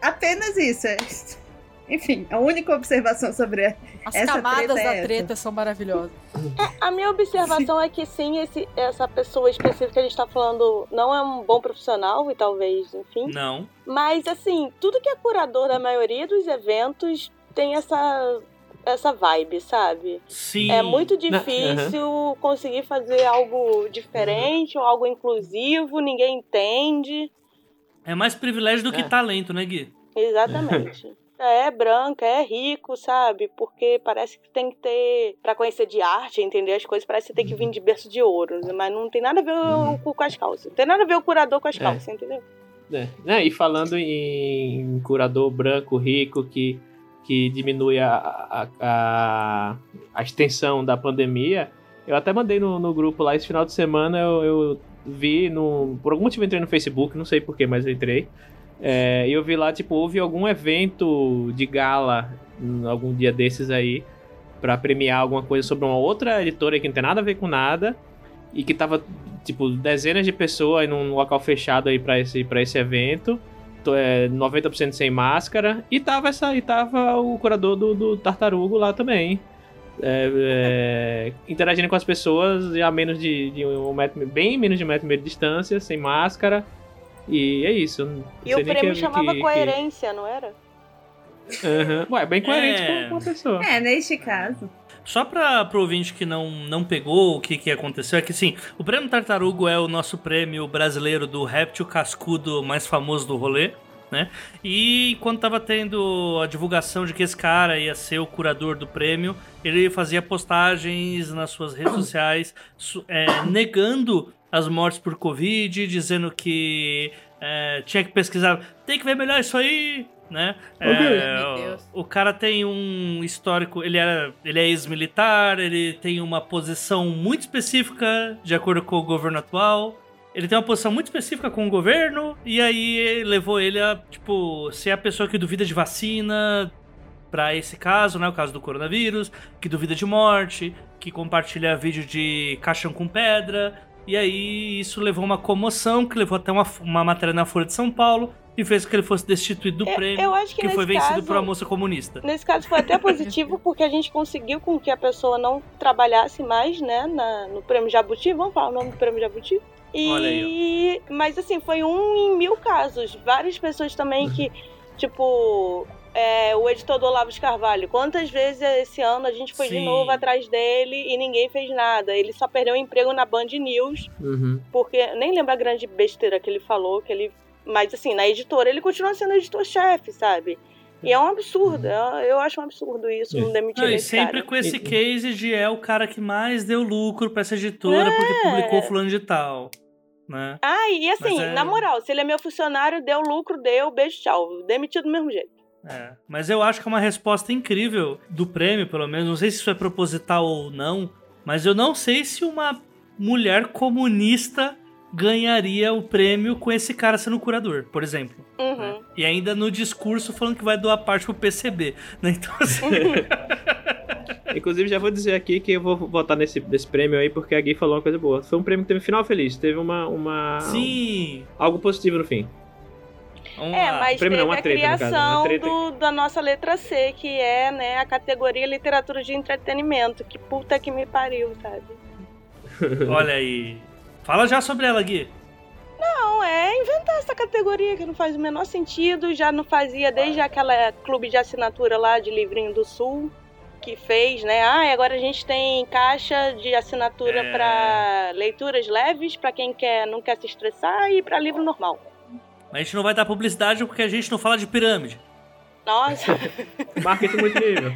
apenas isso. É- Enfim, a única observação sobre. a- As Essa camadas treta é da essa. treta são maravilhosas. A minha observação é que sim, esse, essa pessoa específica que a gente tá falando não é um bom profissional e talvez, enfim. Não. Mas assim, tudo que é curador da maioria dos eventos tem essa essa vibe, sabe? Sim. É muito difícil conseguir fazer algo diferente ou algo inclusivo, ninguém entende. É mais privilégio do que É. talento, né, Gui? Exatamente. É branca, é rico, sabe? Porque parece que tem que ter. Pra conhecer de arte, entender as coisas, parece que tem que vir de berço de ouro. Mas não tem nada a ver o cu com as calças. Não tem nada a ver o curador com as É. calças, entendeu? É, e falando em curador branco rico que, que diminui a, a, a, a extensão da pandemia, eu até mandei no, no grupo lá esse final de semana, eu, eu vi, no, por algum motivo entrei no Facebook, não sei porquê, mas entrei. É, e eu vi lá, tipo, houve algum evento de gala algum dia desses aí pra premiar alguma coisa sobre uma outra editora que não tem nada a ver com nada e que tava, tipo, dezenas de pessoas num local fechado aí pra esse, pra esse evento. É, 90% sem máscara. E tava, essa, e tava o curador do, do Tartarugo lá também. É, é, interagindo com as pessoas a menos de, de um metro, bem menos de um metro e meio de distância, sem máscara. E é isso. não E o prêmio que- chamava que- coerência, não era? que- Aham. Ué, bem coerente É. com, com a pessoa. É, neste caso. Só pra, pro ouvinte que não, não pegou o que, que aconteceu, é que sim, o prêmio Tartarugo é o nosso prêmio brasileiro do réptil cascudo mais famoso do rolê, né? E quando tava tendo a divulgação de que esse cara ia ser o curador do prêmio, ele fazia postagens nas suas redes sociais é, negando as mortes por Covid, dizendo que é, tinha que pesquisar, tem que ver melhor isso aí, né? É, Deus. o cara tem um histórico, ele, era, ele é ex-militar, ele tem uma posição muito específica de acordo com o governo atual. Ele tem uma posição muito específica com o governo, e aí levou ele a, tipo, ser a pessoa que duvida de vacina pra esse caso, né? O caso do coronavírus, que duvida de morte, que compartilha vídeo de caixão com pedra. E aí isso levou uma comoção, que levou até uma, uma matéria na Folha de São Paulo, e fez com que ele fosse destituído do Eu- prêmio, eu acho que foi nesse vencido caso- por uma moça comunista. Nesse caso foi até positivo porque a gente conseguiu com que a pessoa não trabalhasse mais, né, na- no prêmio Jabuti. Vamos falar o nome do prêmio Jabuti? E, Olha aí, Mas assim, foi um em mil casos. Várias pessoas também que, tipo, é, o editor do Olavo de Carvalho. Quantas vezes esse ano a gente foi de Sim. novo atrás dele e ninguém fez nada? Ele só perdeu o emprego na Band News, Uhum. porque nem lembro a grande besteira que ele falou, que ele. Mas assim, na editora ele continua sendo editor-chefe, sabe? E é um absurdo, eu, eu acho um absurdo isso, não demitir Não, e sempre cara. com esse case de é o cara que mais deu lucro pra essa editora porque É. publicou fulano de tal, né? Ah, e assim, Mas é- na moral, se ele é meu funcionário, deu lucro, deu, beijo, tchau. Demitido do mesmo jeito. É. Mas eu acho que é uma resposta incrível do prêmio, pelo menos. Não sei se isso é proposital ou não, mas eu não sei se uma mulher comunista ganharia o prêmio com esse cara sendo curador, por exemplo. Uhum. né? E ainda no discurso falando que vai doar parte pro PCB. Né? Então, assim, Inclusive, já vou dizer aqui que eu vou votar nesse, nesse prêmio aí porque a Gui falou uma coisa boa. Foi um prêmio que teve final feliz, teve uma. uma sim. Algo positivo no fim. Vamos É, mas prêmio teve não, uma a treta, caso, criação uma treta. do- da nossa letra C, que é, né, a categoria literatura de entretenimento. Que puta que me pariu, sabe? Olha aí. Fala já sobre ela, Gui. Não, é inventar essa categoria que não faz o menor sentido. Já não fazia desde aquela clube de assinatura lá de Livrinho do Sul que fez, né? Ah, e agora a gente tem caixa de assinatura É. pra leituras leves, pra quem quer, não quer se estressar e pra livro normal. Mas a gente não vai dar publicidade porque a gente não fala de pirâmide. Nossa, Marketing multinível.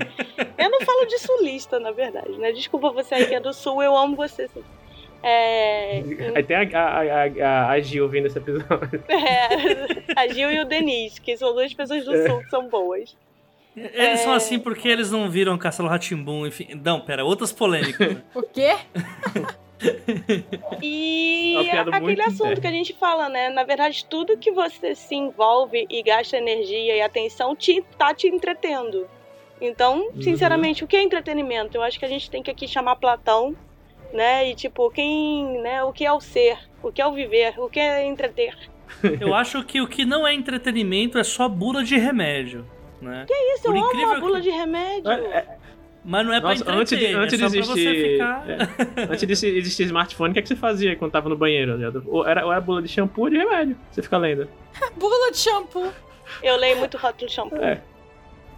eu não falo de sulista, na verdade, né? Desculpa você aí que é do sul, eu amo você. sim. É, Aí tem a, a, a, a, a Gil ouvindo esse episódio. é, a Gil e o Denise, que são duas pessoas do sul que são boas. Eles são É. assim porque eles não viram Castelo Ratimbum, enfim. Não, pera, outras polêmicas. O quê? E É aquele assunto que a gente fala, né? Na verdade, tudo que você se envolve e gasta energia e atenção te, tá te entretendo. Então, Uhum. sinceramente, o que é entretenimento? Eu acho que a gente tem que aqui chamar Platão, né? E tipo, quem, né? O que é o ser? O que é o viver? O que é entreter? Eu acho que o que não é entretenimento é só bula de remédio, né? Isso, Por eu amo uma bula que- de remédio. É, Mas não é Nossa, pra antes de, antes de é só pra você existir. ficar... é, antes de existir smartphone, o que, é que você fazia quando tava no banheiro? Leandro? Ou era, ou era bula de shampoo ou de remédio? Você fica lendo. Bula de shampoo. Eu leio muito rótulo de shampoo. É.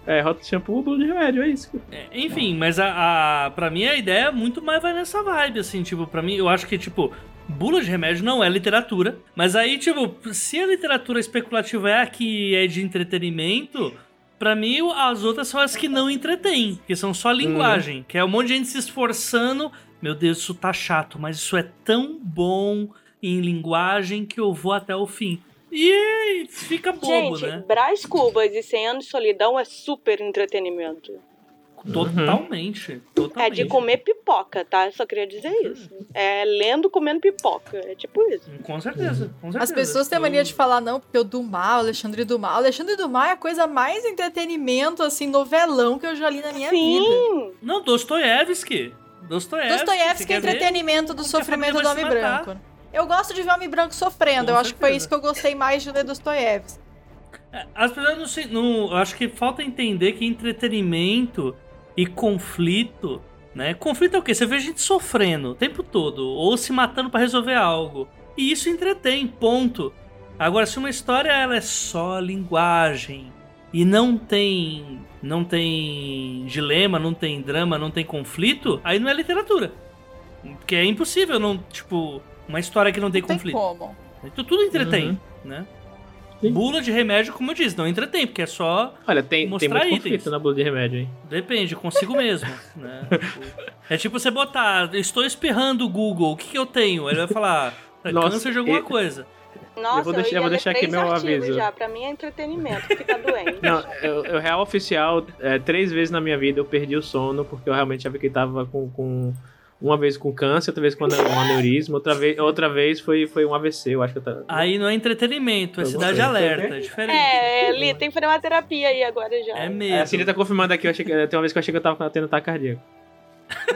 É, de shampoo bula de remédio, é isso. É, Enfim, mas a, a, pra mim a ideia muito mais vai nessa vibe, assim, tipo, pra mim, eu acho que, tipo, bula de remédio não é literatura, mas aí, tipo, se a literatura especulativa é a que é de entretenimento, pra mim as outras são as que não entretêm, que são só linguagem, que é um monte de gente se esforçando, meu Deus, isso tá chato, mas isso é tão bom em linguagem que eu vou até o fim. E fica bobo, Gente, né? Brás Cubas e 100 anos de solidão é super entretenimento. Totalmente. É Totalmente. de comer pipoca, tá? Só queria dizer isso. É lendo comendo pipoca. É tipo isso. Com certeza, com certeza. As pessoas têm Eu- mania de falar, não, porque o Dumas, o Alexandre Dumas. O Alexandre Dumas é a coisa mais entretenimento, assim, novelão que eu já li na minha vida. Sim. Não, Dostoiévski. Dostoiévski. Dostoiévski é quer ver? entretenimento do a sofrimento do homem branco. Eu gosto de ver homem branco sofrendo. Com eu acho que foi certeza. isso que eu gostei mais de ler Dostoiévski. É, As pessoas não sei. Não, eu acho que falta entender que entretenimento e conflito. Né? Conflito é o quê? Você vê gente sofrendo o tempo todo, ou se matando pra resolver algo. E isso entretém, ponto. Agora, se uma história ela é só linguagem e não tem. não tem dilema, não tem drama, não tem conflito, aí não é literatura. Porque é impossível não, tipo, uma história que não tem Não tem conflito. como. Então, tudo entretém, Uhum. né? Sim. Bula de remédio, como eu disse, não entretém, porque é só. Olha, tem, tem Mostrar muito itens. conflito na bula de remédio, hein? Depende, consigo mesmo. né? Tipo, É tipo você botar, estou espirrando o Google, o que, que eu tenho? Ele vai falar, é Nossa, câncer de alguma e- coisa. Nossa, eu, vou deixar- ia eu vou ler deixar aqui três meu aviso. já. Pra mim é entretenimento, fica doente. Não, eu, eu real oficial, é, três vezes na minha vida eu perdi o sono, porque eu realmente achava que tava com, com uma vez com câncer, outra vez com um aneurisma, outra vez, outra vez foi, foi um AVC, eu acho que eu tava. Aí não é entretenimento, é cidade alerta, é diferente. É, Li, tem que fazer uma terapia aí agora já. É É, mesmo. a Cine tá confirmando aqui, eu achei que, tem uma vez que eu achei que eu tava tendo ataque cardíaco.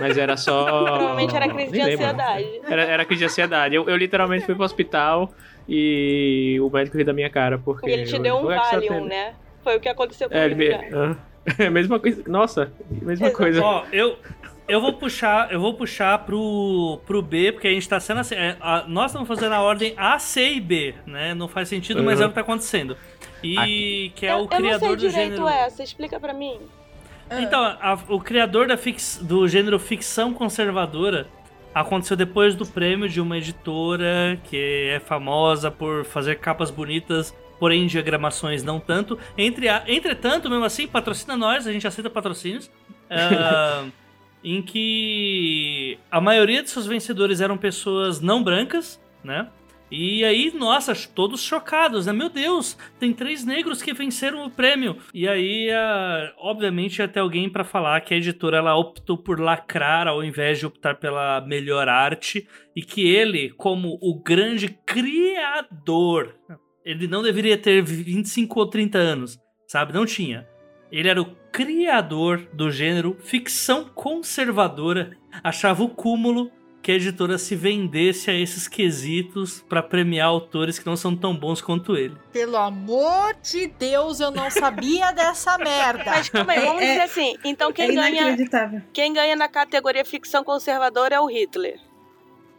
Mas era só. Provavelmente era crise de ansiedade. Era, era crise de ansiedade. Eu, eu literalmente fui pro hospital e o médico riu da minha cara, porque. E ele te eu- deu um "Ué, que você tá Valium, tendo?" né? Foi o que aconteceu É, ele me. Ah. É a mesma coisa. Nossa, mesma Exato. coisa. Ó, eu, eu vou puxar, eu vou puxar pro, pro B, porque a gente tá sendo assim. é, a- nós estamos fazendo a ordem A, C e B, né? Não faz sentido, mas Uhum. é o que tá acontecendo. E que é eu, o eu não sei criador do direito gênero. essa, explica pra mim. Ah. Então, a- o criador da fix, do gênero ficção conservadora aconteceu depois do prêmio de uma editora que é famosa por fazer capas bonitas, porém diagramações não tanto. Entre a- entretanto, mesmo assim, patrocina nós, a gente aceita patrocínios. ah, em que a maioria de seus vencedores eram pessoas não brancas, né? E aí, nossa, todos chocados, né? Meu Deus, tem três negros que venceram o prêmio. E aí, obviamente, ia ter alguém pra falar que a editora ela optou por lacrar ao invés de optar pela melhor arte e que ele, como o grande criador, ele não deveria ter 25 ou 30 anos, sabe? Não tinha. Ele era o criador do gênero ficção conservadora, achava o cúmulo que a editora se vendesse a esses quesitos pra premiar autores que não são tão bons quanto ele. Pelo amor de Deus, eu não sabia dessa merda. Mas calma aí, vamos É- dizer assim. Então É quem ganha, inacreditável. quem ganha na categoria ficção conservadora é o Hitler.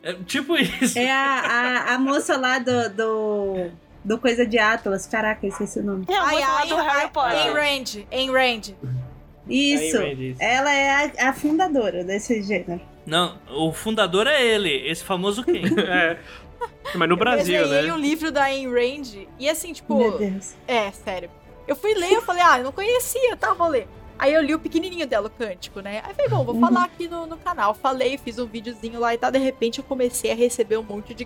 É tipo isso. É a, a, a moça lá do, do, do Coisa de Atlas. Caraca, eu esqueci o nome. É, Ai, ai, do Harry Potter. Rand. Isso. Aí, Randy, isso. Ela é a, a fundadora desse gênero. Não, o fundador é ele, esse famoso quem? É. Mas no Brasil, eu desenhei né? um livro da Ayn Rand e assim, tipo, Meu Deus. é, sério. Eu fui ler, eu falei, ah, eu não conhecia, tá, vou ler. Aí eu li o pequenininho dela, o cântico, né? Aí falei, bom, vou Uhum. falar aqui no, no canal. Falei, fiz um videozinho lá e tal. De repente eu comecei a receber um monte de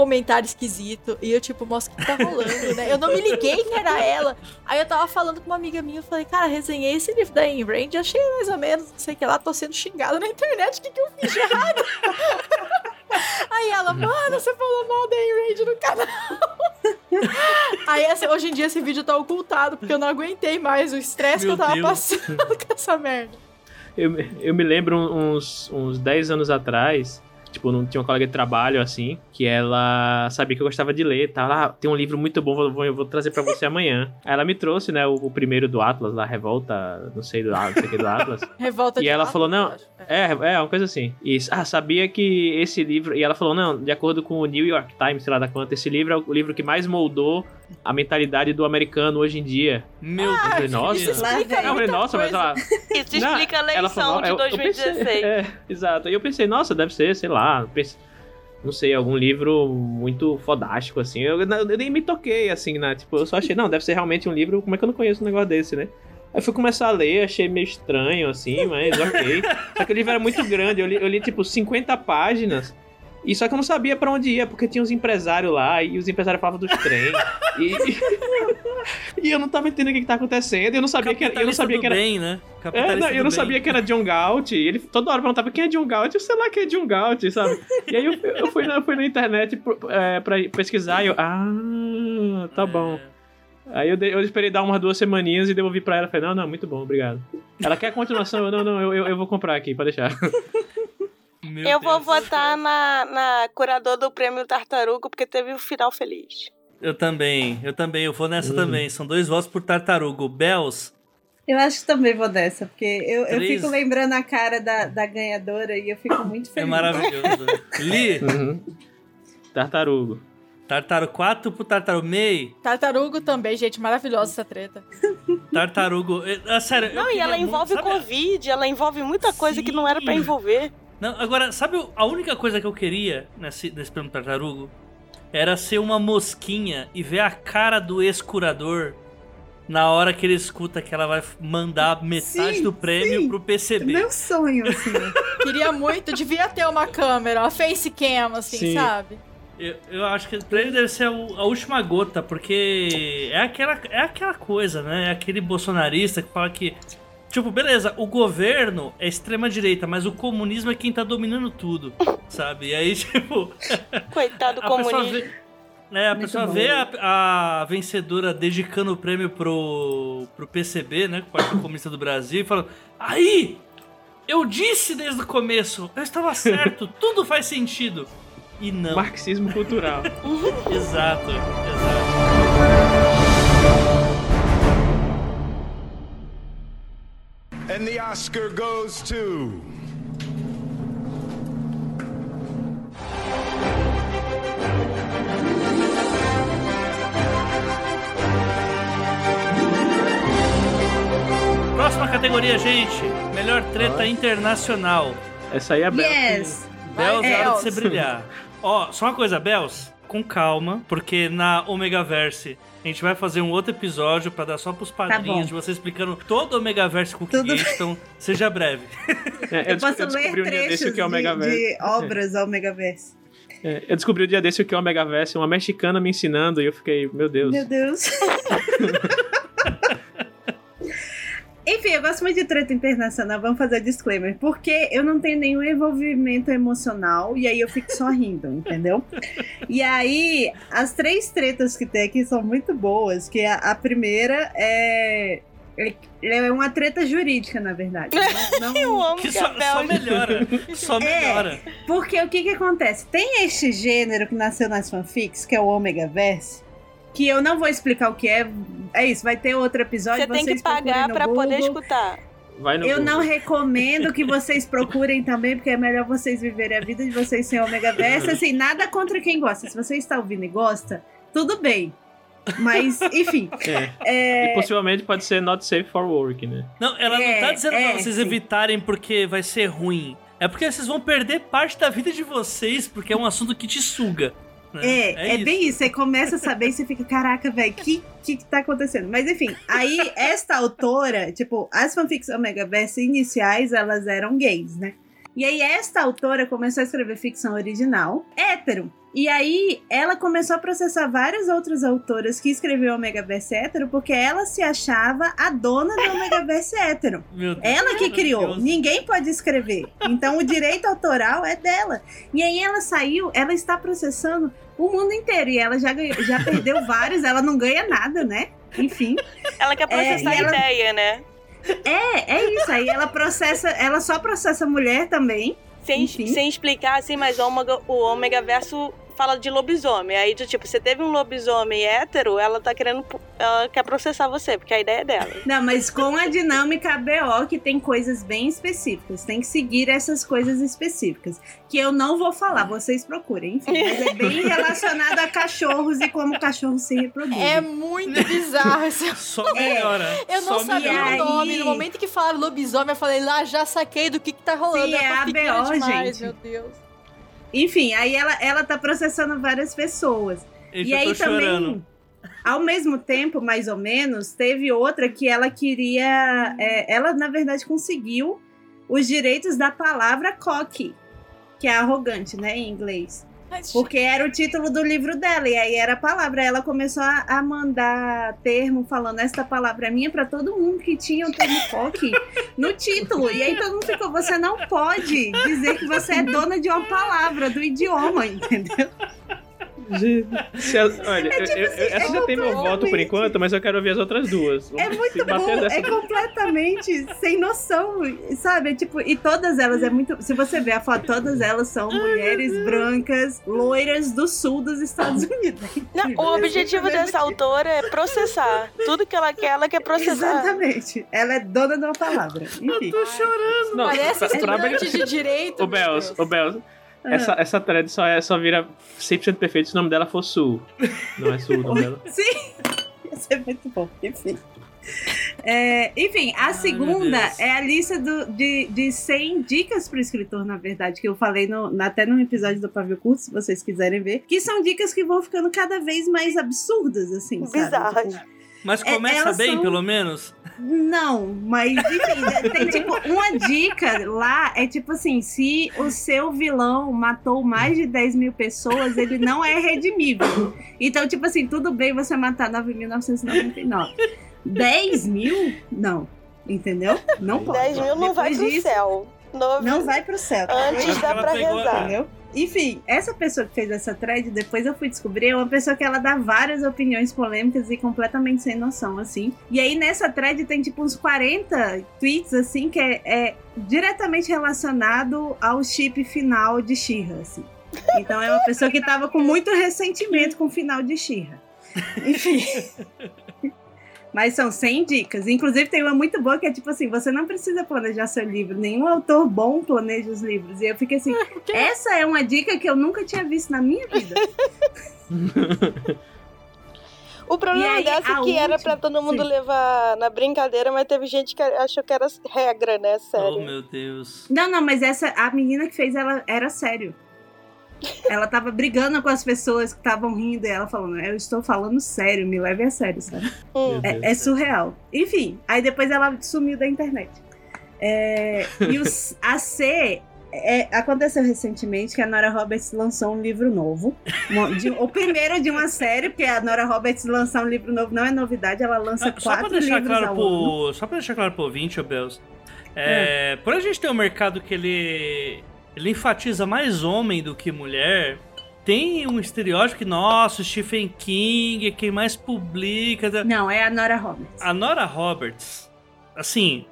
comentário esquisito. E eu, tipo, nossa, o que tá rolando, né? Eu não me liguei que era ela. Aí eu tava falando com uma amiga minha, eu falei, cara, resenhei esse livro da Ayn Rand, achei mais ou menos, não sei o que lá, tô sendo xingada na internet, o que, que eu fiz de errado? Aí ela, mano, você falou mal da Ayn Rand no canal. Aí assim, hoje em dia esse vídeo tá ocultado, porque eu não aguentei mais o estresse que eu tava Deus. passando com essa merda. Eu, eu me lembro uns, uns 10 anos atrás, tipo, não tinha uma colega de trabalho, assim, que ela sabia que eu gostava de ler, tá lá, tem um livro muito bom, vou, vou, eu vou trazer pra você amanhã. Aí ela me trouxe, né, o, o primeiro do Atlas, lá, Revolta, não sei do Atlas, não sei que do Atlas. Revolta E de ela fato, falou, não, eu. É. É, uma coisa assim. E, ah, sabia que esse livro. E ela falou, não, de acordo com o New York Times, sei lá da quanta, esse livro é o livro que mais moldou a mentalidade do americano hoje em dia. Meu Eu falei, nossa. Isso explica. Eu falei, muita nossa, mas coisa. ela. Isso Não, explica a eleição falou, de eu- eu pensei- 2016. é, exato. E eu pensei, nossa, deve ser, sei lá, pense- não sei, algum livro muito fodástico, assim. Eu, eu nem me toquei, assim, né? Tipo, eu só achei, não, deve ser realmente um livro, como é que eu não conheço um negócio desse, né? Aí fui começar a ler, achei meio estranho, assim, mas ok. Só que o livro era muito grande, eu li, eu li tipo 50 páginas. E só que eu não sabia pra onde ia, porque tinha uns empresários lá, e os empresários falavam dos trens. E, e eu não tava entendendo o que, que tá acontecendo. Eu não sabia que era. Eu não sabia que era. bem, né? É, não, eu não bem. sabia que era John Galt. E ele toda hora perguntava quem é John Galt. Eu sei lá quem é John Galt, sabe? E aí eu, eu fui, na, fui na internet pro- é, pra pesquisar e eu. Ah, tá bom. Aí eu, eu esperei dar umas duas semaninhas e devolvi pra ela. Falei, não, não, muito bom, obrigado. Ela quer a continuação? Eu, não, não, eu, eu, eu vou comprar aqui, pode deixar. Meu Eu vou Deus. votar na, na curador do prêmio Tartaruga porque teve um final feliz. Eu também, eu também, eu vou nessa Uhum. também. São dois votos por Tartarugo. Bells, Eu acho que também vou dessa, porque eu, eu fico lembrando a cara da, da ganhadora e eu fico muito é feliz. maravilhoso. Li, Uhum. Tartarugo. Tartarugo 4 pro Tartarugo Mei. Tartarugo também, gente. Maravilhosa essa treta. Tartarugo. eh, Ah, sério. Não, e ela muito- envolve sabe- Covid, ela envolve muita coisa que não era pra Sim. envolver. Não, agora, sabe o- a única coisa que eu queria nesse, nesse prêmio Tartarugo? Era ser uma mosquinha e ver a cara do ex-curador na hora que ele escuta que ela vai mandar metade Sim, do prêmio sim. pro PCB. Meu sonho, assim. Queria muito, devia ter uma câmera, uma face cam, assim, Sim. sabe? Eu, eu acho que pra ele deve ser a, a última gota, porque é aquela, é aquela coisa, né? É aquele bolsonarista que fala que. Tipo, beleza, o governo é extrema-direita, mas o comunismo é quem tá dominando tudo, sabe? E aí, tipo. Coitado do comunismo. vê, é, a Muito pessoa bom. vê a, a vencedora dedicando o prêmio pro, pro PCB, né? O Partido Comunista do Brasil, e falando: Aí! Eu disse desde o começo, eu estava certo, tudo faz sentido. E não. Marxismo cultural. Exato, exato. And the Oscar goes to. Próxima categoria, gente. Melhor treta internacional. Essa aí é a Bel. Yes! Bells é hora de você brilhar. Ó, só uma coisa, Bells, com calma, porque na Omegaverse a gente vai fazer um outro episódio pra dar só pros padrinhos Tá de você explicando todo o Omegaverse com o Tudo Gate, então seja breve. É, Eu, des- posso descobri ler um dia desse trechos o que é o de, Megaverse. de obras ao Megaverse. É, eu descobri o dia desse o que é o Megaverse, uma mexicana me ensinando e eu fiquei, meu Deus. Meu Deus. Enfim, eu gosto muito de treta internacional, vamos fazer disclaimer. Porque eu não tenho nenhum envolvimento emocional e aí eu fico só rindo, entendeu? E aí, as três tretas que tem aqui são muito boas. Que a, a primeira é. É uma treta jurídica, na verdade. Não, não- Eu amo Que só, só melhora. Só É. melhora. Porque o que que acontece? Tem este gênero que nasceu nas fanfics, que é o Omegaverse, que eu não vou explicar o que é. É isso, vai ter outro episódio. Você tem vocês que pagar pra poder escutar. Vai no Eu Google. não recomendo que vocês procurem também, porque é melhor vocês viverem a vida de vocês sem Omegaverse. Assim, nada contra quem gosta. Se você está ouvindo e gosta, tudo bem. Mas, enfim. É. É, E possivelmente pode ser not safe for work, né? Não, ela É, não tá dizendo é, pra vocês sim. evitarem porque vai ser ruim. É porque vocês vão perder parte da vida de vocês, porque é um assunto que te suga. Né? É, é, bem isso. Você começa a saber e você fica, caraca, velho, o que, que que tá acontecendo? Mas enfim, aí esta autora, tipo, as fanfics Omegaverse iniciais, elas eram gays, né? E aí esta autora começou a escrever ficção original, hétero. E aí ela começou a processar várias outras autoras que escreviam Omegaverse hétero, porque ela se achava a dona do Omegaverse hétero. Meu Deus. Ela que criou, ninguém pode escrever. Então o direito autoral é dela. E aí ela saiu, ela está processando o mundo inteiro. E ela já, ganhou- já perdeu vários, ela não ganha nada, né? Enfim. Ela quer processar e ela- a ideia, né? É, é isso. Aí ela processa, ela só processa mulher também. Sem, Enfim. sem explicar assim, mas o Ômega, o Ômega Verso fala de lobisomem. Aí, de, tipo, você teve um lobisomem hétero, ela tá querendo. Ela quer processar você, porque a ideia é dela. Não, mas com a dinâmica BO que tem coisas bem específicas. Tem que seguir essas coisas específicas. Que eu não vou falar, vocês procurem. Enfim, mas é bem relacionado a cachorros e como cachorros se reproduzem. É muito bizarro esse Só melhora. Eu não só sabia melhora. aí- o nome. No momento que falaram lobisomem, eu falei, lá, já saquei do que que tá rolando. Sim, é a fanfiqueira BO, demais, gente. Meu Deus. Enfim, aí ela, ela tá processando várias pessoas. Gente, e aí também, chorando. ao mesmo tempo, mais ou menos, teve outra que ela queria. é, ela, na verdade, conseguiu os direitos da palavra coque, que é arrogante, né, em inglês. Porque era o título do livro dela, e aí era a palavra. Ela começou a, mandar termo falando esta palavra é minha pra todo mundo que tinha o termo POC no título. E aí todo mundo ficou, você não pode dizer que você é dona de uma palavra, do idioma, entendeu? Se ela- olha, eu- eu- eu- assim, essa é já tem meu voto por enquanto, mas eu quero ouvir as outras duas. É muito bom, dessa- é completamente sem noção, sabe? É Tipo, e todas elas é muito. Se você ver a foto, todas elas são mulheres brancas, loiras do sul dos Estados Unidos. Não, o objetivo dessa autora é processar. Tudo que ela quer, ela quer processar. Exatamente. Ela é dona de uma palavra. Enfim. Não, Parece pra- pra- de direito. Meu Bels, ô, Bels, Ah. essa, essa thread só, é, só vira 100% perfeito se o nome dela for Sul. Não é Sul o nome dela. Sim, ia ser muito bom. Enfim. É, enfim, a Ai, segunda é a lista do- de, de 100 dicas para o escritor, na verdade, que eu falei no, até no episódio do Pavio Curto, se vocês quiserem ver, que são dicas que vão ficando cada vez mais absurdas, assim, sabe? Bizarras. Tipo, Mas É, começa elas bem, são- pelo menos. Não, mas enfim, tem tipo uma dica lá, é tipo assim, se o seu vilão matou mais de 10 mil pessoas, ele não é redimível. Então, tipo assim, tudo bem você matar 9.999. 10 mil? Não. Entendeu? Não pode. 10 mil não vai Depois pro disso, céu. Não vai pro céu. Antes Acho que dá pra pegou- rezar. Entendeu? Enfim, essa pessoa que fez essa thread, depois eu fui descobrir, é uma pessoa que ela dá várias opiniões polêmicas e completamente sem noção, assim. E aí nessa thread tem tipo uns 40 tweets, assim, que é, é diretamente relacionado ao chip final de Shira, assim. Então é uma pessoa que tava com muito ressentimento com o final de Shira. Enfim. Mas são 100 dicas. Inclusive, tem uma muito boa que é tipo assim: você não precisa planejar seu livro. Nenhum autor bom planeja os livros. E eu fiquei assim: essa é uma dica que eu nunca tinha visto na minha vida. O problema aí, dessa é que era última- pra todo mundo Sim. levar na brincadeira, mas teve gente que achou que era regra, né? Oh, Sério. meu Deus. Não, não, mas essa, a menina que fez, ela era sério. Ela tava brigando com as pessoas que estavam rindo e ela falando: Eu estou falando sério, me leve a sério, sabe? Hum. É, é surreal. Enfim, aí depois ela sumiu da internet. É, e os, a C. é, aconteceu recentemente que a Nora Roberts lançou um livro novo. Uma- de- o primeiro de uma série, porque a Nora Roberts lançar um livro novo não é novidade, ela lança Ah, só quatro deixar livros claro ao ano. pro. Só pra deixar claro pro ouvinte, ô Belos. É, Por a gente ter um mercado que ele. Ele enfatiza mais homem do que mulher. Tem um estereótipo que, nossa, o Stephen King é quem mais publica. Não, é a Nora Roberts. A Nora Roberts, assim,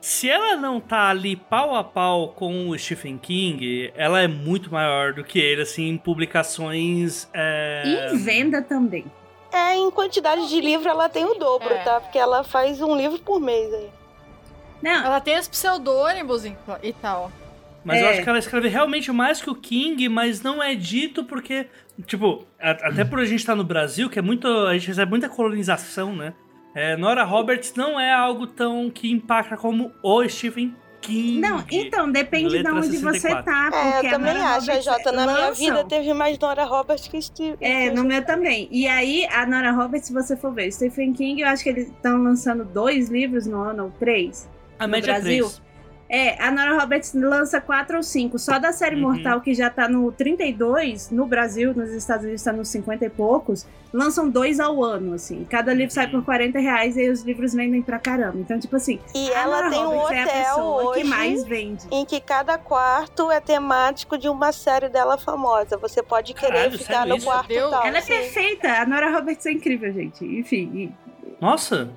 se ela não tá ali pau a pau com o Stephen King, ela é muito maior do que ele, assim, em publicações. é, E em venda também. É, em quantidade de livro ela tem o dobro, É. tá? Porque ela faz um livro por mês aí. Não, Ela tem os pseudônimos e tal. Mas eu É. acho que ela escreve realmente mais que o King, mas não é dito porque, tipo, a- até por a gente estar no Brasil, que é muito. A gente recebe muita colonização, né? É, Nora Roberts não é algo tão que impacta como o Stephen King. não, então, depende de onde você 64. tá. É, Porque eu a também Nora acho, Roberts Jota. Na minha lançam- vida teve mais Nora Roberts que Steve. É, no meu também. E aí, a Nora Roberts, se você for ver, Stephen King, eu acho que eles estão lançando dois livros no ano, ou três. A no média é Brasil? 3. É, a Nora Roberts lança quatro ou cinco. Só da série Uhum. Mortal, que já tá no 32, no Brasil, nos Estados Unidos tá nos 50 e poucos, lançam dois ao ano, assim. Cada livro sai Uhum. por 40 reais e aí os livros vendem pra caramba. Então, tipo assim, E a ela Nora tem um Roberts é a hotel pessoa hoje que mais vende. em que cada quarto é temático de uma série dela famosa. Você pode querer Caralho, ficar no isso? quarto Deus. tal. Ela é perfeita. A Nora Roberts é incrível, gente. Enfim, e- Nossa!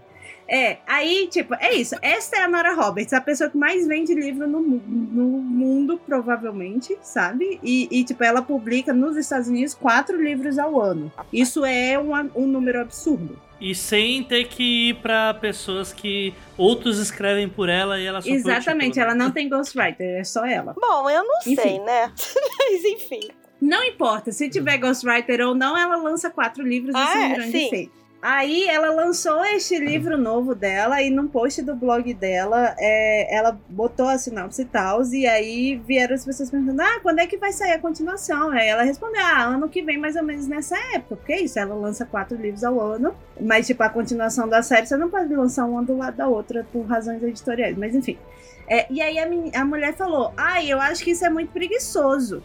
É, aí, tipo, é isso. Esta é a Nora Roberts, a pessoa que mais vende livro no, no mundo, provavelmente, sabe? E, e, tipo, ela publica nos Estados Unidos quatro livros ao ano. Isso é um, um número absurdo. E sem ter que ir pra pessoas que outros escrevem por ela e ela só Exatamente, ela não tem ghostwriter, é só ela. Bom, eu não Enfim. sei, né? Mas enfim. Não importa, se tiver ghostwriter ou não, ela lança quatro livros e Ah, isso é um grande Sim. feito. Aí ela lançou este livro novo dela e num post do blog dela, é, ela botou a sinopse e tal, e aí vieram as pessoas perguntando, ah, quando é que vai sair a continuação? Aí ela respondeu, ah, ano que vem mais ou menos nessa época, porque é isso, ela lança quatro livros ao ano, mas tipo, a continuação da série você não pode lançar uma do lado da outra por razões editoriais, mas enfim. É, e aí a, a mulher falou, ai, eu acho que isso é muito preguiçoso.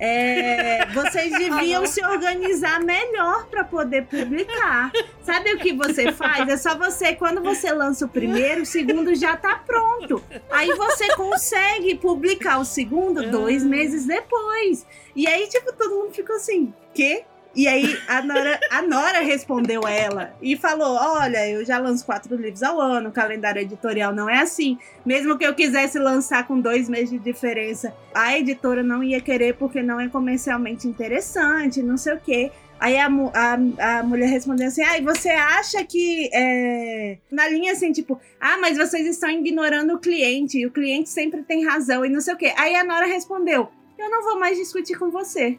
É, vocês deviam se organizar melhor para poder publicar. Sabe o que você faz? É só você, quando você lança o primeiro, o segundo já tá pronto. Aí você consegue publicar o segundo dois meses depois. E aí, tipo, todo mundo ficou assim, quê? E aí a Nora, a Nora respondeu ela e falou: Olha, eu já lanço quatro livros ao ano, o calendário editorial não é assim. Mesmo que eu quisesse lançar com dois meses de diferença, a editora não ia querer porque não é comercialmente interessante, não sei o quê. Aí a, a, a mulher respondeu assim: Ah, você acha que. É... Na linha assim, tipo, ah, mas vocês estão ignorando o cliente, e o cliente sempre tem razão, e não sei o quê. Aí a Nora respondeu: Eu não vou mais discutir com você.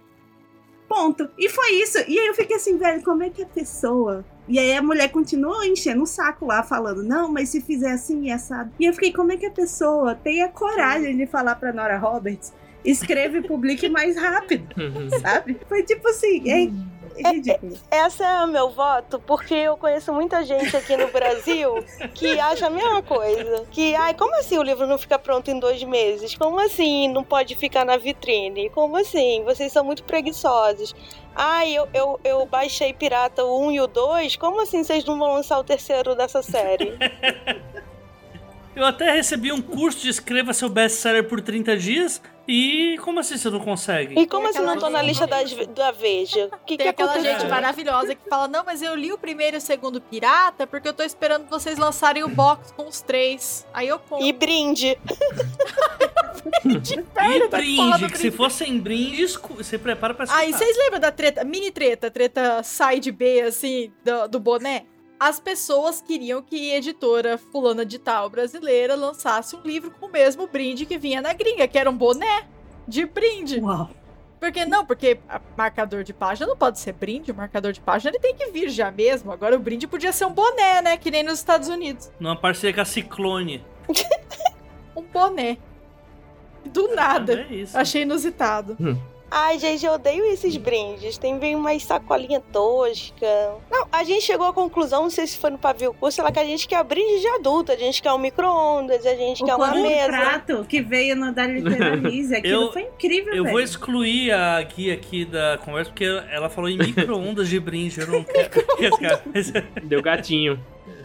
Ponto. E foi isso. E aí eu fiquei assim, velho, como é que a pessoa. E aí a mulher continuou enchendo o saco lá, falando, não, mas se fizer assim e assado. E eu fiquei, como é que a pessoa tem a coragem de falar pra Nora Roberts? Escreva e publique mais rápido, sabe? Foi tipo assim, é, é ridículo. É, essa é o meu voto, porque eu conheço muita gente aqui no Brasil que acha a mesma coisa. Que, ai, como assim o livro não fica pronto em dois meses? Como assim não pode ficar na vitrine? Como assim? Vocês são muito preguiçosos. Ai, eu, eu, eu baixei Pirata o 1 e o 2. Como assim vocês não vão lançar o terceiro dessa série? Eu até recebi um curso de escreva seu best-seller por 30 dias. E como assim você não consegue? E como assim não tô na lista das, da Veja? Que Tem que aquela aconteceu? gente maravilhosa que fala: Não, mas eu li o primeiro e o segundo Pirata porque eu tô esperando vocês lançarem o box com os três. Aí eu compro. E brinde. de e brinde, que se fosse em brinde, você prepara pra escutar. Aí vocês lembram da treta, mini treta, treta side B, assim, do, do boné? As pessoas queriam que a editora fulana de tal brasileira lançasse um livro com o mesmo brinde que vinha na gringa, que era um boné de brinde. Uau. Porque não, porque marcador de página não pode ser brinde, o marcador de página ele tem que vir já mesmo. Agora o brinde podia ser um boné, né? Que nem nos Estados Unidos. Numa parceria com a Ciclone. um boné. Do nada. É isso. Achei inusitado. Hum. Ai, gente, eu odeio esses brindes. Tem bem uma sacolinha tosca. Não, a gente chegou à conclusão, não sei se foi no pavio curso, lá que a gente quer brinde de adulto. A gente quer um micro-ondas, a gente o quer uma mesa. O prato que veio no da Literalize, aquilo eu, foi incrível, Eu velho. vou excluir a guia aqui da conversa, porque ela falou em micro-ondas de brinde. Eu não quero. Deu gatinho.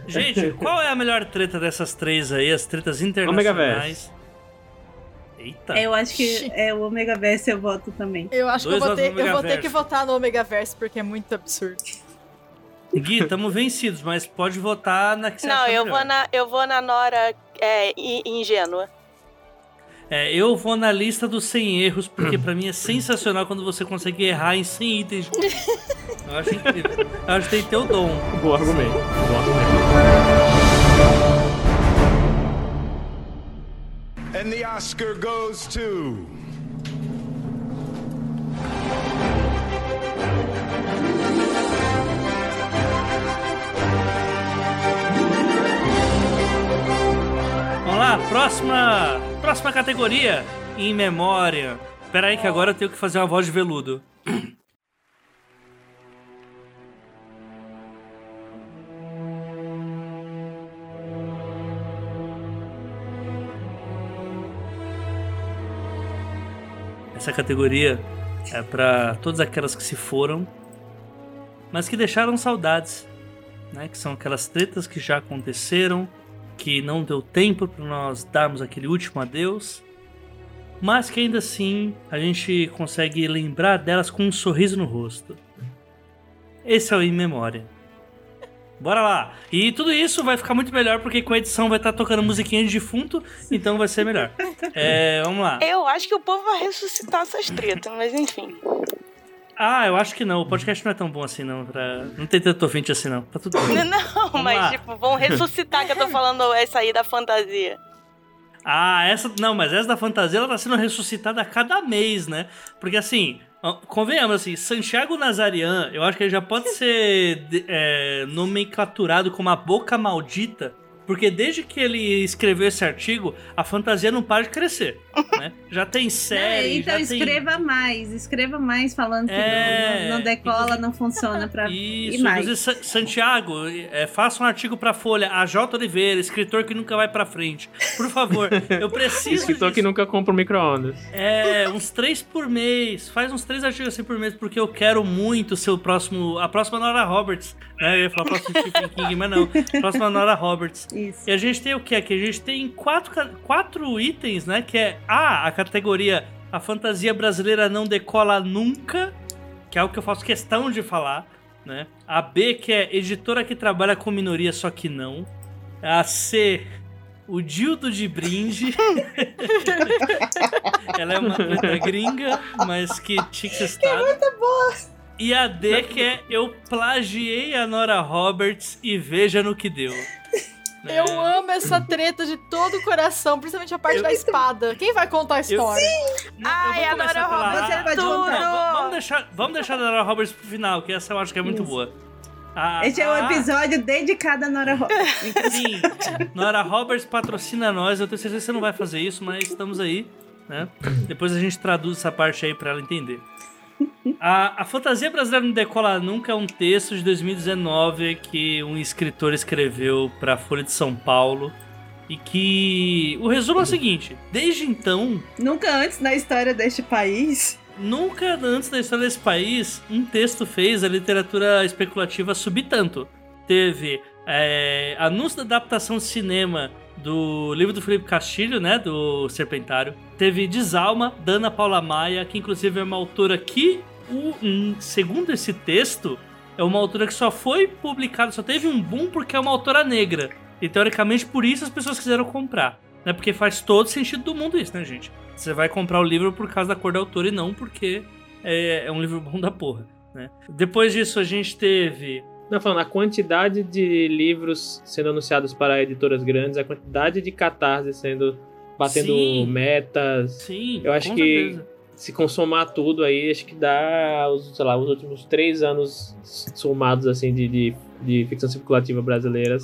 Gente, qual é a melhor treta dessas três aí? As tretas internacionais? Eita. Eu acho que é o Omega Verse eu voto também. Eu acho Dois que eu vou, ter, eu vou ter que votar no Omega Verse porque é muito absurdo. Gui, estamos vencidos, mas pode votar na que você Não, eu vou na, eu vou na Nora é, ingênua. É, eu vou na lista dos 100 erros, porque para mim é sensacional quando você consegue errar em 100 itens. Eu acho incrível. Eu acho que tem que ter o dom. Bom argumento. Bom argumento. And the Oscar goes to. Lá, próxima, próxima categoria, em memória. Espera aí que agora eu tenho que fazer uma voz de veludo. Essa categoria é para todas aquelas que se foram, mas que deixaram saudades, né? Que são aquelas tretas que já aconteceram, que não deu tempo para nós darmos aquele último adeus, mas que ainda assim a gente consegue lembrar delas com um sorriso no rosto. Esse é o In Memória. Bora lá. E tudo isso vai ficar muito melhor porque com a edição vai estar tá tocando musiquinha de defunto, então vai ser melhor. É, vamos lá. Eu acho que o povo vai ressuscitar essas tretas, mas enfim. Ah, eu acho que não. O podcast não é tão bom assim, não. Pra... Não tem tanto ouvinte assim, não. Tá tudo bem. Não, vamos mas lá. tipo, vão ressuscitar que eu tô falando essa aí da fantasia. Ah, essa. Não, mas essa da fantasia ela tá sendo ressuscitada a cada mês, né? Porque assim, Convenhamos assim, Santiago Nazarian, eu acho que ele já pode ser é, nomenclaturado como a boca maldita Porque desde que ele escreveu esse artigo, a fantasia não para de crescer, né? Já tem série, então já tem... escreva mais, escreva mais falando que É, não, não decola, não funciona pra Isso, e mais. inclusive Sa- Santiago, é, faça um artigo pra Folha, a J. Oliveira, escritor que nunca vai pra frente. Por favor, eu preciso Escritor que disso. nunca compra um micro-ondas. É, uns três por mês. Faz uns três artigos assim por mês, porque eu quero muito ser o próximo. A próxima Nora Roberts. Né? Eu ia falar próximo Stephen King, mas não. Próxima Nora Roberts. Isso. E a gente tem o que aqui? A gente tem quatro, quatro itens, né? Que é A, a categoria A fantasia brasileira não decola nunca, que é algo que eu faço questão de falar, né? A B, que é editora que trabalha com minoria, só que não. A C, o Dildo de Brinde. Ela é uma gringa, mas que tinha que ser citada. muito boa! E a D, que é Eu plagiei a Nora Roberts e veja no que deu. Eu amo essa treta de todo o coração, principalmente a parte da espada. Quem vai contar a história? Não, Ai, eu a Nora Roberts, A. ele vai não, vamos- deixar, vamos deixar a Nora Roberts pro final, que essa eu acho que é muito Isso. boa. A- Esse é o a- episódio dedicado a Nora Roberts. Sim, Nora Roberts patrocina nós. Eu tenho certeza que você não vai fazer isso, mas estamos aí, né? Depois a gente traduz essa parte aí pra ela entender. A, a Fantasia Brasileira Não Decola Nunca é um texto de 2019 que um escritor escreveu pra Folha de São Paulo. E que. O resumo é o seguinte: desde então, Nunca antes na história deste país. Nunca antes da história desse país um texto fez a literatura especulativa subir tanto. Teve é, anúncio da adaptação de cinema do livro do Felipe Castilho, né, do Serpentário. Teve Desalma, da Ana Paula Maia, que inclusive é uma autora que, hum, segundo esse texto, é uma autora que só foi publicada, só teve um boom porque é uma autora negra. E teoricamente por isso as pessoas quiseram comprar. Né? Porque faz todo sentido do mundo isso, né, gente? Você vai comprar o livro por causa da cor da autora e não porque é, é um livro bom da porra. Né? Depois disso, a gente teve. Não, falando, a quantidade de livros sendo anunciados para editoras grandes, a quantidade de catarse sendo. batendo Sim. metas. Sim, Eu acho que- certeza. Se consomar tudo aí, acho que dá, os, sei lá, os últimos três anos somados, assim, de, de, de ficção especulativa brasileiras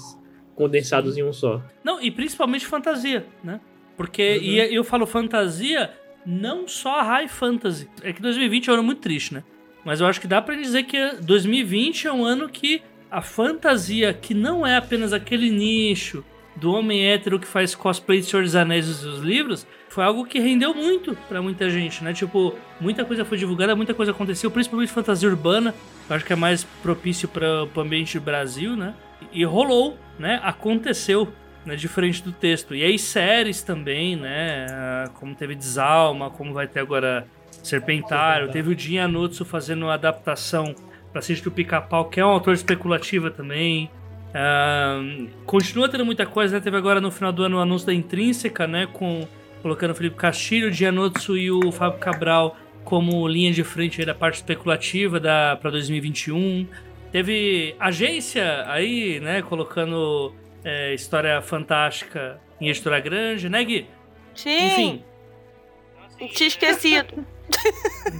condensados em um só. Não, e principalmente fantasia, né? Porque, Uhum. e eu falo fantasia, não só high fantasy. É que 2020 é um ano muito triste, né? Mas eu acho que dá pra dizer que 2020 é um ano que a fantasia, que não é apenas aquele nicho do homem hétero que faz cosplay de Senhor dos Anéis e dos livros, foi algo que rendeu muito pra muita gente, né? Tipo, muita coisa foi divulgada, muita coisa aconteceu, principalmente fantasia urbana, que eu acho que é mais propício para o ambiente do Brasil, né? E rolou, né? Aconteceu, né? Diferente do texto. E aí séries também, né? Ah, Como teve Desalma, como vai ter agora Serpentário. Teve o Dinha Nutsu fazendo uma adaptação para Sítio do Pica-Pau, que é um autor especulativa também. Ah, continua tendo muita coisa, né? Teve agora no final do ano o anúncio da Intrínseca, né? Com, colocando o Felipe Castilho, o e o Fábio Cabral como linha de frente da parte especulativa da para 2021. Teve agência aí, né? Colocando é, história fantástica em editora grande, né, Gui? Sim, Enfim, tinha esquecido.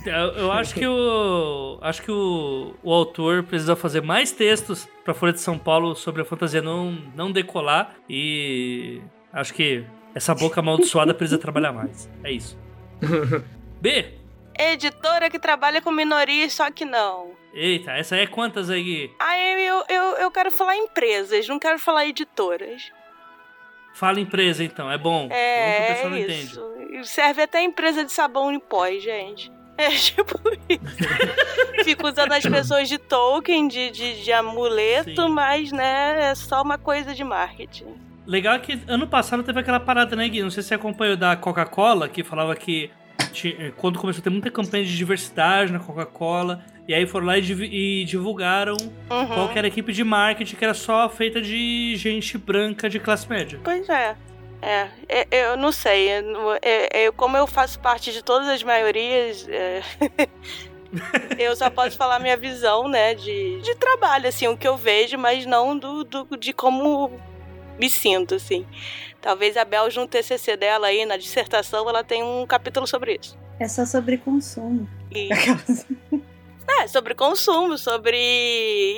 Eu, eu acho que o acho que o, o autor precisa fazer mais textos para Folha de São Paulo sobre a fantasia não não decolar e acho que essa boca amaldiçoada precisa trabalhar mais. É isso. B. Editora que trabalha com minorias, só que não. Eita, essa aí é quantas aí, Gui? Aí eu, eu, eu quero falar empresas, não quero falar editoras. Fala empresa então, é bom. bom que o É, pessoal não é entende. isso. E Serve até empresa de sabão em pó, gente. É tipo isso. Fico usando as pessoas de token, de, de, de amuleto, Sim. mas, né, é só uma coisa de marketing. Legal é que ano passado teve aquela parada, né, Gui? Não sei se você acompanhou da Coca-Cola, que falava que ti- quando começou a ter muita campanha de diversidade na Coca-Cola, e aí foram lá e, div- e divulgaram Uhum. qual era a equipe de marketing, que era só feita de gente branca de classe média. Pois é. É, é, eu não sei. eu é- é, como eu faço parte de todas as maiorias, é, eu só posso falar minha visão, né, de, de trabalho, assim, o que eu vejo, mas não do, do- de como me sinto, assim. Talvez a Bel, no TCC dela aí, na dissertação, ela tem um capítulo sobre isso. É só sobre consumo. E, é, sobre consumo, sobre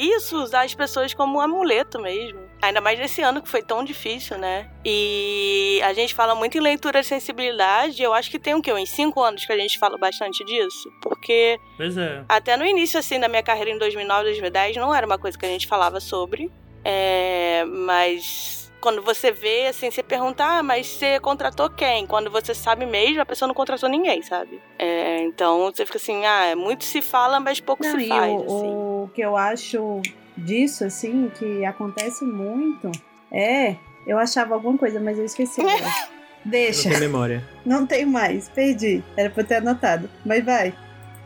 isso, usar as pessoas como um amuleto mesmo. Ainda mais nesse ano que foi tão difícil, né? E a gente fala muito em leitura de sensibilidade. Eu acho que tem o quê? Uns cinco anos que a gente fala bastante disso. Porque Pois é. até no início, assim, da minha carreira em 2009, 2010, não era uma coisa que a gente falava sobre. É, mas quando você vê, assim, você pergunta, ah, mas você contratou quem? Quando você sabe mesmo, a pessoa não contratou ninguém, sabe? É, então você fica assim, ah, muito se fala, mas pouco Não, se e faz, o, assim. o que eu acho disso, assim, que acontece muito, é. Eu achava alguma coisa, mas eu esqueci. agora. Não Deixa, tem memória. não tenho mais, perdi. Era pra eu ter anotado. Mas vai,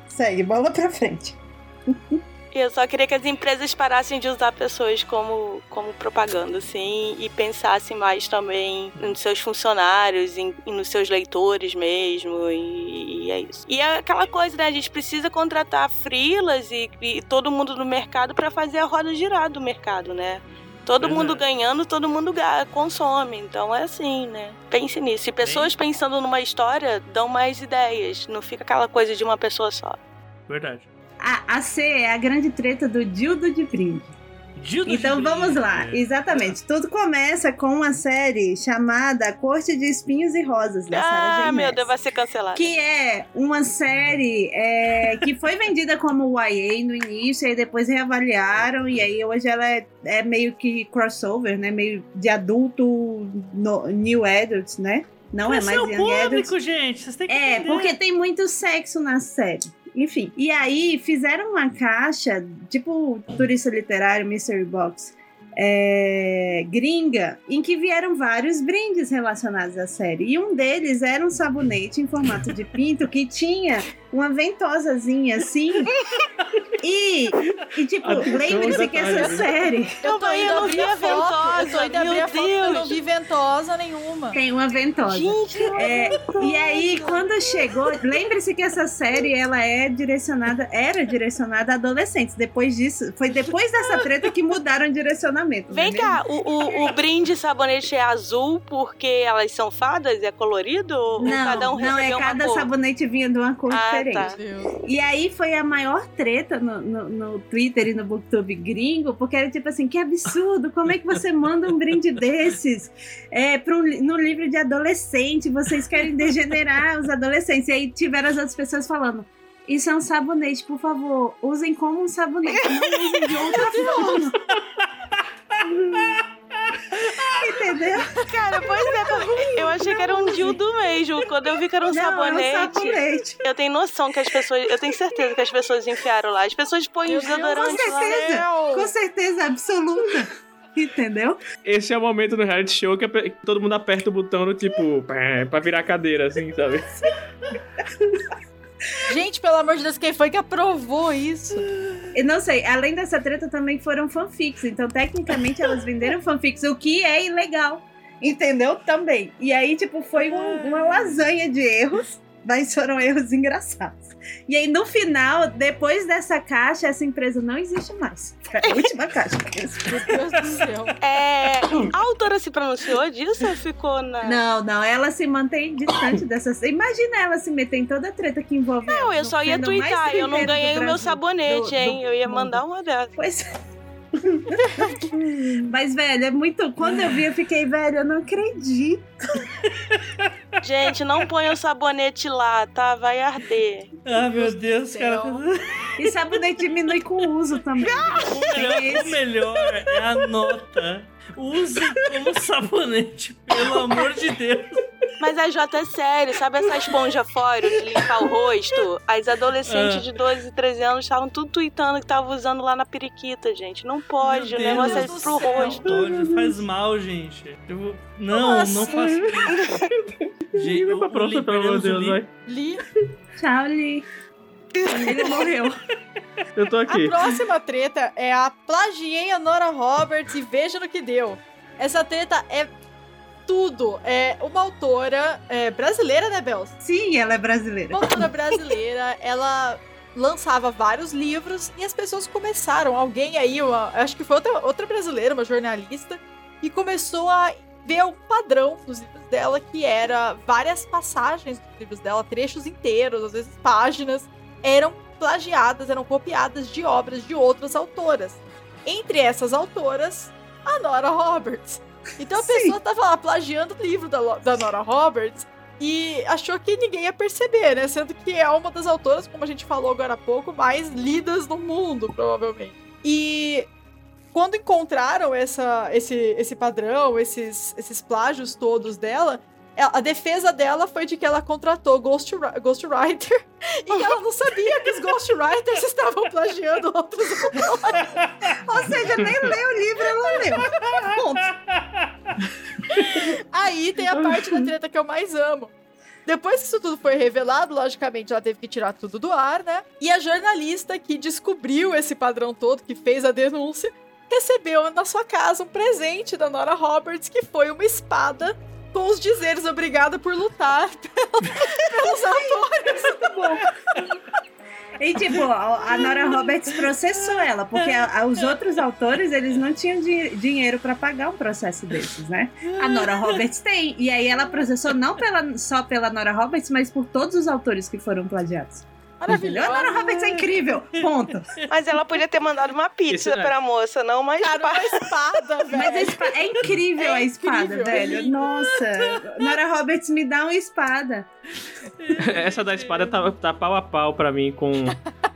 segue, bola pra frente. E eu só queria que as empresas parassem de usar pessoas como, como propaganda, assim, e pensassem mais também nos seus funcionários, em, e nos seus leitores mesmo, e, e é isso. E é aquela coisa, né? A gente precisa contratar frilas e, e todo mundo no mercado para fazer a roda girar do mercado, né? Todo mundo ganhando, todo mundo consome. Então é assim, né? Pense nisso. E pessoas pensando numa história dão mais ideias. Não fica aquela coisa de uma pessoa só. Verdade. A, a C é a grande treta do Dildo de Brinde. Dildo de Então vamos lá, brinde. exatamente. Tudo começa com uma série chamada Corte de Espinhos e Rosas, da Sarah Ah, J. meu. Deus, vai ser cancelado. Que é uma série é, que foi vendida como YA no início, e aí depois reavaliaram, e aí hoje ela é, é meio que crossover, né? Meio de adulto, no- new adults, né? Não é mais é o young adults. público, gente. Vocês têm que É, entender. porque tem muito sexo na série. Enfim. E aí fizeram uma caixa, tipo turista literário, Mystery Box, é, gringa, em que vieram vários brindes relacionados à série. E um deles era um sabonete em formato de pinto que tinha uma ventosazinha assim. E, e tipo, lembre-se que essa série Eu tô indo eu não abrir vi a a foto. Eu tô ventosa, indo abrir meu a foto eu não vi ventosa nenhuma. tem uma ventosa. Gente, É, e aí, quando chegou, lembre-se que essa série ela é direcionada, era direcionada a adolescentes. Depois disso, foi depois dessa treta que mudaram o direcionamento. Vem né? cá, o, o, o brinde sabonete é azul porque elas são fadas? É colorido? Ou Não, cada um não é cada cor? sabonete vinha de uma cor Ah, diferente. tá. E aí foi a maior treta no, no, no Twitter e no Booktube gringo, porque era tipo assim, que absurdo, como é que você manda um brinde desses é, um no livro de adolescente, vocês querem degenerar os adolescentes. E aí tiveram as outras pessoas falando, isso é um sabonete, por favor, usem como um sabonete, não usem de outra forma. Entendeu? Cara, pois é, eu achei que era um dildo mesmo. Quando eu vi que era um não, sabonete. é um sabonete. Eu tenho noção que as pessoas. Eu tenho certeza que as pessoas enfiaram lá. As pessoas põem os Deus desodorantes do lá. Com certeza absoluta. Entendeu? Esse é o momento do reality show que que todo mundo aperta o botão no tipo, pra virar cadeira, assim, sabe? Gente, pelo amor de Deus, quem foi que aprovou isso? E não sei, além dessa treta também foram fanfics. Então, tecnicamente, elas venderam fanfics, o que é ilegal. Entendeu? Também. E aí, tipo, foi um- uma lasanha de erros, mas foram erros engraçados. E aí, no final, depois dessa caixa, essa empresa não existe mais. Foi a última caixa. Meu Deus do céu. É, a autora se pronunciou disso ou ficou na. Não, não, ela se mantém distante dessas. Imagina ela se meter em toda a treta que envolve. Não, eu no só ia twittar. Eu não ganhei o meu sabonete, do- hein? do Eu ia mundo. mandar uma dessas. Pois. Mas, velho, é muito. Quando eu vi, eu fiquei, velho, eu não acredito. Gente, não ponha o sabonete lá, tá? Vai arder. Ah, meu Deus, cara. E sabonete diminui com o uso também. O melhor, o melhor é a nota. Use como sabonete, pelo amor de Deus. Mas a Jota é sério, sabe essa esponja fora de limpar o rosto? As adolescentes Ah. de 12 e 13 anos estavam tudo tweetando que estavam usando lá na periquita, gente. Não pode, Meu o negócio é Deus do pro céu. rosto. Pode, faz mal, gente. Eu Não, Nossa. não faça isso. Gente, Vai pra próxima, pelo amor de Deus, vai. Li. Tchau, Li. Ele morreu. Eu tô A aqui. próxima treta é a plagiei a Nora Roberts e veja no que deu. Essa treta é tudo. É uma autora é, brasileira, né, Bels? Sim, ela é brasileira. Uma autora brasileira, ela lançava vários livros e as pessoas começaram, alguém aí, uma- acho que foi outra, outra brasileira, uma jornalista, e começou a ver um padrão nos livros dela, que era várias passagens dos livros dela, trechos inteiros, às vezes páginas, eram plagiadas, eram copiadas de obras de outras autoras. Entre essas autoras, a Nora Roberts. Então a Sim. pessoa tava lá plagiando o livro da, da Nora Roberts e achou que ninguém ia perceber, né? Sendo que é uma das autoras, como a gente falou agora há pouco, mais lidas no mundo, provavelmente. E quando encontraram essa, esse, esse padrão, esses, esses plágios todos dela, a defesa dela foi de que ela contratou Ghost, Ghostwriter e que ela não sabia que os Ghostwriters estavam plagiando outros autores. Ou seja, nem leu o livro, ela leu. Ponto. Aí tem a parte da treta que eu mais amo. Depois que isso tudo foi revelado, logicamente ela teve que tirar tudo do ar, né? E a jornalista que descobriu esse padrão todo, que fez a denúncia, recebeu na sua casa um presente da Nora Roberts, que foi uma espada os dizeres obrigada por lutar pelos autores. E tipo, a Nora Roberts processou ela, porque a- a- os outros autores, eles não tinham di- dinheiro pra pagar um processo desses, né? A Nora Roberts tem. E aí ela processou não pela, só pela Nora Roberts, mas por todos os autores que foram plagiados. Entendeu? A Nora Roberts é incrível. Ponto. Mas ela podia ter mandado uma pizza né? pra moça, não uma Cara, espada. uma espada, velho. Mas a espa- é incrível a É espada, incrível. velho. Nossa. Nora Roberts me dá uma espada. Essa da espada tá, tá pau a pau pra mim com,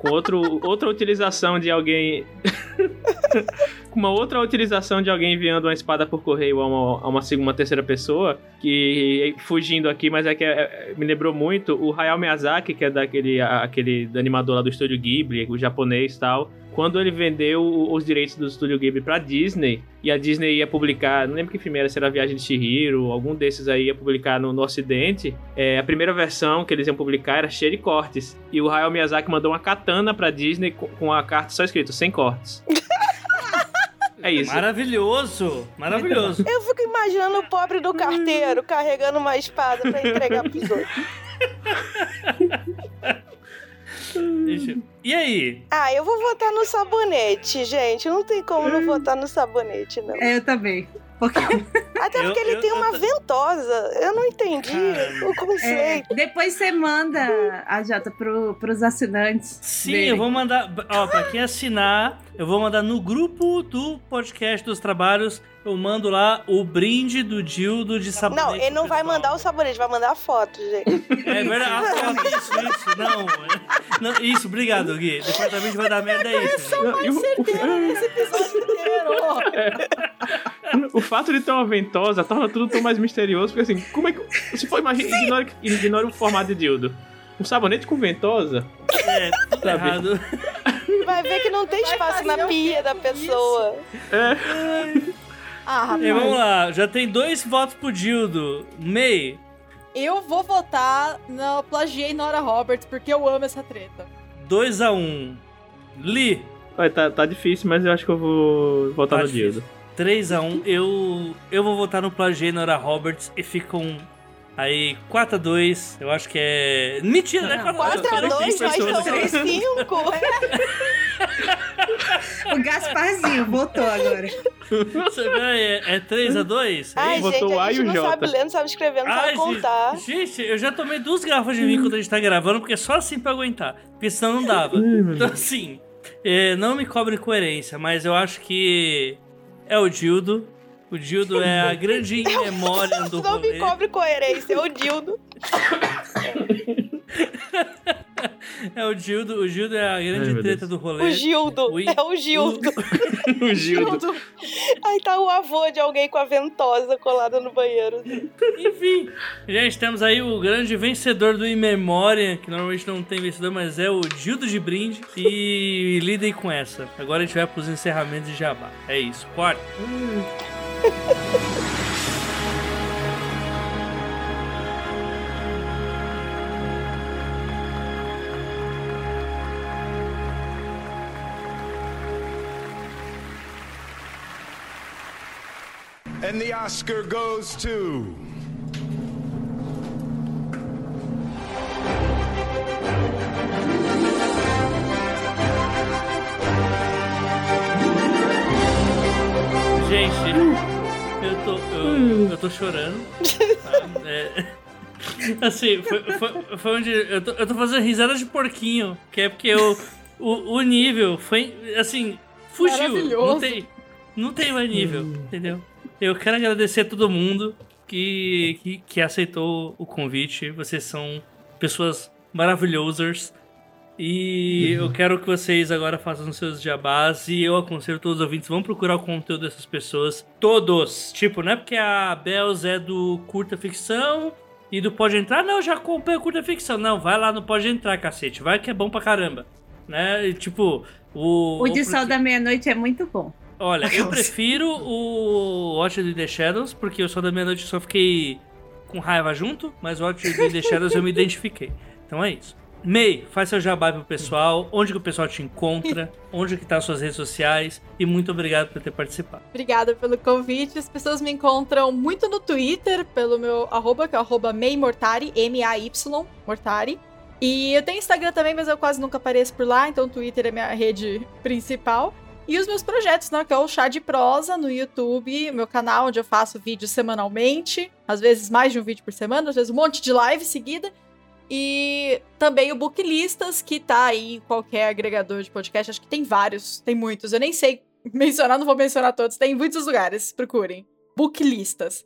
com outro, outra utilização de alguém. uma outra utilização de alguém enviando uma espada por correio a uma, a uma, uma terceira pessoa. Que fugindo aqui, mas é que é- é- me lembrou muito o Hayao Miyazaki, que é daquele aquele animador lá do estúdio Ghibli, o japonês e tal. Quando ele vendeu os direitos do estúdio Ghibli pra Disney, e a Disney ia publicar, não lembro que filme era, se era a Viagem de Chihiro, algum desses aí ia publicar no, no ocidente, é, a primeira versão que eles iam publicar era cheia de cortes. E o Hayao Miyazaki mandou uma katana pra Disney com, com a carta só escrito, sem cortes. é isso. Maravilhoso, maravilhoso. Eu fico imaginando o pobre do carteiro carregando uma espada pra entregar pros outros. E aí? Ah, eu vou votar no sabonete, gente. Não tem como não votar no sabonete, não. É, eu também. Porque Até Eu- porque ele eu- tem eu uma ventosa. Eu não entendi o é, conceito. depois você manda a Jota pro, pros assinantes. Sim, dele. eu vou mandar. Ó, pra quem assinar, eu vou mandar no grupo do podcast dos trabalhos. Eu mando lá o brinde do Dildo de sabonete. Não, ele não vai mandar o sabonete, vai mandar a foto, gente. É verdade. Ah, foto, isso, isso. Não, é- não. Isso, obrigado, Gui. Departamento vai dar merda é isso. e o- certeza nesse episódio inteiro. O fato de ter uma ventosa torna tudo tão mais misterioso, porque assim, como é que. Se for, imagina, ignore, ignore o formato de dildo. Um sabonete com ventosa? É, tudo Sabe? errado. Vai ver que não tem Vai espaço na pia da pessoa. Ah, rapaz. E vamos lá, já tem dois votos pro Dildo. May, Eu vou votar na Plagiei Nora Roberts, porque eu amo essa treta. 2x1. Um. Lee, Olha, tá, tá difícil, mas eu acho que eu vou votar Tá no dildo. 3x1. Eu, eu vou votar no Plagiei Nora Roberts e ficam aí 4x2. Eu acho que é. Mentira, né? 4x2. 4 a 2 nós pessoas. estamos 5. O Gasparzinho votou agora. Você vê, é, é 3x2? Ai, Botou gente, o a A e gente o não J. sabe ler, não sabe escrever, não sabe contar. gente, eu já tomei duas garrafas de vinho quando a gente tá gravando, porque é só assim pra aguentar. Porque senão não dava. Então, assim, é, não me cobre coerência, mas eu acho que é o Dildo. O Dildo é a grande memória do Não rolê. me cobre coerência, é o Dildo. É o Dildo. O Dildo é a grande Ai, treta do rolê. O Gildo. O I- É o Gildo. o Gildo. Aí tá o avô de alguém com a ventosa colada no banheiro. Enfim, gente, temos aí o grande vencedor do In Memória, que normalmente não tem vencedor, mas é o Dildo de Brinde. E lidem com essa. Agora a gente vai pros encerramentos de Jabá. É isso, corta. And the Oscar goes to. Gente, tô, eu, eu tô chorando. tá? É, assim, foi, foi, foi onde. Eu tô, eu tô fazendo risada de porquinho, que é porque eu, o, o nível foi. Assim, fugiu. Não tem, Não tem mais nível, entendeu? Eu quero agradecer a todo mundo que, que, que aceitou o convite. Vocês são pessoas maravilhosas. E eu quero que vocês agora façam os seus jabás. E eu aconselho todos os ouvintes: vão procurar o conteúdo dessas pessoas. Todos. Tipo, não é porque a Bells é do curta ficção e do Pode Entrar. Não, já acompanha curta ficção. Não, vai lá no Pode Entrar, cacete. Vai que é bom pra caramba. Né? E, tipo, o. O de o- Sol da Meia-Noite é muito bom. Olha, eu prefiro o Watch in the Shadows, porque o Sol da Meia-Noite eu só fiquei com raiva junto, mas o Watch in the Shadows eu me identifiquei. Então é isso. May, faz seu jabá pro pessoal, onde que o pessoal te encontra, onde que tá as suas redes sociais, e muito obrigado por ter participado. Obrigada pelo convite. As pessoas me encontram muito no Twitter, pelo meu arroba, que é arroba Maymortari, M-A-Y, Mortari. E eu tenho Instagram também, mas eu quase nunca apareço por lá, então o Twitter é minha rede principal. E os meus projetos, né, que é o Chá de Prosa no YouTube, meu canal, onde eu faço vídeos semanalmente, às vezes mais de um vídeo por semana, às vezes um monte de live seguida. E também o Booklistas, que tá aí em qualquer agregador de podcast. Acho que tem vários, tem muitos. Eu nem sei mencionar, não vou mencionar todos. Tem em muitos lugares, procurem. Booklistas.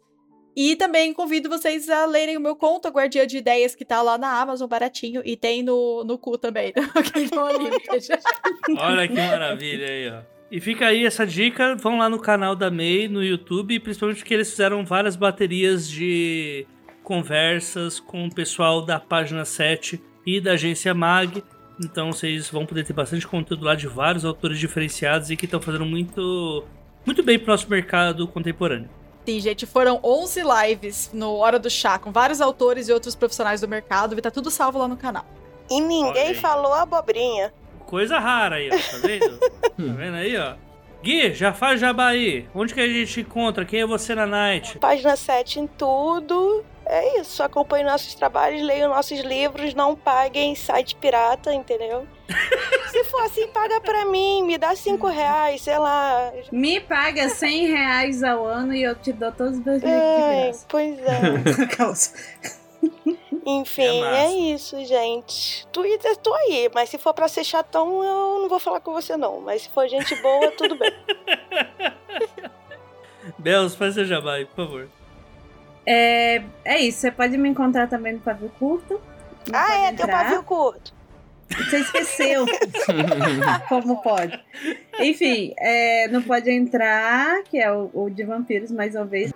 E também convido vocês a lerem o meu conto, a Guardiã de Ideias, que tá lá na Amazon, baratinho. E tem no, no cu também, Kindle Unlimited. Olha que maravilha aí, ó. E fica aí essa dica, vão lá no canal da May no YouTube, principalmente porque eles fizeram várias baterias de conversas com o pessoal da página 7 e da agência Mag. Então vocês vão poder ter bastante conteúdo lá de vários autores diferenciados e que estão fazendo muito muito bem pro nosso mercado contemporâneo. Sim, gente, foram 11 lives no Hora do Chá, com vários autores e outros profissionais do mercado. Vai estar tudo salvo lá no canal. E Olha ninguém aí. falou abobrinha. Coisa rara aí, ó, tá vendo? tá vendo aí, ó? Gui, já faz jabá aí. Onde que a gente encontra? Quem é você na night? Página 7 em tudo. É isso. Acompanhe nossos trabalhos, leiam nossos livros, não paguem site pirata, entendeu? Se for assim, paga pra mim, me dá 5 reais, sei lá. Me paga 100 reais ao ano e eu te dou todos os meus livros graça. pois é. Enfim, É é, isso, gente. Twitter, tô aí, mas se for pra ser chatão, eu não vou falar com você, não. Mas se for gente boa, tudo bem. Belos, faz seu jabá aí, por favor. É, é isso, você pode me encontrar também no Pavio Curto. Ah, é, tem um entrar. pavio curto. Você esqueceu. Como pode? Enfim, é, não pode entrar, que é o, o de vampiros, mais uma vez.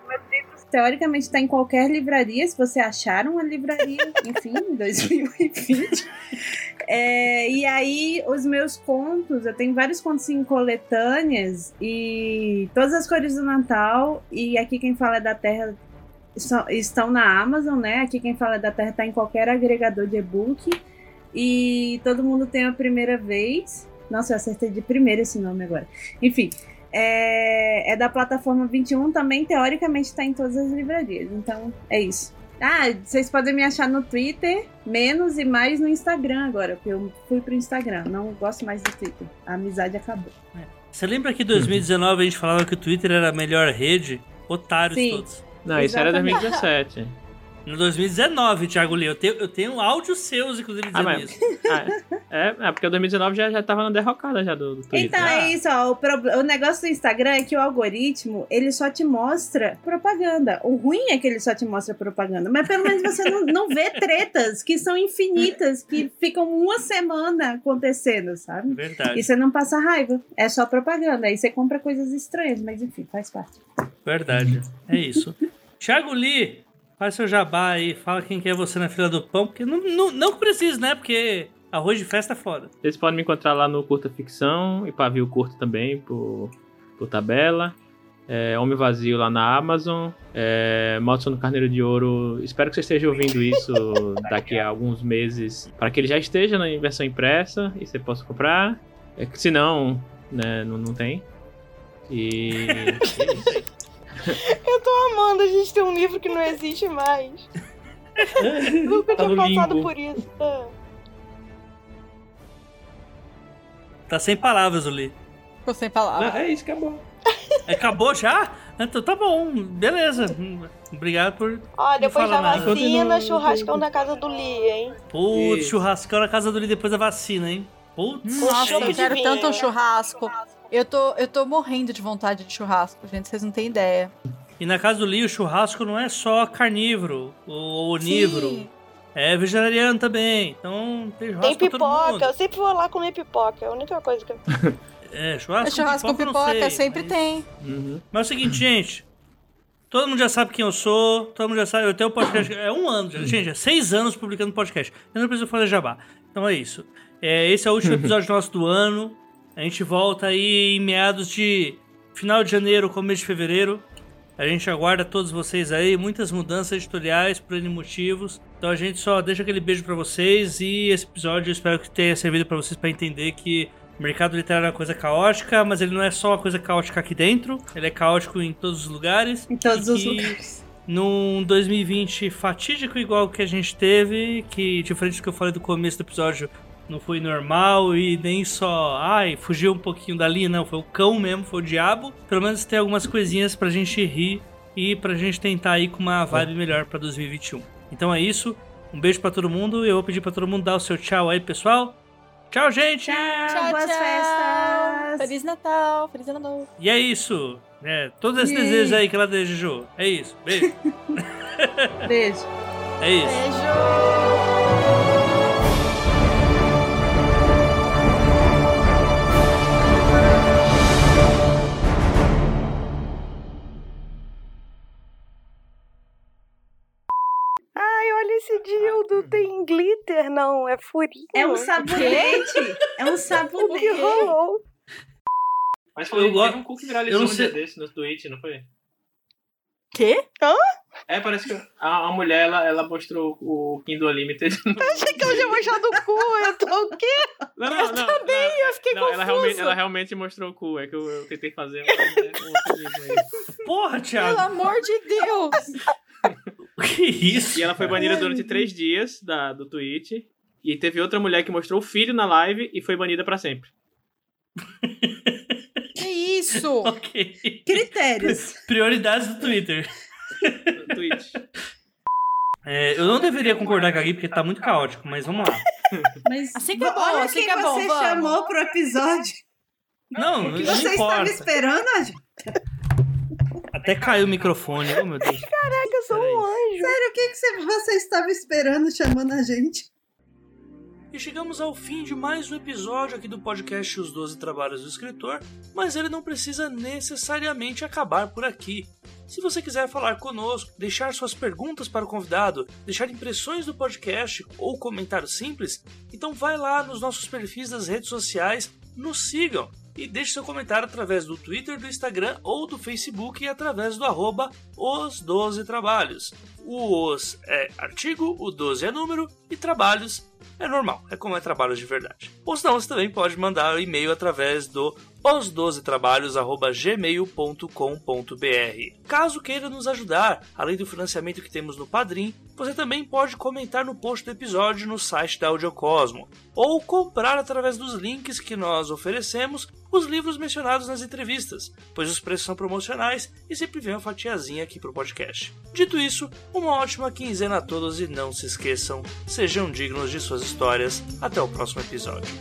Teoricamente, está em qualquer livraria, se você achar uma livraria, enfim, em 2020. É, e aí, os meus contos, eu tenho vários contos em coletâneas e todas as cores do Natal. E aqui quem fala é da Terra estão na Amazon, né? Aqui quem fala é da Terra está em qualquer agregador de e-book. E todo mundo tem a primeira vez. Nossa, eu acertei de primeira esse nome agora. Enfim, é, é da plataforma 21, também teoricamente está em todas as livrarias. Então, é isso. Ah, vocês podem me achar no Twitter, menos e mais no Instagram agora, porque eu fui pro Instagram. Não gosto mais do Twitter. A amizade acabou. Você lembra que em 2019 a gente falava que o Twitter era a melhor rede? Otários Sim. todos. Não, isso era Exatamente. 2017. No 2019, Thiago Lee, eu tenho, eu tenho áudios seus, inclusive, Ah, dizendo mas- isso. Ah, é, é, porque o 2019 já, já tava na derrocada já do, do Twitter. Então Ah. é isso, ó. O, prob- o negócio do Instagram é que o algoritmo, ele só te mostra propaganda. O ruim é que ele só te mostra propaganda. Mas pelo menos você não, não vê tretas que são infinitas, que ficam uma semana acontecendo, sabe? Verdade, E você não passa raiva. É só propaganda. Aí você compra coisas estranhas, mas enfim, faz parte. verdade. É isso. Thiago Lee, faz seu jabá aí, fala quem que é você na fila do pão, porque não, não, não que precisa, né? Porque arroz de festa é foda. Vocês podem me encontrar lá no Curta Ficção e Pavio Curto também, por, por tabela. É, Homem Vazio lá na Amazon. É, Maldição do Carneiro de Ouro. Espero que você esteja ouvindo isso daqui a alguns meses, para que ele já esteja na versão impressa e você possa comprar. É que se não, né, não, não tem. E. é. Eu tô amando a gente ter um livro que não existe mais. Nunca Tá tinha passado limbo. por isso. É. Tá sem palavras, o Lee. Ficou sem palavras. Ah, é isso, acabou. Acabou já? Então tá bom, beleza. Obrigado por. Ó, depois da nada. vacina, churrascão na casa do Lee, hein? Putz, churrascão na casa do Lee depois da vacina, hein? Putz, Nossa, eu quero vinho, tanto um né? churrasco. Eu tô, eu tô morrendo de vontade de churrasco, gente. Vocês não têm ideia. E na casa do Lee, o churrasco não é só carnívoro ou onívoro. Sim. É vegetariano também. Então tem churrasco Tem pra todo mundo. pipoca, eu sempre vou lá comer pipoca. É a única coisa que eu. É, churrasco, É churrasco com não pipoca, sei, sempre mas- tem. Uhum. Mas é o seguinte, gente. Todo mundo já sabe quem eu sou, todo mundo já sabe. Eu tenho um podcast. É um ano, gente, é seis anos publicando podcast. Eu não preciso fazer jabá. Então é isso. É, esse é o último episódio nosso do ano. A gente volta aí em meados de final de janeiro, começo de fevereiro. A gente aguarda todos vocês aí, muitas mudanças editoriais por N motivos. Então a gente só deixa aquele beijo pra vocês e esse episódio eu espero que tenha servido pra vocês pra entender que o mercado literário é uma coisa caótica, mas ele não é só uma coisa caótica aqui dentro, ele é caótico em todos os lugares. Em todos os lugares. Num 2020 fatídico igual que a gente teve, que diferente do que eu falei do começo do episódio, não foi normal e nem só, ai, fugiu um pouquinho dali, não, foi o cão mesmo, foi o diabo. Pelo menos tem algumas coisinhas pra gente rir e pra gente tentar ir com uma vibe melhor pra 2021. Então é isso, um beijo pra todo mundo e eu vou pedir pra todo mundo dar o seu tchau aí, pessoal. Tchau, gente! Tchau, boas festas! Feliz Natal, Feliz Ano Novo. E é isso. É, todos esses E- desejos aí que ela desejou. É isso. Beijo. Beijo. É isso. Beijo! Esse dildo. Tem glitter, não. É furinho. É um sabonete. É um O que sabonete. rolou? Mas foi Eu gosto- um cu que eu viralizou não um dia desse no Twitch, não foi? Quê? É, parece que a, a mulher, ela, ela mostrou o Kindle Unlimited. Achei que eu já mostrado o cu. Eu tô o quê? Não, não, não. Também, eu fiquei Não, ela realmente, ela realmente mostrou o cu. É que eu, eu tentei fazer um, um. Porra, Pelo Thiago. amor de Deus! Que isso? E ela foi banida durante três dias da, do Twitch. E teve outra mulher que mostrou o filho na live e foi banida pra sempre. Que isso? Ok. Critérios. Prioridades do Twitter. No Twitch. É, eu não deveria concordar com a Gui porque tá muito caótico, mas vamos lá. Mas Assim que é bom, olha assim quem que é bom, você vamos. chamou pro episódio. Não, O que não você estava importa. esperando, Adi? Até caiu o microfone. Oh, meu Deus. Caraca, eu sou Peraí. um anjo. Sério, o que, que você, você estava esperando chamando a gente? E chegamos ao fim de mais um episódio aqui do podcast Os 12 Trabalhos do Escritor, mas ele não precisa necessariamente acabar por aqui. Se você quiser falar conosco, deixar suas perguntas para o convidado, deixar impressões do podcast ou comentário simples, então vai lá nos nossos perfis das redes sociais, nos sigam e deixe seu comentário através do Twitter, do Instagram ou do Facebook e através do arroba os 12 trabalhos. O os é artigo, o 12 é número e trabalhos é normal, é como é trabalhos de verdade. Ou senão você também pode mandar um e-mail através do os12trabalhos@gmail.com.br. Caso queira nos ajudar, além do financiamento que temos no Padrim, você também pode comentar no post do episódio no site da Audiocosmo, ou comprar através dos links que nós oferecemos os livros mencionados nas entrevistas, pois os preços são promocionais e sempre vem uma fatiazinha aqui pro podcast. Dito isso, uma ótima quinzena a todos e não se esqueçam, sejam dignos de suas histórias. Até o próximo episódio.